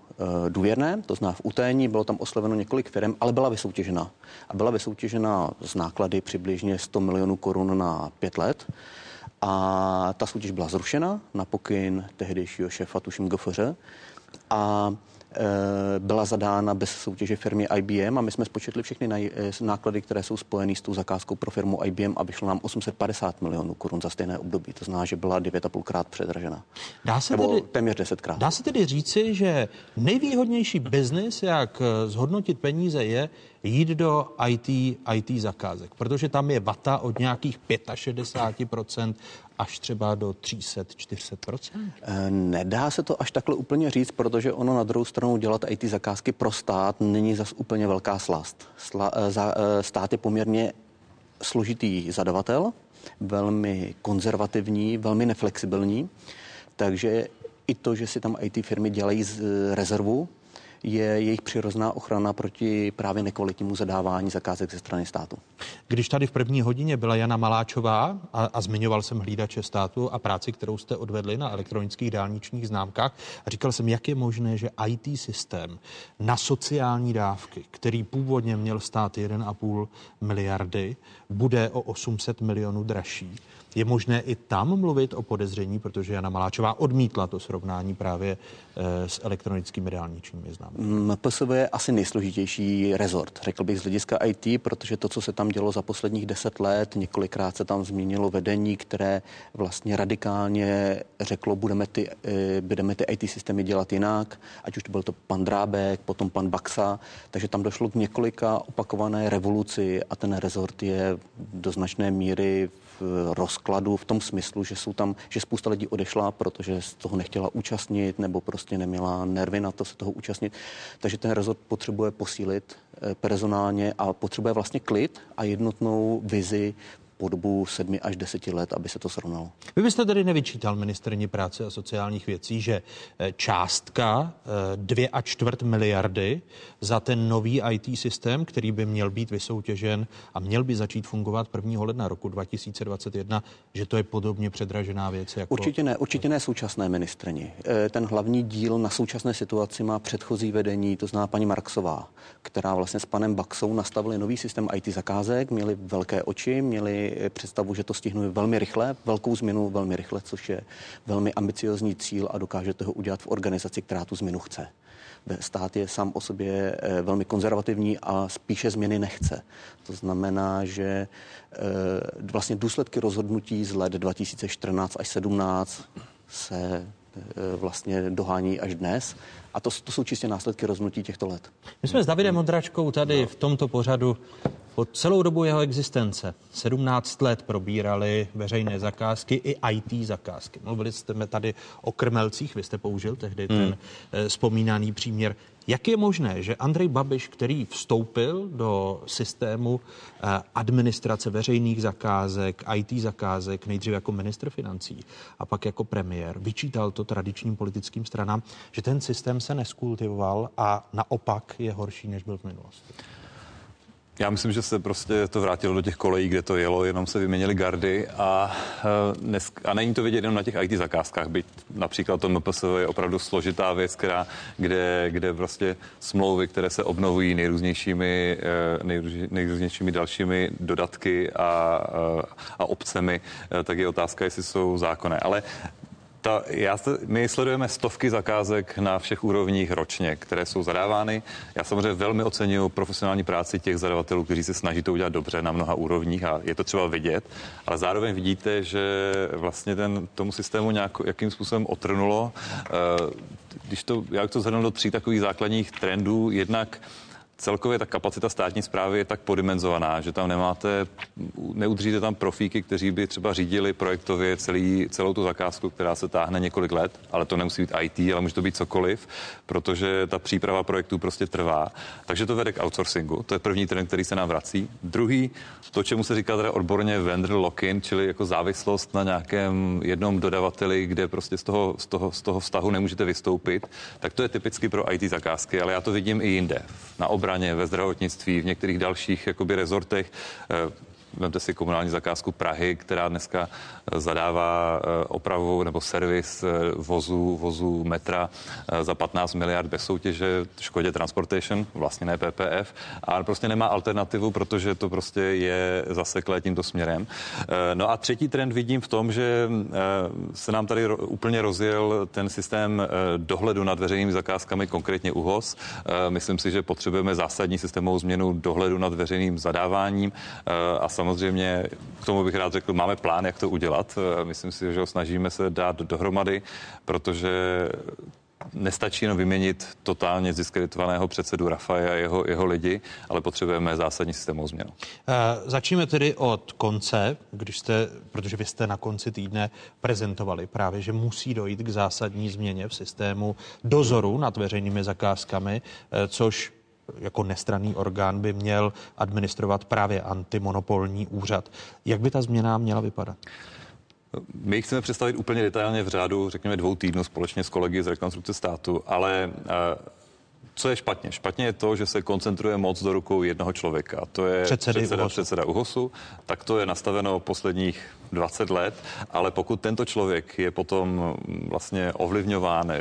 důvěrné, to zná v utajení, bylo tam osloveno několik firm, ale byla vysoutěžena. A byla vysoutěžena z náklady přibližně 100 milionů korun na pět let. A ta soutěž byla zrušena na pokyn tehdejšího šéfa, tuším GFŘ. A Eh, byla zadána bez soutěže firmě IBM a my jsme spočetli všechny eh, náklady, které jsou spojené s tou zakázkou pro firmu IBM a vyšlo nám 850 milionů korun za stejné období. To znamená, že byla 9,5 krát předražena. Dá se Nebo tedy, téměř 10 krát. Dá se tedy říci, že nejvýhodnější biznis, jak eh, zhodnotit peníze, je jít do IT, IT zakázek, protože tam je vata od nějakých 65% až třeba do 300-400%? Eh, nedá se to až takhle úplně říct, protože ono na druhou stranu dělat IT zakázky pro stát není zas úplně velká slast. Sla, eh, za, eh, stát je poměrně složitý zadavatel, velmi konzervativní, velmi neflexibilní, takže i to, že si tam IT firmy dělají z rezervu, je jejich přirozená ochrana proti právě nekvalitnímu zadávání zakázek ze strany státu. Když tady v první hodině byla Jana Maláčová a, a zmiňoval jsem hlídače státu a práci, kterou jste odvedli na elektronických dálničních známkách, a říkal jsem, jak je možné, že IT systém na sociální dávky, který původně měl stát 1,5 miliardy, bude o 800 milionů dražší. Je možné i tam mluvit o podezření, protože Jana Maláčová odmítla to srovnání právě e, s elektronickými dálničními známkami. MPSV je asi nejsložitější rezort, řekl bych z hlediska IT, protože to, co se tam dělo za posledních deset let, několikrát se tam změnilo vedení, které vlastně radikálně řeklo, budeme ty, e, budeme ty IT systémy dělat jinak, ať už to byl to pan Drábek, potom pan Baxa, takže tam došlo k několika opakované revoluci a ten rezort je do značné míry rozkladu v tom smyslu, že jsou tam, že spousta lidí odešla, protože z toho nechtěla účastnit nebo prostě neměla nervy na to se toho účastnit. Takže ten rezort potřebuje posílit eh, personálně a potřebuje vlastně klid a jednotnou vizi po dobu sedmi až deseti let, aby se to srovnalo. Vy byste tedy nevyčítal ministerní práce a sociálních věcí, že eh, částka eh, dvě a čtvrt miliardy za ten nový IT systém, který by měl být vysoutěžen a měl by začít fungovat 1. ledna roku 2021, že to je podobně předražená věc? Jako... Určitě ne, určitě ne současné ministrni. Eh, ten hlavní díl na současné situaci má předchozí vedení, to zná paní Marksová, která vlastně s panem Baxou nastavili nový systém IT zakázek, měli velké oči, měli představu, že to stihnou velmi rychle, velkou změnu velmi rychle, což je velmi ambiciozní cíl a dokážete ho udělat v organizaci, která tu změnu chce. Stát je sám o sobě eh, velmi konzervativní a spíše změny nechce. To znamená, že eh, vlastně důsledky rozhodnutí z let 2014 až 17 se eh, vlastně dohání až dnes. A to, to jsou čistě následky rozhodnutí těchto let. My jsme s Davidem Modračkou tady v tomto pořadu po celou dobu jeho existence, 17 let, probírali veřejné zakázky i IT zakázky. Mluvili jste tady o krmelcích, vy jste použil tehdy hmm. ten eh, vzpomínaný příměr. Jak je možné, že Andrej Babiš, který vstoupil do systému eh, administrace veřejných zakázek, IT zakázek, nejdřív jako ministr financí a pak jako premiér, vyčítal to tradičním politickým stranám, že ten systém se neskultivoval a naopak je horší, než byl v minulosti? Já myslím, že se prostě to vrátilo do těch kolejí, kde to jelo, jenom se vyměnili gardy a, eh, dnes, a není to vidět jenom na těch IT zakázkách, byť například to MPS je opravdu složitá věc, která, kde, kde vlastně smlouvy, které se obnovují nejrůznějšími, eh, nejrůznějšími dalšími dodatky a, eh, a obcemi, tak je otázka, jestli jsou zákonné. Ale ta, já, my sledujeme stovky zakázek na všech úrovních ročně, které jsou zadávány. Já samozřejmě velmi oceňuji profesionální práci těch zadavatelů, kteří se snaží to udělat dobře na mnoha úrovních a je to třeba vidět, ale zároveň vidíte, že vlastně ten, tomu systému nějak, jakým způsobem otrnulo. Eh, když to, jak to zhrnu do tří takových základních trendů, jednak celkově ta kapacita státní zprávy je tak podimenzovaná, že tam nemáte, neudržíte tam profíky, kteří by třeba řídili projektově celý, celou tu zakázku, která se táhne několik let, ale to nemusí být IT, ale může to být cokoliv, protože ta příprava projektů prostě trvá. Takže to vede k outsourcingu, to je první trend, který se nám vrací. Druhý, to, čemu se říká teda odborně vendor lock-in, čili jako závislost na nějakém jednom dodavateli, kde prostě z toho, z toho, z toho vztahu nemůžete vystoupit, tak to je typicky pro IT zakázky, ale já to vidím i jinde. Na obraně, ve zdravotnictví, v některých dalších jakoby rezortech. Eh, Vemte si komunální zakázku Prahy, která dneska eh, zadává eh, opravu nebo servis eh, vozu, vozu metra za 15 miliard bez soutěže Škodě Transportation, vlastně ne PPF, a prostě nemá alternativu, protože to prostě je zaseklé tímto směrem. No a třetí trend vidím v tom, že se nám tady úplně rozjel ten systém dohledu nad veřejnými zakázkami, konkrétně UHOS. Myslím si, že potřebujeme zásadní systémovou změnu dohledu nad veřejným zadáváním a samozřejmě samozřejmě k tomu bych rád řekl, máme plán, jak to udělat. Eh, myslím si, že ho snažíme se dát dohromady, protože nestačí jenom vyměnit totálně zdiskreditovaného předsedu Rafaje a jeho, jeho lidi, ale potřebujeme zásadní systémovou změnu. Uh, začneme tedy od konce, když jste, protože vy jste na konci týdne prezentovali právě, že musí dojít k zásadní změně v systému dozoru nad veřejnými zakázkami, uh, což jako nestraný orgán by měl administrovat právě antimonopolní úřad. Jak by ta změna měla vypadat? My chceme představit úplně detailně v řádu, řekněme, dvou týdnů společně s kolegy z rekonstrukce státu, ale eh, co je špatně? Špatně je to, že se koncentruje moc do rukou jednoho člověka. To je Předsedy předseda, UHOSu. předseda UHOSu. Tak to je nastaveno posledních 20 let, ale pokud tento člověk je potom vlastně ovlivňován,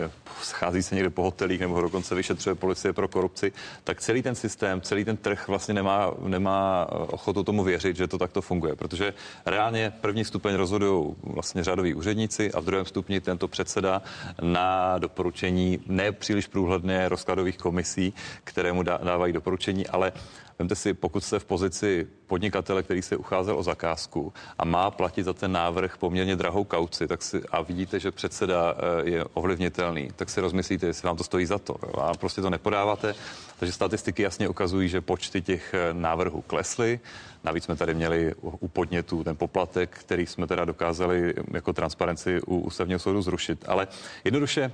schází se někde po hotelích nebo ho dokonce vyšetřuje policie pro korupci, tak celý ten systém, celý ten trh vlastně nemá, nemá ochotu tomu věřit, že to takto funguje, protože reálně první stupeň rozhodují vlastně řadoví úředníci a v druhém stupni tento předseda na doporučení nepříliš průhledné rozkladových komisí, které mu dávají doporučení, ale Vemte si, pokud jste v pozici podnikatele, který se ucházel o zakázku a má platit za ten návrh poměrně drahou kauci, tak si, a vidíte, že předseda eh, je ovlivnitelný, tak si rozmyslíte, jestli vám to stojí za to. A prostě to nepodáváte. Takže statistiky jasně ukazují, že počty těch eh, návrhů klesly. Navíc jsme tady měli u podnětů ten poplatek, který jsme teda dokázali jako transparenci u ústavního soudu zrušit. Ale jednoduše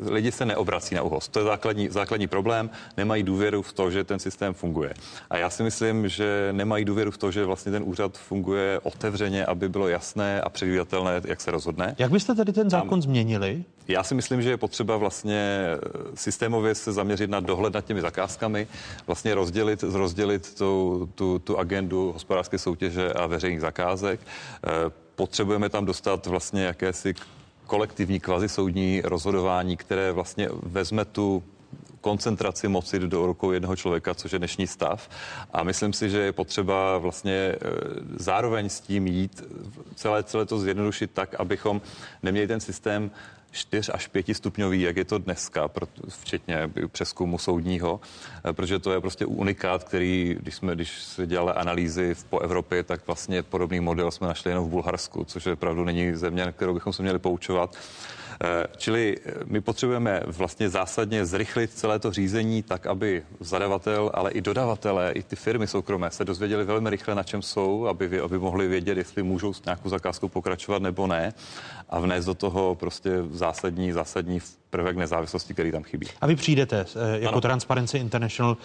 lidi se neobrací na uhoz. To je základní, základní problém. Nemají důvěru v to, že ten systém funguje. A já si myslím, že nemají důvěru v to, že vlastně ten úřad funguje otevřeně, aby bylo jasné a předvídatelné, jak se rozhodne. Jak byste tedy ten zákon Tam, změnili? Já si myslím, že je potřeba vlastně systémově se zaměřit na dohled nad těmi zakázkami, vlastně rozdělit, rozdělit tu, tu, tu agendu hospodářské soutěže a veřejných zakázek. Eh, potřebujeme tam dostat vlastně jakési kolektivní kvazisoudní rozhodování, které vlastně vezme tu koncentraci moci do rukou jednoho člověka, což je dnešní stav. A myslím si, že je potřeba vlastně eh, zároveň s tím jít, celé, celé to zjednodušit tak, abychom neměli ten systém 4 až 5 stupňový, jak je to dneska, včetně přeskumu soudního, eh, protože to je prostě unikát, který, když jsme, když se dělali analýzy po Evropě, tak vlastně podobný model jsme našli jenom v Bulharsku, což je opravdu není země, na kterou bychom se měli poučovat. Eh, čili eh, my potřebujeme vlastně zásadně zrychlit celé to řízení tak, aby zadavatel, ale i dodavatelé, i ty firmy soukromé se dozvěděli velmi rychle, na čem jsou, aby, aby mohli vědět, jestli můžou s nějakou zakázkou pokračovat nebo ne a vnést do toho prostě zásadní, zásadní prvek nezávislosti, který tam chybí. A vy přijdete eh, jako ano. Transparency International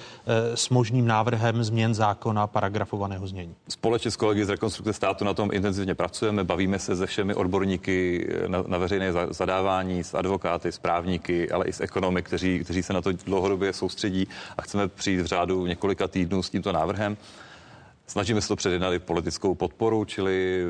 s možným návrhem změn zákona paragrafovaného znění? Společně s kolegy z rekonstrukce státu na tom intenzivně pracujeme, bavíme se se všemi odborníky na, na veřejné zadávání s advokáty, s právníky, ale i s ekonomy, kteří, kteří se na to dlouhodobě soustředí a chceme přijít v řádu několika týdnů s tímto návrhem. Snažíme se to předjednat i politickou podporu, čili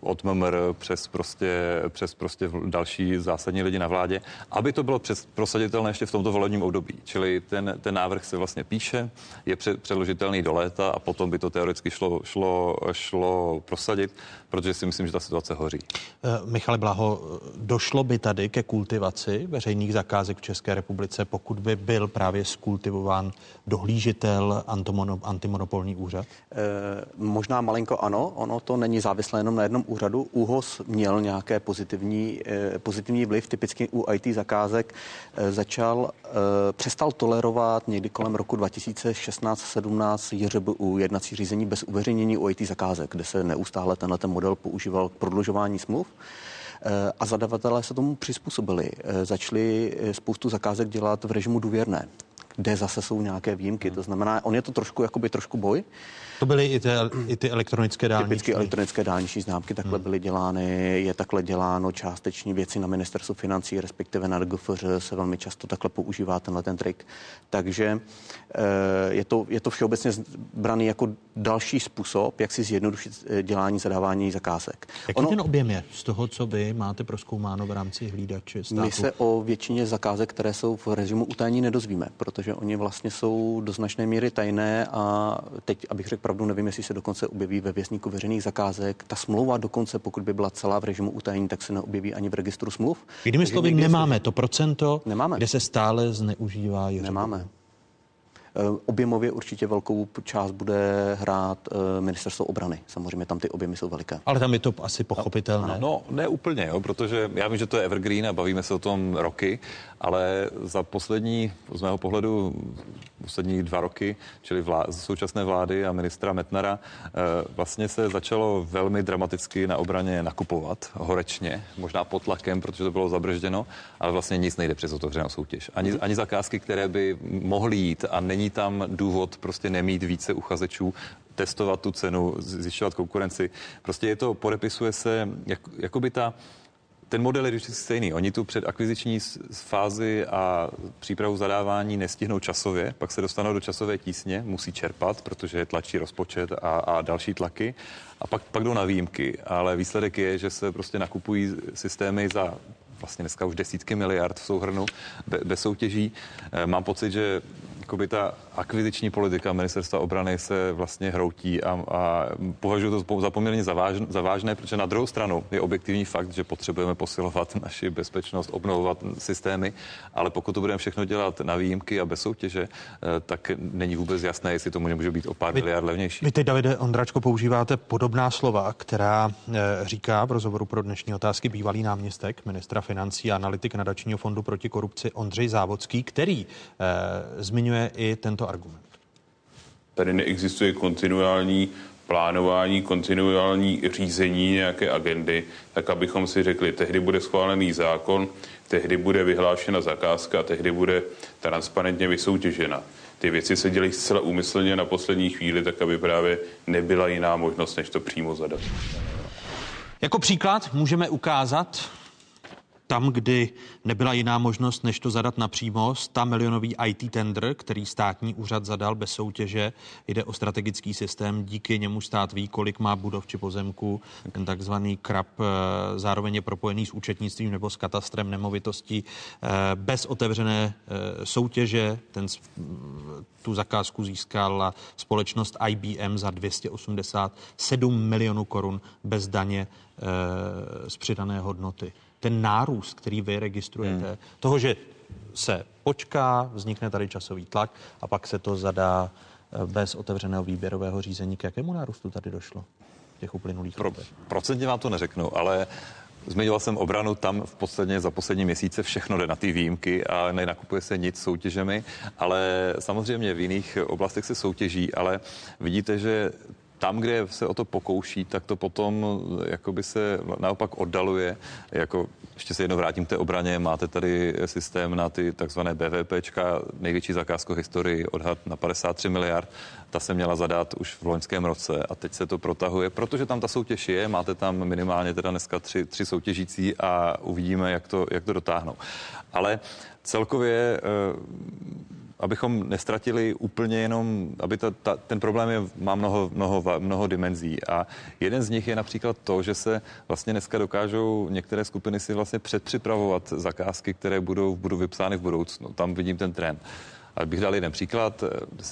od MMR přes prostě, přes prostě další zásadní lidi na vládě, aby to bylo přes, prosaditelné ještě v tomto volebním období. Čili ten, ten návrh se vlastně píše, je před, předložitelný do léta a potom by to teoreticky šlo, šlo, šlo prosadit, protože si myslím, že ta situace hoří. Uh, Michale Blaho, došlo by tady ke kultivaci veřejných zakázek v České republice, pokud by byl právě skultivován dohlížitel antimonopolní úřad? Eh, možná malinko ano, ono to není závislé jenom na jednom úřadu. ÚHOS měl nějaké pozitivní, eh, pozitivní vliv, typicky u IT zakázek eh, začal, přestal tolerovat někdy kolem roku 2016-17 JŘBU jednací řízení bez uveřejnění u IT zakázek, kde se neustále tenhle ten model používal k prodlužování smluv a zadavatelé se tomu přizpůsobili. Začali spoustu zakázek dělat v režimu důvěrné kde zase jsou nějaké výjimky. To znamená, on je to trošku, jakoby trošku boj. To byly i ty, i ty elektronické dálniční. Typicky elektronické dálniční známky takhle hmm. byly dělány. Je takhle děláno částeční věci na ministerstvu financí, respektive na GFR se velmi často takhle používá tenhle ten trik. Takže eh, je to, je to všeobecně braný jako další způsob, jak si zjednodušit eh, dělání zadávání zakázek. Jaký ono, ten objem je z toho, co vy máte proskoumáno v rámci hlídače státu? My se o většině zakázek, které jsou v režimu utajení, nedozvíme, protože oni vlastně jsou do značné míry tajné a teď, abych řekl pravdu, nevím, jestli se dokonce objeví ve věstníku veřejných zakázek. Ta smlouva dokonce, pokud by byla celá v režimu utajení, tak se neobjeví ani v registru smluv. Jinými slovy, nemáme to procento, nemáme. kde se stále zneužívá. Nemáme. Eh, objemově určitě velkou část bude hrát eh, ministerstvo obrany. Samozřejmě tam ty objemy jsou veliké. Ale tam je to asi pochopitelné. No, ne úplně, jo, protože já vím, že to je evergreen a bavíme se o tom roky, ale za poslední, z mého pohledu, poslední dva roky, čili vlá, současné vlády a ministra Metnara, eh, vlastně se začalo velmi dramaticky na obraně nakupovat horečně, možná pod tlakem, protože to bylo zabržděno, ale vlastně nic nejde přes otevřenou soutěž. Ani, ani zakázky, které by mohly jít a není tam důvod prostě nemít více uchazečů, testovat tu cenu, zjišťovat konkurenci. Prostě je to, podepisuje se, jak, jakoby ta, ten model je stejný. Oni tu před akviziční fázi a přípravu zadávání nestihnou časově, pak se dostanou do časové tísně, musí čerpat, protože tlačí rozpočet a, a další tlaky a pak, pak jdou na výjimky. Ale výsledek je, že se prostě nakupují systémy za vlastně dneska už desítky miliard v souhrnu bez soutěží. Eh, mám pocit, že jakoby ta akviziční politika ministerstva obrany se vlastně hroutí a, a považuji to za poměrně zavážné, zavážné, protože na druhou stranu je objektivní fakt, že potřebujeme posilovat naši bezpečnost, obnovovat systémy, ale pokud to budeme všechno dělat na výjimky a bez soutěže, eh, tak není vůbec jasné, jestli to může být o pár vy, miliard levnější. Vy teď, Davide Ondračko, používáte podobná slova, která e, říká v rozhovoru pro dnešní otázky bývalý náměstek ministra financí a analytik nadačního fondu proti korupci Ondřej Závodský, který e, zmiňuje i tento argument. Tady neexistuje kontinuální plánování, kontinuální řízení nějaké agendy, tak abychom si řekli, tehdy bude schválený zákon, tehdy bude vyhlášena zakázka, tehdy bude transparentně vysoutěžena. Ty věci se dělají zcela úmyslně na poslední chvíli, tak aby právě nebyla jiná možnost, než to přímo zadat. Jako příklad můžeme ukázat tam, kdy nebyla jiná možnost, než to zadat napřímo, 100 milionový IT tender, který státní úřad zadal bez soutěže. Jde o strategický systém, díky němu stát ví, kolik má budov či pozemků. Ten takzvaný krab eh, zároveň je propojený s účetnictvím nebo s katastrem nemovitostí. Eh, bez otevřené eh, soutěže ten, tu zakázku získala společnost IBM za 287 milionů korun bez daně z přidané hodnoty ten nárůst, který vy registrujete, hmm. toho, že se počká, vznikne tady časový tlak a pak se to zadá eh, bez otevřeného výběrového řízení. K jakému nárůstu tady došlo v těch uplynulých Pro, letech? Procentně vám to neřeknu, ale Zmiňoval jsem obranu, tam v podstatě za poslední měsíce všechno jde na ty výjimky a nenakupuje se nic soutěžemi, ale samozřejmě v jiných oblastech se soutěží, ale vidíte, že tam, kde se o to pokouší, tak to potom eh, jakoby se naopak oddaluje. Jako, ještě se jedno vrátím k té obraně, máte tady systém na ty takzvané BVPčka, největší zakázku historii, odhad na 53 miliard. Ta se měla zadat už v loňském roce a teď se to protahuje, protože tam ta soutěž je, máte tam minimálně teda dneska tři, tři soutěžící a uvidíme, jak to, jak to dotáhnou. Ale celkově eh, abychom nestratili úplně jenom, aby ta, ta, ten problém je, má mnoho, mnoho, mnoho dimenzí a jeden z nich je například to, že se vlastně dneska dokážou některé skupiny si vlastně předpřipravovat zakázky, které budou, budou vypsány v budoucnu. Tam vidím ten trend. Ale bych dal jeden příklad.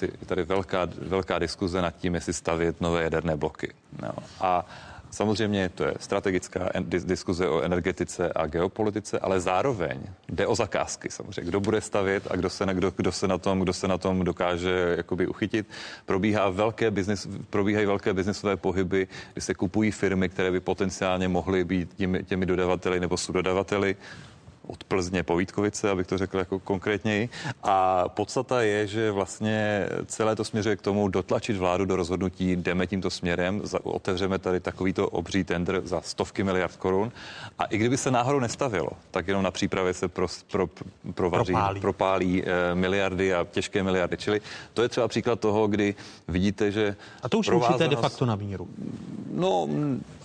Je tady velká, velká diskuze nad tím, jestli stavět nové jaderné bloky. No. A Samozřejmě to je strategická diskuze o energetice a geopolitice, ale zároveň jde o zakázky samozřejmě. Kdo bude stavět a kdo se na, kdo, kdo se na, tom, kdo se na tom dokáže jakoby uchytit. Probíhá velké business, probíhají velké biznisové pohyby, kdy se kupují firmy, které by potenciálně mohly být těmi, těmi dodavateli nebo subdodavateli od Plzně po Vítkovice, abych to řekl jako konkrétněji. A podstata je, že vlastně celé to směřuje k tomu dotlačit vládu do rozhodnutí, jdeme tímto směrem, otevřeme tady takovýto obří tender za stovky miliard korun. A i kdyby se náhodou nestavilo, tak jenom na přípravě se pro, pro, provaří, propálí, propálí eh, miliardy a těžké miliardy. Čili to je třeba příklad toho, kdy vidíte, že... A to už určitě de facto na míru. No,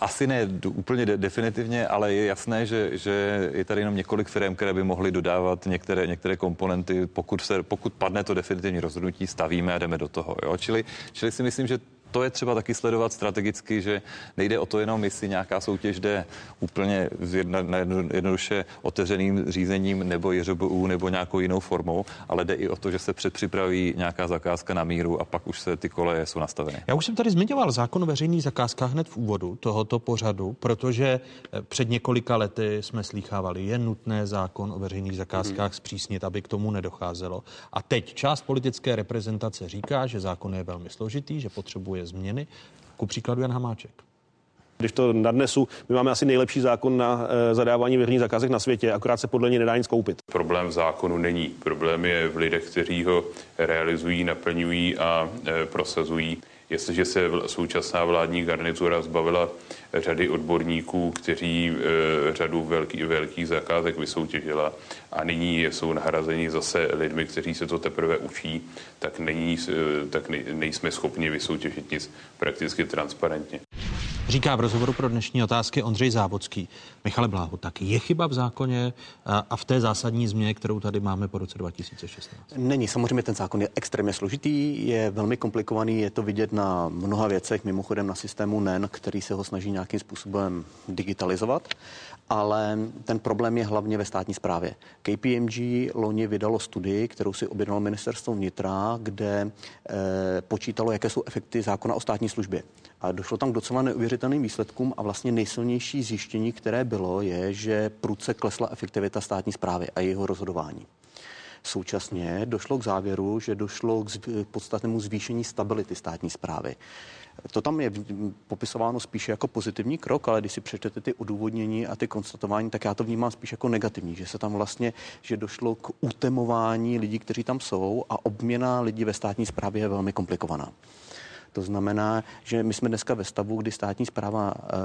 asi ne úplně de- definitivně, ale je jasné, že, že je tady jenom několik firm, které by mohly dodávat některé, některé komponenty. Pokud, se, pokud padne to definitivní rozhodnutí, stavíme a jdeme do toho. Jo? Čili, čili si myslím, že to je třeba taky sledovat strategicky, že nejde o to jenom, jestli nějaká soutěž jde úplně jedna, jednoduše otevřeným řízením nebo JŘBU nebo nějakou jinou formou, ale jde i o to, že se předpřipraví nějaká zakázka na míru a pak už se ty koleje jsou nastaveny. Já už jsem tady zmiňoval zákon o veřejných zakázkách hned v úvodu tohoto pořadu, protože eh, před několika lety jsme slýchávali, je nutné zákon o veřejných zakázkách hmm. zpřísnit, aby k tomu nedocházelo. A teď část politické reprezentace říká, že zákon je velmi složitý, že potřebuje potřebuje změny. Ku příkladu Jan Hamáček. Když to nadnesu, my máme asi nejlepší zákon na e, zadávání veřejných zakázek na světě, akorát se podle něj nedá nic koupit. Problém v zákonu není. Problém je v lidech, kteří ho realizují, naplňují a e, prosazují. Jestliže se současná vládní garnitura zbavila řady odborníků, kteří e, řadu velký, velkých zakázek vysoutěžila a nyní jsou nahrazeni zase lidmi, kteří se to teprve učí, tak, není, e, tak nejsme schopni vysoutěžit nic prakticky transparentně. Říká v rozhovoru pro dnešní otázky Ondřej Závodský. Michale Bláho, tak je chyba v zákoně a v té zásadní změně, kterou tady máme po roce 2016? Není, samozřejmě ten zákon je extrémně složitý, je velmi komplikovaný, je to vidět na mnoha věcech, mimochodem na systému NEN, který se ho snaží nějakým způsobem digitalizovat ale ten problém je hlavně ve státní správě. KPMG loni vydalo studii, kterou si objednalo ministerstvo vnitra, kde e, počítalo, jaké jsou efekty zákona o státní službě. A došlo tam k docela neuvěřitelným výsledkům a vlastně nejsilnější zjištění, které bylo, je, že prudce klesla efektivita státní zprávy a jeho rozhodování. Současně došlo k závěru, že došlo k podstatnému zvýšení stability státní zprávy. To tam je popisováno spíše jako pozitivní krok, ale když si přečtete ty odůvodnění a ty konstatování, tak já to vnímám spíš jako negativní, že se tam vlastně, že došlo k utemování lidí, kteří tam jsou a obměna lidí ve státní správě je velmi komplikovaná. To znamená, že my jsme dneska ve stavu, kdy státní zpráva e,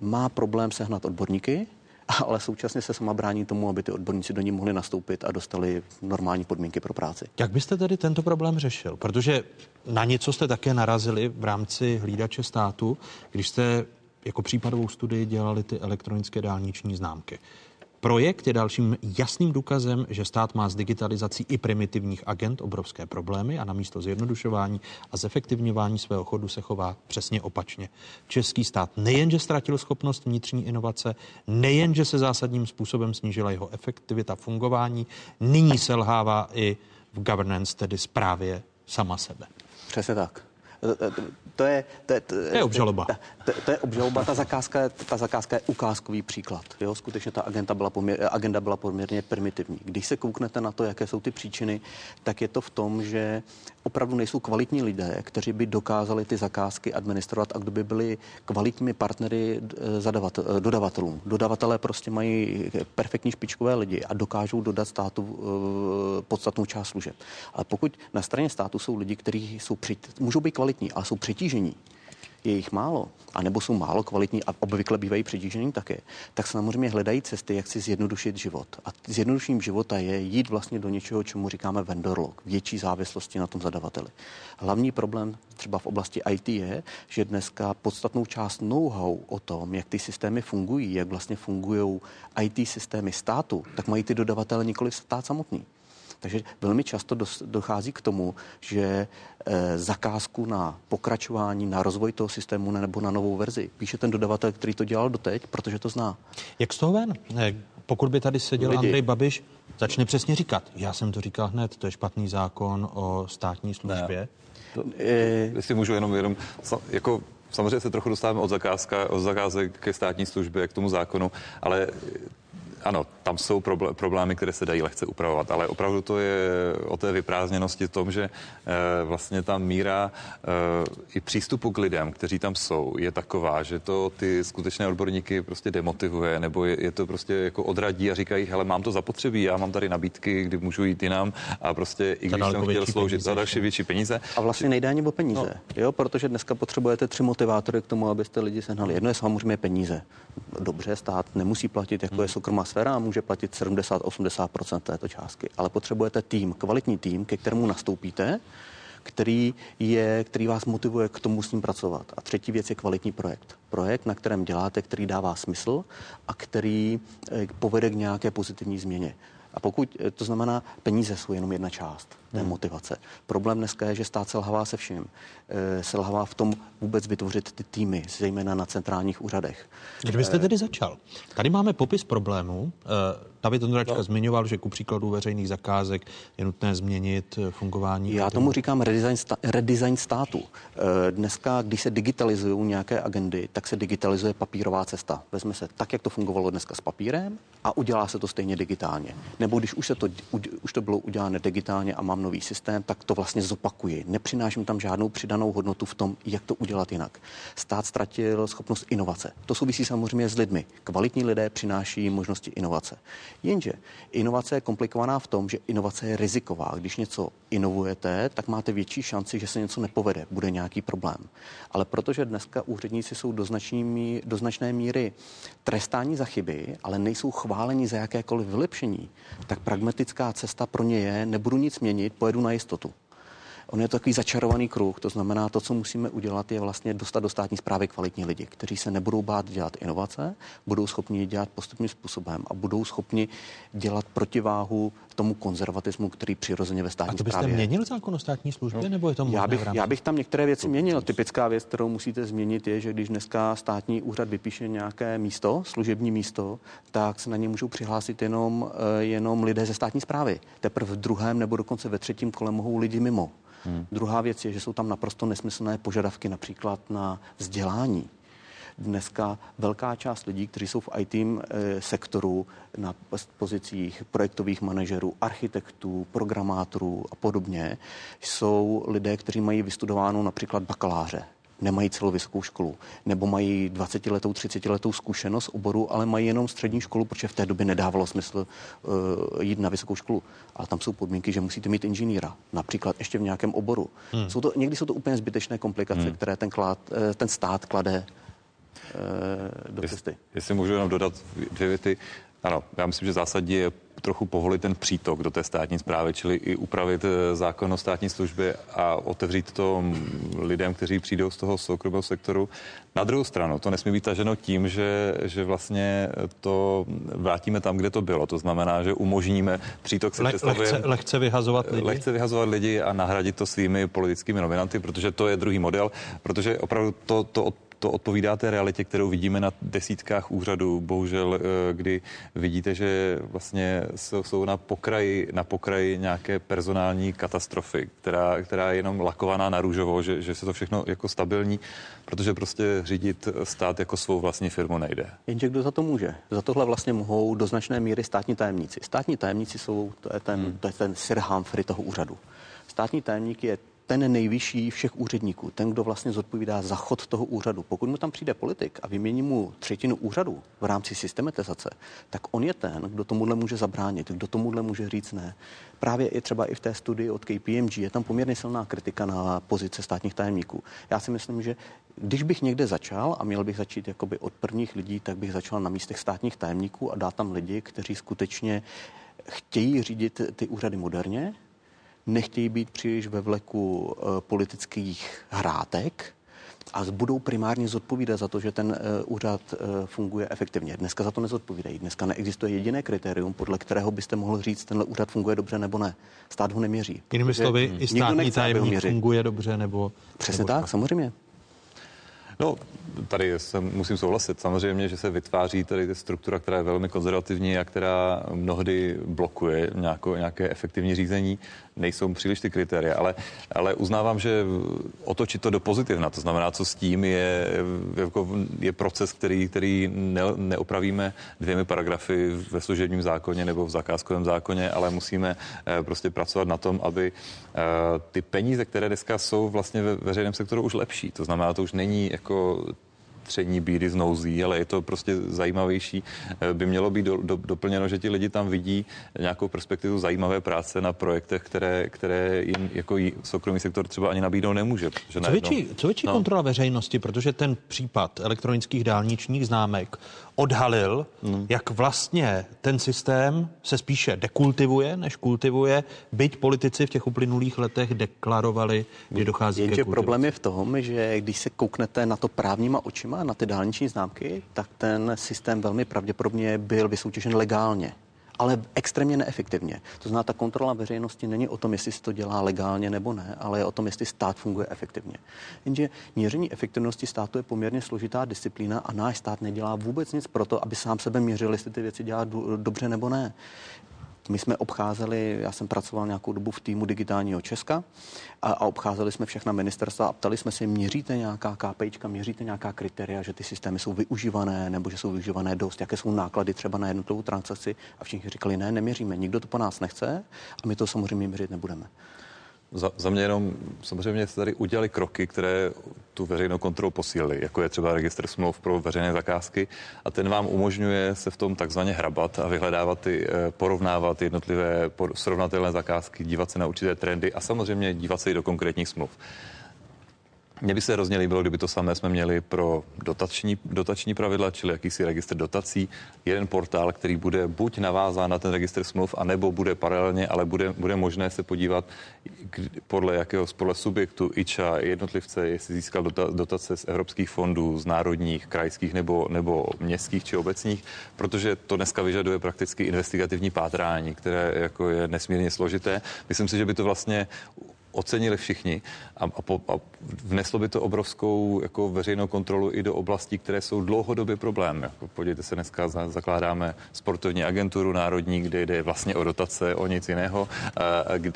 má problém sehnat odborníky, ale současně se sama brání tomu, aby ty odborníci do ní mohli nastoupit a dostali normální podmínky pro práci. Jak byste tedy tento problém řešil? Protože na něco jste také narazili v rámci hlídače státu, když jste jako případovou studii dělali ty elektronické dálniční známky. Projekt je dalším jasným důkazem, že stát má s digitalizací i primitivních agent obrovské problémy a namísto zjednodušování a zefektivňování svého chodu se chová přesně opačně. Český stát nejenže ztratil schopnost vnitřní inovace, nejenže se zásadním způsobem snížila jeho efektivita fungování, nyní selhává i v governance, tedy správě sama sebe. Přesně tak. To je, to je, to je obžaloba. To, to je obžaloba. Ta zakázka, ta zakázka je ukázkový příklad. Jo? Skutečně ta agenda byla, poměr, agenda byla poměrně primitivní. Když se kouknete na to, jaké jsou ty příčiny, tak je to v tom, že opravdu nejsou kvalitní lidé, kteří by dokázali ty zakázky administrovat a kdo by byli kvalitními partnery eh, zadavat, eh, dodavatelům. Dodavatelé prostě mají perfektní špičkové lidi a dokážou dodat státu eh, podstatnou část služeb. Ale pokud na straně státu jsou lidi, kteří jsou při, můžou být kvalitní, ale jsou přetížení, je jich málo, anebo jsou málo kvalitní a obvykle bývají přetížení také, tak samozřejmě hledají cesty, jak si zjednodušit život. A zjednodušením života je jít vlastně do něčeho, čemu říkáme vendor lock, větší závislosti na tom zadavateli. Hlavní problém třeba v oblasti IT je, že dneska podstatnou část know-how o tom, jak ty systémy fungují, jak vlastně fungují IT systémy státu, tak mají ty dodavatele nikoli stát samotný. Takže velmi často dochází k tomu, že eh, zakázku na pokračování, na rozvoj toho systému nebo na novou verzi píše ten dodavatel, který to dělal doteď, protože to zná. Jak z toho ven? Pokud by tady seděl Lidi. Andrej Babiš, začne přesně říkat, já jsem to říkal hned, to je špatný zákon o státní službě. Ne. To, e... Jestli můžu jenom, jenom jako Samozřejmě se trochu dostáváme od, zakázka, od zakázek ke státní službě, k tomu zákonu, ale ano, tam jsou problémy, které se dají lehce upravovat, ale opravdu to je o té vyprázdněnosti v tom, že e, vlastně ta míra e, i přístupu k lidem, kteří tam jsou, je taková, že to ty skutečné odborníky prostě demotivuje, nebo je, je to prostě jako odradí a říkají, hele, mám to zapotřebí, já mám tady nabídky, kdy můžu jít jinam a prostě i když jsem chtěl sloužit peníze, za další větší peníze. A vlastně nejde ani o peníze, no. jo, protože dneska potřebujete tři motivátory k tomu, abyste lidi sehnali. Jedno je samozřejmě peníze. Dobře, stát nemusí platit, jako hmm. je soukromá sféra, může platit 70-80% této částky, ale potřebujete tým, kvalitní tým, ke kterému nastoupíte, který, je, který vás motivuje k tomu s ním pracovat. A třetí věc je kvalitní projekt. Projekt, na kterém děláte, který dává smysl a který eh, povede k nějaké pozitivní změně. A pokud, eh, to znamená, peníze jsou jenom jedna část té hmm. motivace. Problém dneska je, že stát selhává se vším. E, selhává v tom vůbec vytvořit ty týmy, zejména na centrálních úřadech. Kdybyste tedy začal. Tady máme popis problémů. E, David Ondračka no. zmiňoval, že ku příkladu veřejných zakázek je nutné změnit fungování. Já tomu říkám redesign, sta- redesign státu. Dneska, když se digitalizují nějaké agendy, tak se digitalizuje papírová cesta. Vezme se tak, jak to fungovalo dneska s papírem a udělá se to stejně digitálně. Nebo když už, se to, už to bylo udělané digitálně a mám mám nový systém, tak to vlastně zopakuji. Nepřináším tam žádnou přidanou hodnotu v tom, jak to udělat jinak. Stát ztratil schopnost inovace. To souvisí samozřejmě s lidmi. Kvalitní lidé přináší možnosti inovace. Jenže inovace je komplikovaná v tom, že inovace je riziková. Když něco inovujete, tak máte větší šanci, že se něco nepovede, bude nějaký problém. Ale protože dneska úředníci jsou do, značný, do značné míry trestáni za chyby, ale nejsou chváleni za jakékoliv vylepšení, tak pragmatická cesta pro ně je, nebudu nic měnit, pojedu na jistotu. On je to takový začarovaný kruh, to znamená, to, co musíme udělat, je vlastně dostat do státní zprávy kvalitní lidi, kteří se nebudou bát dělat inovace, budou schopni dělat postupným způsobem a budou schopni dělat protiváhu tomu konzervatismu, který přirozeně ve státní správě. A to byste správě měnil zákon o státní službě, no, nebo je to já bych, já bych tam některé věci měnil. Typická věc, kterou musíte změnit, je, že když dneska státní úřad vypíše nějaké místo, služební místo, tak se na ně můžou přihlásit jenom, eh, jenom lidé ze státní zprávy. Teprve v druhém nebo dokonce ve třetím kole mohou lidi mimo. Hmm. Druhá věc je, že jsou tam naprosto nesmyslné požadavky například na vzdělání. Dneska velká část lidí, kteří jsou v IT eh, sektoru na pozicích projektových manažerů, architektů, programátorů a podobně, jsou lidé, kteří mají vystudováno například bakaláře nemají celou vysokou školu, nebo mají 20 letou, 30 letou zkušenost oboru, ale mají jenom střední školu, protože v té době nedávalo smysl uh, jít na vysokou školu. Ale tam jsou podmínky, že musíte mít inženýra, například ještě v nějakém oboru. Hmm. Jsou to, někdy jsou to úplně zbytečné komplikace, hmm. které ten, klad, eh, ten stát klade do cesty. Jestli můžu jenom dodat dvě věty. Ano, já myslím, že zásadní je trochu povolit ten přítok do té státní zprávy, čili i upravit eh, zákon o státní službě a otevřít to lidem, kteří přijdou z toho soukromého sektoru. Na druhou stranu, to nesmí být taženo tím, že, že vlastně to vrátíme tam, kde to bylo. To znamená, že umožníme přítok se Le, lehce, lehce vyhazovat lidi. Lehce vyhazovat lidi a nahradit to svými politickými nominanty, protože to je druhý model, protože opravdu to, to to odpovídá té realitě, kterou vidíme na desítkách úřadů. Bohužel, eh, kdy vidíte, že vlastně jsou na pokraji, na pokraji nějaké personální katastrofy, která, která je jenom lakovaná na růžovo, že, že se to všechno jako stabilní, protože prostě řídit stát jako svou vlastní firmu nejde. Jenže kdo za to může? Za tohle vlastně mohou do značné míry státní tajemníci. Státní tajemníci jsou, to je ten, hmm. to je ten Sir Humphrey toho úřadu. Státní tajemník je ten nejvyšší všech úředníků, ten, kdo vlastně zodpovídá za chod toho úřadu. Pokud mu tam přijde politik a vymění mu třetinu úřadu v rámci systematizace, tak on je ten, kdo tomuhle může zabránit, kdo tomuhle může říct ne. Právě i třeba i v té studii od KPMG je tam poměrně silná kritika na pozice státních tajemníků. Já si myslím, že když bych někde začal a měl bych začít jakoby od prvních lidí, tak bych začal na místech státních tajemníků a dát tam lidi, kteří skutečně chtějí řídit ty úřady moderně, nechtějí být příliš ve vleku eh, politických hrátek, a budou primárně zodpovídat za to, že ten uh, úřad uh, funguje efektivně. Dneska za to nezodpovídají. Dneska neexistuje jediné kritérium, podle kterého byste mohl říct, tenhle úřad funguje dobře nebo ne. Stát ho neměří. Jinými slovy, i státní tajemník funguje dobře nebo... Přesně nebo tak, samozřejmě. No, tady se musím souhlasit. Samozřejmě, že se vytváří tady struktura, která je velmi konzervativní a která mnohdy blokuje nějako, nějaké efektivní řízení. Nejsou příliš ty kritéria, ale, ale uznávám, že otočit to do pozitivna, to znamená, co s tím je, jako je proces, který, který ne, neopravíme dvěmi paragrafy ve služebním zákoně nebo v zakázkovém zákoně, ale musíme eh, prostě pracovat na tom, aby eh, ty peníze, které dneska jsou vlastně ve veřejném sektoru už lepší. To znamená, to už není jako tření bídy z nouzí, ale je to prostě zajímavější. Eh, by mělo být do, do, doplněno, že ti lidi tam vidí nějakou perspektivu zajímavé práce na projektech, které, které jim jako soukromý sektor třeba ani nabídnout nemůže. Co větší, co větší no. kontrola veřejnosti, protože ten případ elektronických dálničních známek odhalil, hmm. jak vlastně ten systém se spíše dekultivuje, než kultivuje, byť politici v těch uplynulých letech deklarovali, že dochází Jenže ke problém je v tom, že když se kouknete na to právníma očima, na ty dálniční známky, tak ten systém velmi pravděpodobně byl vysoutěžen legálně ale extrémně neefektivně. To znamená, ta kontrola veřejnosti není o tom, jestli se to dělá legálně nebo ne, ale je o tom, jestli stát funguje efektivně. Jenže měření efektivnosti státu je poměrně složitá disciplína a náš stát nedělá vůbec nic pro to, aby sám sebe měřil, jestli ty věci dělá dobře nebo ne. My jsme obcházeli, já jsem pracoval nějakou dobu v týmu digitálního Česka a, a obcházeli jsme všechna ministerstva a ptali jsme se, měříte nějaká KPIčka, měříte nějaká kritéria, že ty systémy jsou využívané nebo že jsou využívané dost, jaké jsou náklady třeba na jednotlivou transakci a všichni říkali, ne, neměříme, nikdo to po nás nechce a my to samozřejmě měřit nebudeme. Za, za mě jenom samozřejmě se tady udělali kroky, které tu veřejnou kontrolu posílili, jako je třeba registr smluv pro veřejné zakázky a ten vám umožňuje se v tom takzvaně hrabat a vyhledávat ty, eh, porovnávat jednotlivé srovnatelné zakázky, dívat se na určité trendy a samozřejmě dívat se i do konkrétních smluv. Mně by se hrozně líbilo, kdyby to samé jsme měli pro dotační, dotační pravidla, čili jakýsi registr dotací, jeden portál, který bude buď navázán na ten registr smluv, anebo bude paralelně, ale bude, bude možné se podívat podle jakého podle subjektu, IČA, jednotlivce, jestli získal dotace z evropských fondů, z národních, krajských nebo, nebo městských či obecních, protože to dneska vyžaduje prakticky investigativní pátrání, které jako je nesmírně složité. Myslím si, že by to vlastně ocenili všichni a, a, po, a vneslo by to obrovskou jako veřejnou kontrolu i do oblastí, které jsou dlouhodobě problém. Jako, podívejte se, dneska za, zakládáme sportovní agenturu národní, kde jde vlastně o dotace, o nic jiného a,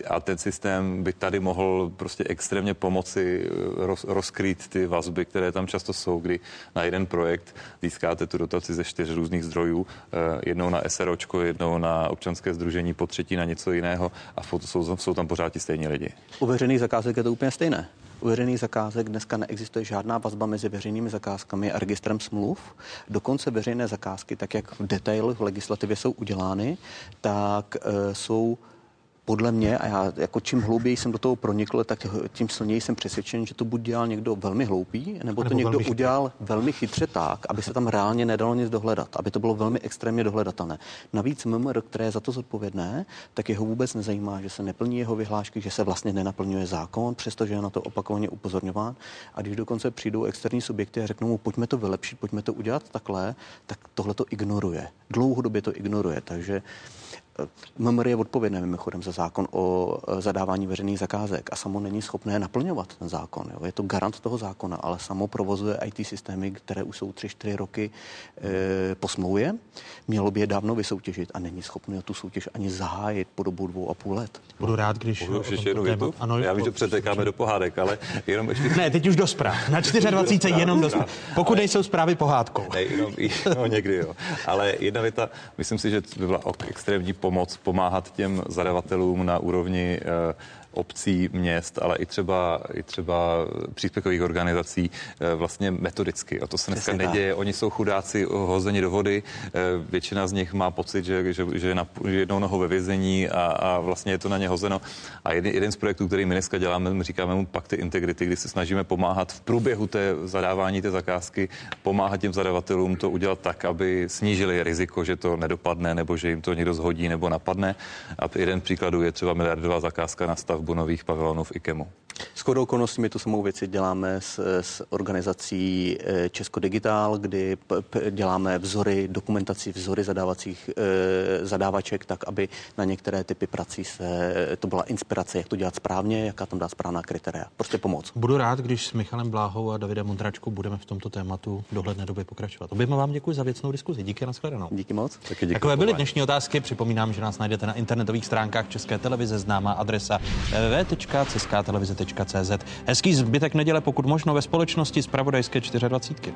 a ten systém by tady mohl prostě extrémně pomoci eh, roz, rozkrýt ty vazby, které tam často jsou, kdy na jeden projekt získáte tu dotaci ze čtyř různých zdrojů, eh, jednou na SROčko, jednou na občanské združení, po třetí na něco jiného a jsou, jsou tam pořád ti stejní lidi. U veřejných zakázek je to úplně stejné. U veřejných zakázek dneska neexistuje žádná vazba mezi veřejnými zakázkami a registrem smluv. Dokonce veřejné zakázky, tak jak v detailu v legislativě jsou udělány, tak e, jsou podle mě, a já jako čím hlouběji jsem do toho pronikl, tak tím silněji jsem přesvědčen, že to buď dělal někdo velmi hloupý, nebo, nebo to někdo velmi udělal velmi chytře tak, aby se tam reálně nedalo nic dohledat, aby to bylo velmi extrémně dohledatelné. Navíc MMR, které je za to zodpovědné, tak jeho vůbec nezajímá, že se neplní jeho vyhlášky, že se vlastně nenaplňuje zákon, přestože je na to opakovaně upozorňován. A když dokonce přijdou externí subjekty a řeknou mu, pojďme to vylepšit, pojďme to udělat takhle, tak tohle to ignoruje. Dlouhodobě to ignoruje. Takže MMR je odpovědné mimochodem za zákon o e, zadávání veřejných zakázek a samo není schopné naplňovat ten zákon. Jo. Je to garant toho zákona, ale samo provozuje IT systémy, které už jsou 3-4 roky e, po smlouvě. Mělo by je dávno vysoutěžit a není schopné tu soutěž ani zahájit po dobu dvou a půl let. Budu rád, když... Můžu ještě jednu větu? Ano, Já vím, že přetékáme do pohádek, ale jenom ještě... Ne, teď už do zpráv. Na 24 jenom do zpráv. Pokud ale... nejsou zprávy pohádkou. Ne, jenom, no, někdy jo. Ale jedna věta, myslím si, že by byla extrémní pomoc pomáhat těm zadavatelům na úrovni eh, obcí, měst, ale i třeba, i třeba příspěvkových organizací eh, vlastně metodicky. A to se dneska Přesně neděje. Tak. Oni jsou chudáci hozeni do vody. Eh, většina z nich má pocit, že, že, že je na, jednou nohou ve vězení a, a vlastně je to na ně hozeno. A jeden, jeden z projektů, který my dneska děláme, my říkáme mu pakty integrity, kdy se snažíme pomáhat v průběhu té zadávání té zakázky, pomáhat těm zadavatelům to udělat tak, aby snížili riziko, že to nedopadne, nebo že jim to někdo zhodí nebo napadne. A jeden příkladu je třeba miliardová zakázka na stav stavbu nových pavilonů v IKEMu. S chodou okolností my tu samou věci děláme s, s organizací eh, Česko Digitál, kdy p, p, děláme vzory, dokumentaci vzory zadávacích e, zadávaček, tak aby na některé typy prací se to byla inspirace, jak to dělat správně, jaká tam dát správná kritéria. Prostě pomoc. Budu rád, když s Michalem Bláhou a Davidem Mondračkou budeme v tomto tématu v dohledné době pokračovat. Oběma vám děkuji za věcnou diskuzi. Díky, nashledanou. Díky moc. Taky díky Takové byly dnešní otázky. Připomínám, že nás najdete na internetových stránkách České televize, známá adresa www.ceskatelevize.cz. Hezký zbytek neděle, pokud možno ve společnosti z Pravodajské 24.